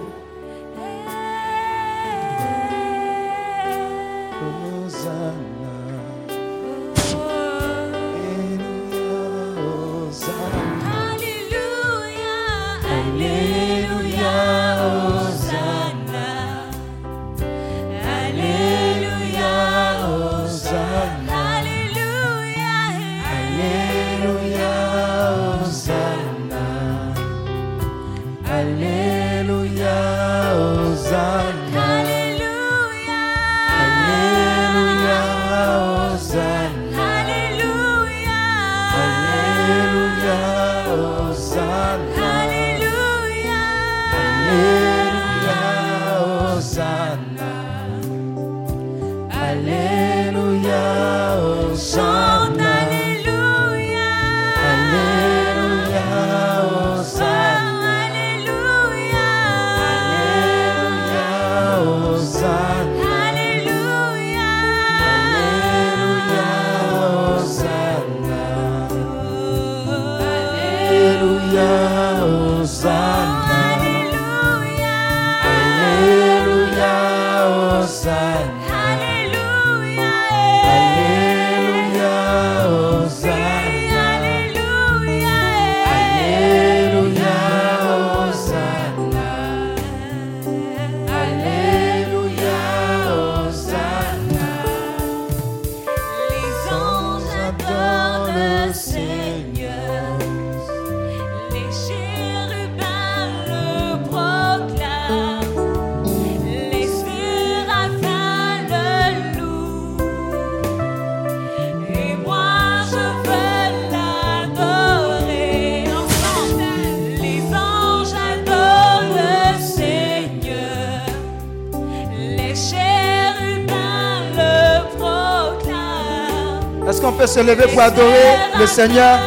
S2: lever pour adorer le Seigneur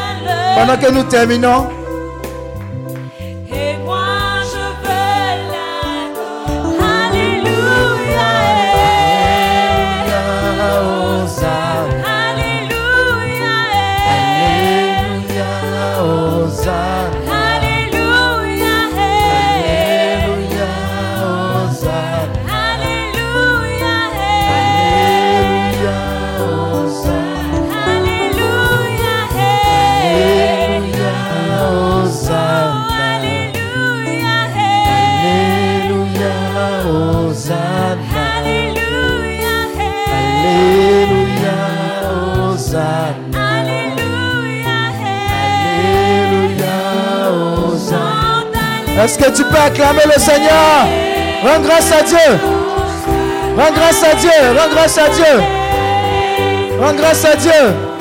S2: pendant que nous terminons. Acclamer le Seigneur Rends grâce à Dieu. Rends grâce à Dieu. Rends grâce à Dieu. Rends grâce à Dieu.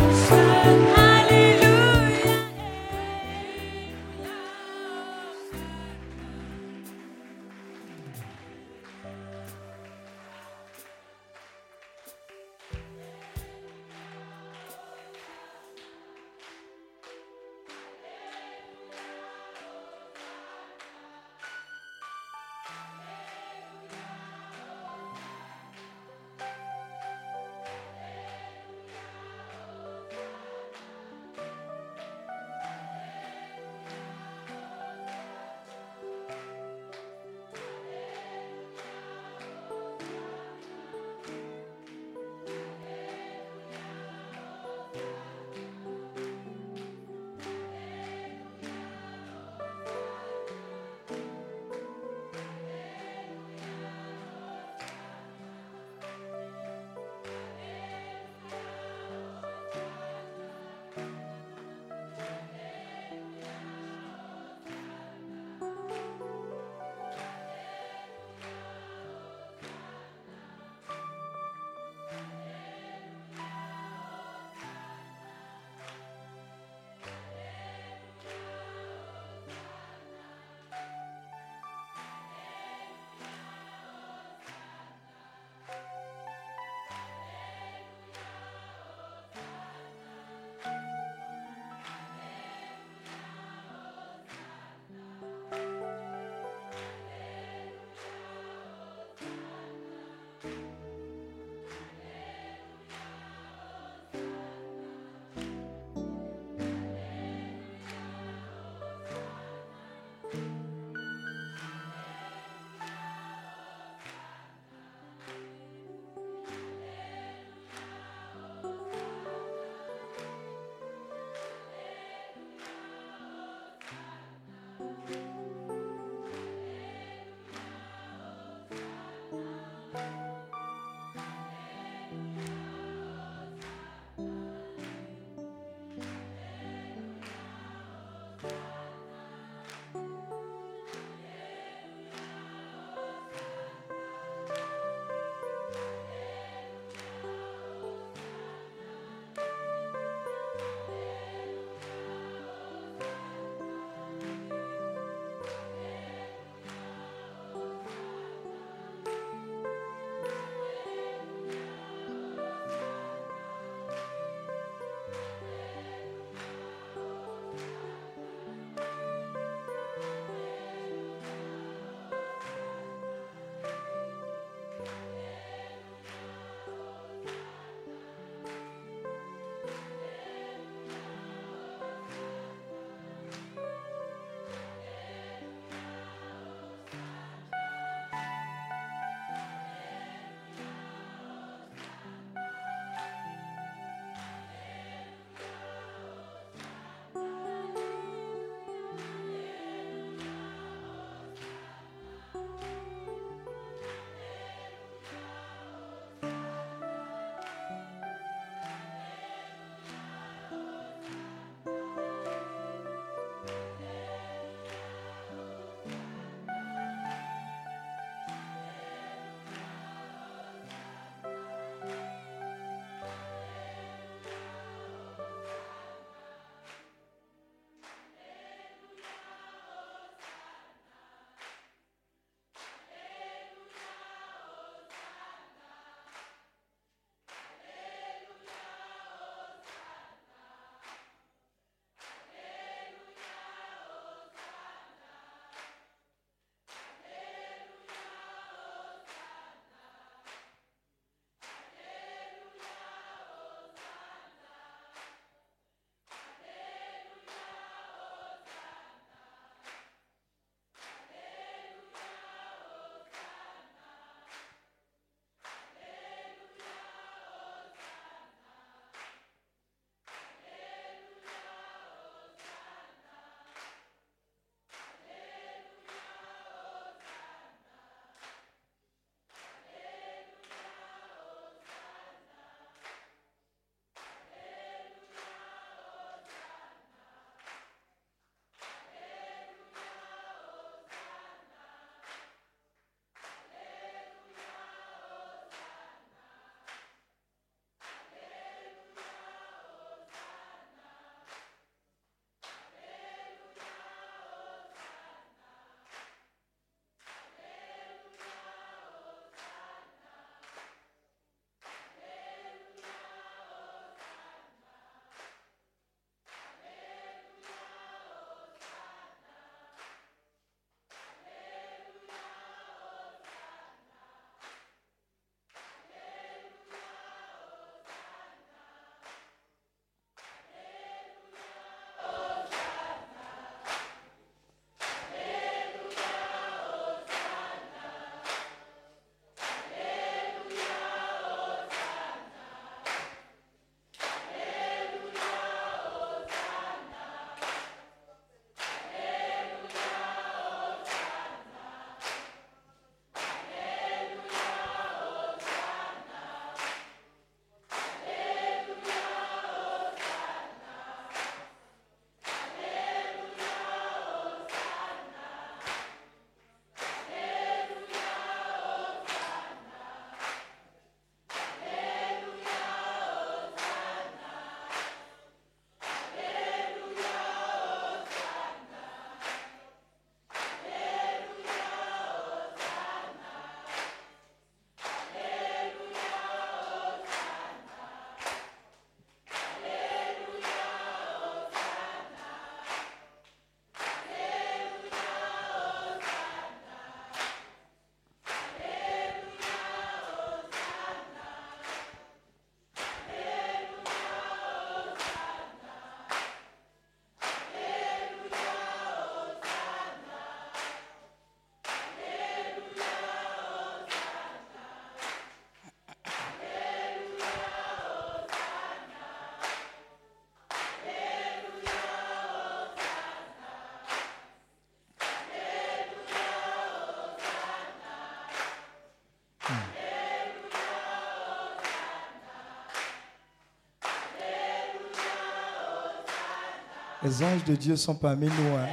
S3: Les anges de Dieu sont parmi nous. Hein.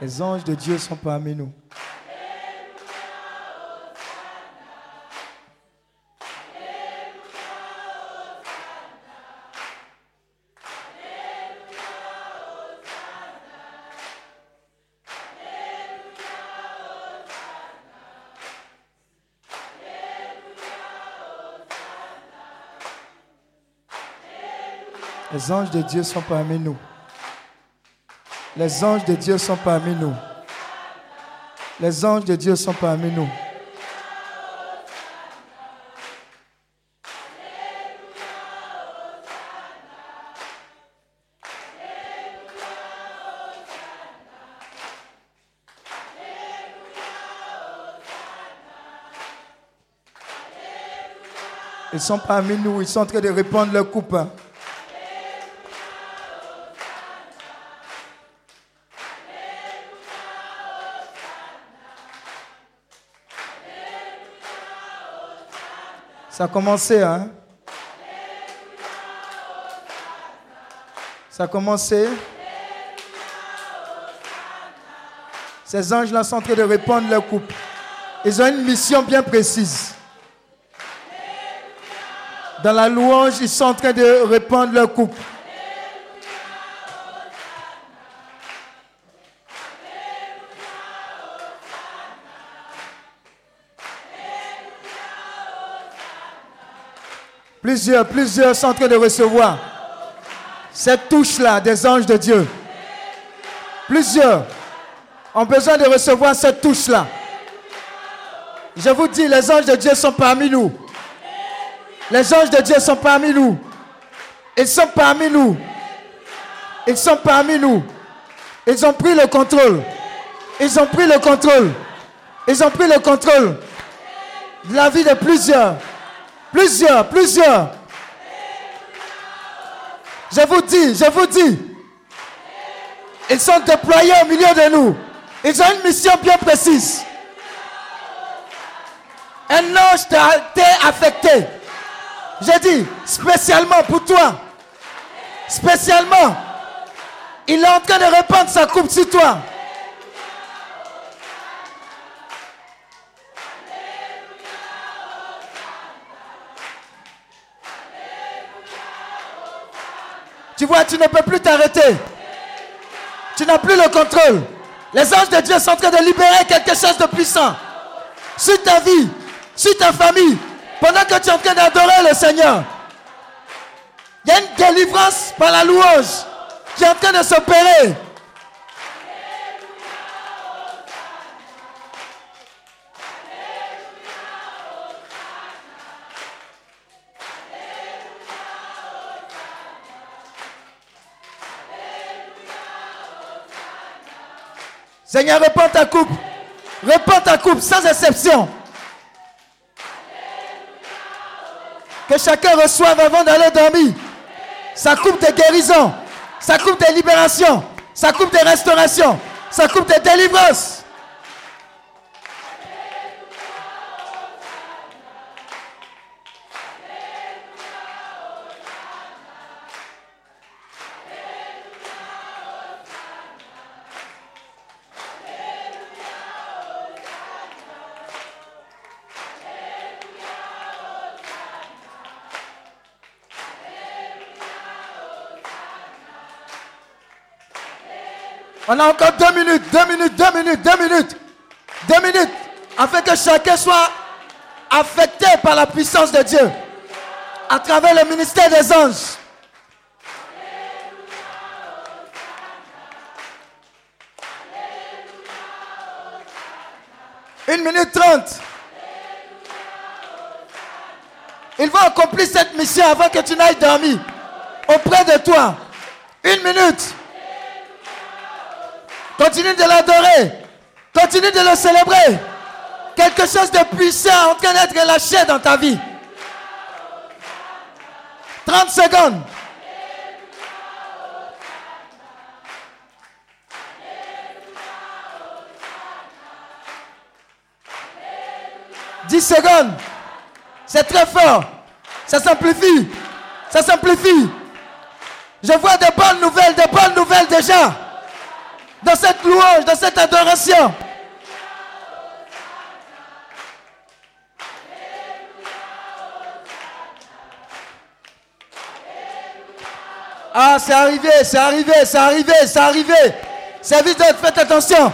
S3: Les anges de Dieu sont parmi nous. Les anges de Dieu sont parmi nous. Les anges de Dieu sont parmi nous. Les anges de Dieu sont parmi nous. Ils sont parmi nous, ils sont en train de répondre leur coupe. Ça a commencé, hein? Ça a commencé? Ces anges-là sont en train de répondre leur couple. Ils ont une mission bien précise. Dans la louange, ils sont en train de répondre leur couple. Plusieurs, sont en train de recevoir cette touche-là des anges de Dieu. Plusieurs ont besoin de recevoir cette touche-là. Je vous dis, les anges de Dieu sont parmi nous. Les anges de Dieu sont parmi nous. Ils sont parmi nous. Ils sont parmi nous. Ils ont pris le contrôle. Ils ont pris le contrôle. Ils ont pris le contrôle de la vie de plusieurs. Plusieurs, plusieurs. Je vous dis, je vous dis. Ils sont déployés au milieu de nous. Ils ont une mission bien précise. Un ange t'a affecté. J'ai dit, spécialement pour toi. Spécialement. Il est en train de répandre sa coupe sur toi. Tu vois, tu ne peux plus t'arrêter. Tu n'as plus le contrôle. Les anges de Dieu sont en train de libérer quelque chose de puissant sur ta vie, sur ta famille, pendant que tu es en train d'adorer le Seigneur. Il y a une délivrance par la louange qui est en train de s'opérer. Seigneur, réponds ta coupe. Réponds ta coupe sans exception. Que chacun reçoive avant d'aller dormir sa coupe de guérison, sa coupe de libération, sa coupe de restauration, sa coupe de délivrance. On a encore deux minutes, deux minutes, deux minutes, deux minutes, deux minutes, afin que chacun soit affecté par la puissance de Dieu à travers le ministère des anges. Une minute trente. Il va accomplir cette mission avant que tu n'ailles dormir auprès de toi. Une minute. Continue de l'adorer. Continue de le célébrer. Quelque chose de puissant en train d'être relâché dans ta vie. 30 secondes. Dix secondes. C'est très fort. Ça s'amplifie. Ça s'amplifie. Je vois des bonnes nouvelles, des bonnes nouvelles déjà. Dans cette louange, dans cette adoration. Ah, c'est arrivé, c'est arrivé, c'est arrivé, c'est arrivé. Service d'être, faites attention.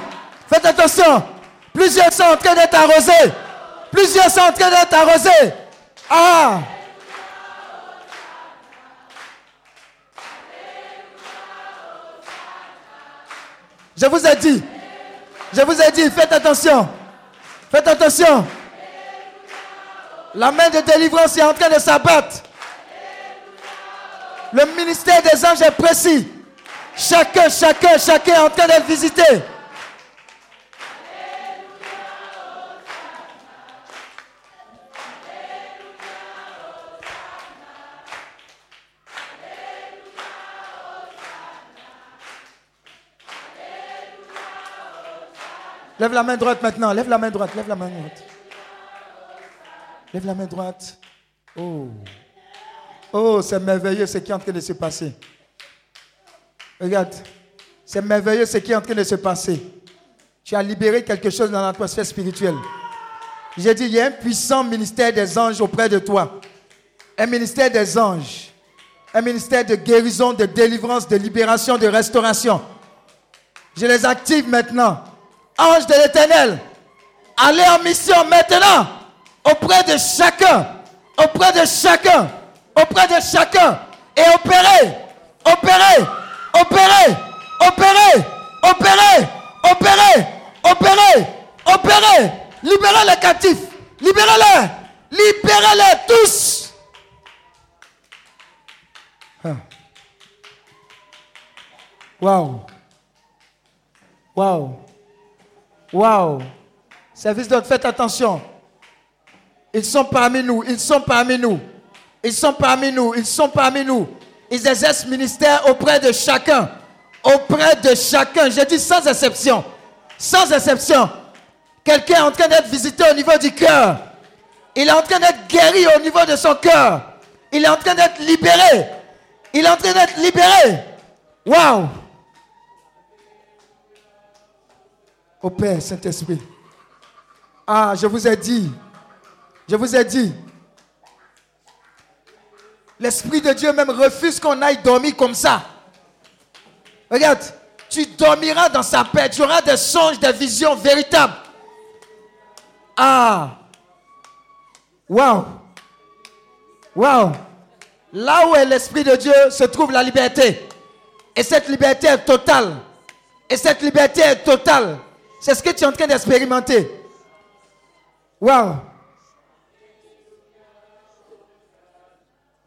S3: Faites attention. Plusieurs sont en train d'être arrosés. Plusieurs sont en train d'être arrosés. Ah. Je vous ai dit. Je vous ai dit, faites attention. Faites attention. La main de délivrance est en train de s'abattre. Le ministère des anges est précis. Chacun, chacun, chacun est en train d'être visité. Lève la main droite maintenant. Lève la main droite. Lève la main droite. Lève la main droite. Oh. Oh, c'est merveilleux ce qui est en train de se passer. Regarde. C'est merveilleux ce qui est en train de se passer. Tu as libéré quelque chose dans l'atmosphère spirituelle. J'ai dit, il y a un puissant ministère des anges auprès de toi. Un ministère des anges. Un ministère de guérison, de délivrance, de libération, de restauration. Je les active maintenant. Ange de l'éternel, allez en mission maintenant. Auprès de chacun, auprès de chacun, auprès de chacun. Et opérez, opérez, opérez, opérez, opérez, opérez, opérez, opérez, libérez les captifs, libérez-les, libérez-les tous. Waouh. Waouh. Waouh. Service d'ordre, faites attention. Ils sont parmi nous, ils sont parmi nous. Ils sont parmi nous, ils sont parmi nous. Ils exercent ministère auprès de chacun. Auprès de chacun. J'ai dit sans exception. Sans exception. Quelqu'un est en train d'être visité au niveau du cœur. Il est en train d'être guéri au niveau de son cœur. Il est en train d'être libéré. Il est en train d'être libéré. Waouh. Au Père, Saint-Esprit. Ah, je vous ai dit. Je vous ai dit. L'Esprit de Dieu même refuse qu'on aille dormir comme ça. Regarde, tu dormiras dans sa paix. Tu auras des songes, des visions véritables. Ah. Waouh. Waouh. Là où est l'Esprit de Dieu se trouve la liberté. Et cette liberté est totale. Et cette liberté est totale. C'est ce que tu es en train d'expérimenter. Waouh.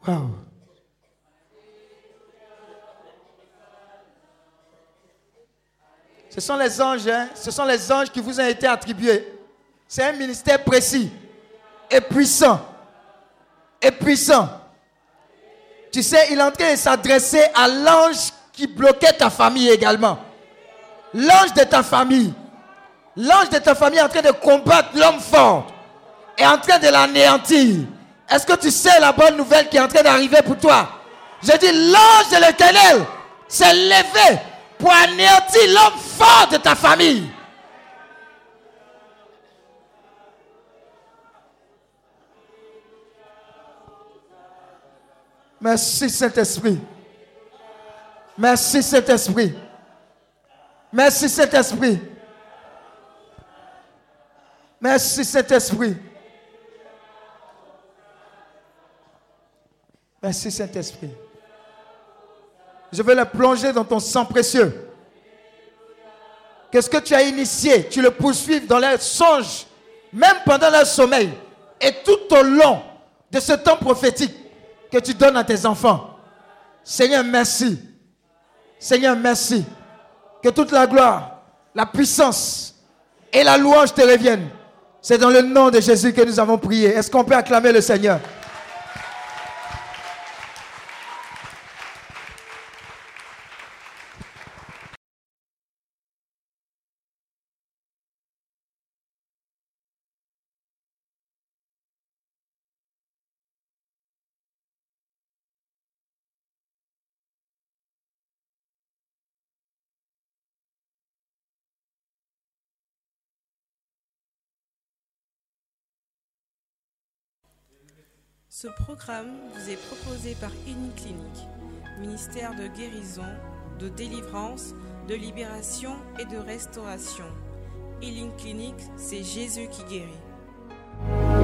S3: Waouh. Ce sont les anges, hein? ce sont les anges qui vous ont été attribués. C'est un ministère précis et puissant. Et puissant. Tu sais, il est en train de s'adresser à l'ange qui bloquait ta famille également. L'ange de ta famille. L'ange de ta famille est en train de combattre l'homme fort. Est en train de l'anéantir. Est-ce que tu sais la bonne nouvelle qui est en train d'arriver pour toi? Je dis, l'ange de l'éternel s'est levé pour anéantir l'homme fort de ta famille. Merci Saint-Esprit. Merci Saint-Esprit. Merci Saint-Esprit. Merci Saint-Esprit. Merci Saint-Esprit. Je vais le plonger dans ton sang précieux. Qu'est-ce que tu as initié? Tu le poursuis dans les songes, même pendant le sommeil, et tout au long de ce temps prophétique que tu donnes à tes enfants. Seigneur, merci. Seigneur, merci. Que toute la gloire, la puissance et la louange te reviennent. C'est dans le nom de Jésus que nous avons prié. Est-ce qu'on peut acclamer le Seigneur?
S1: Ce programme vous est proposé par Clinique, ministère de guérison, de délivrance, de libération et de restauration. Healing Clinique, c'est Jésus qui guérit.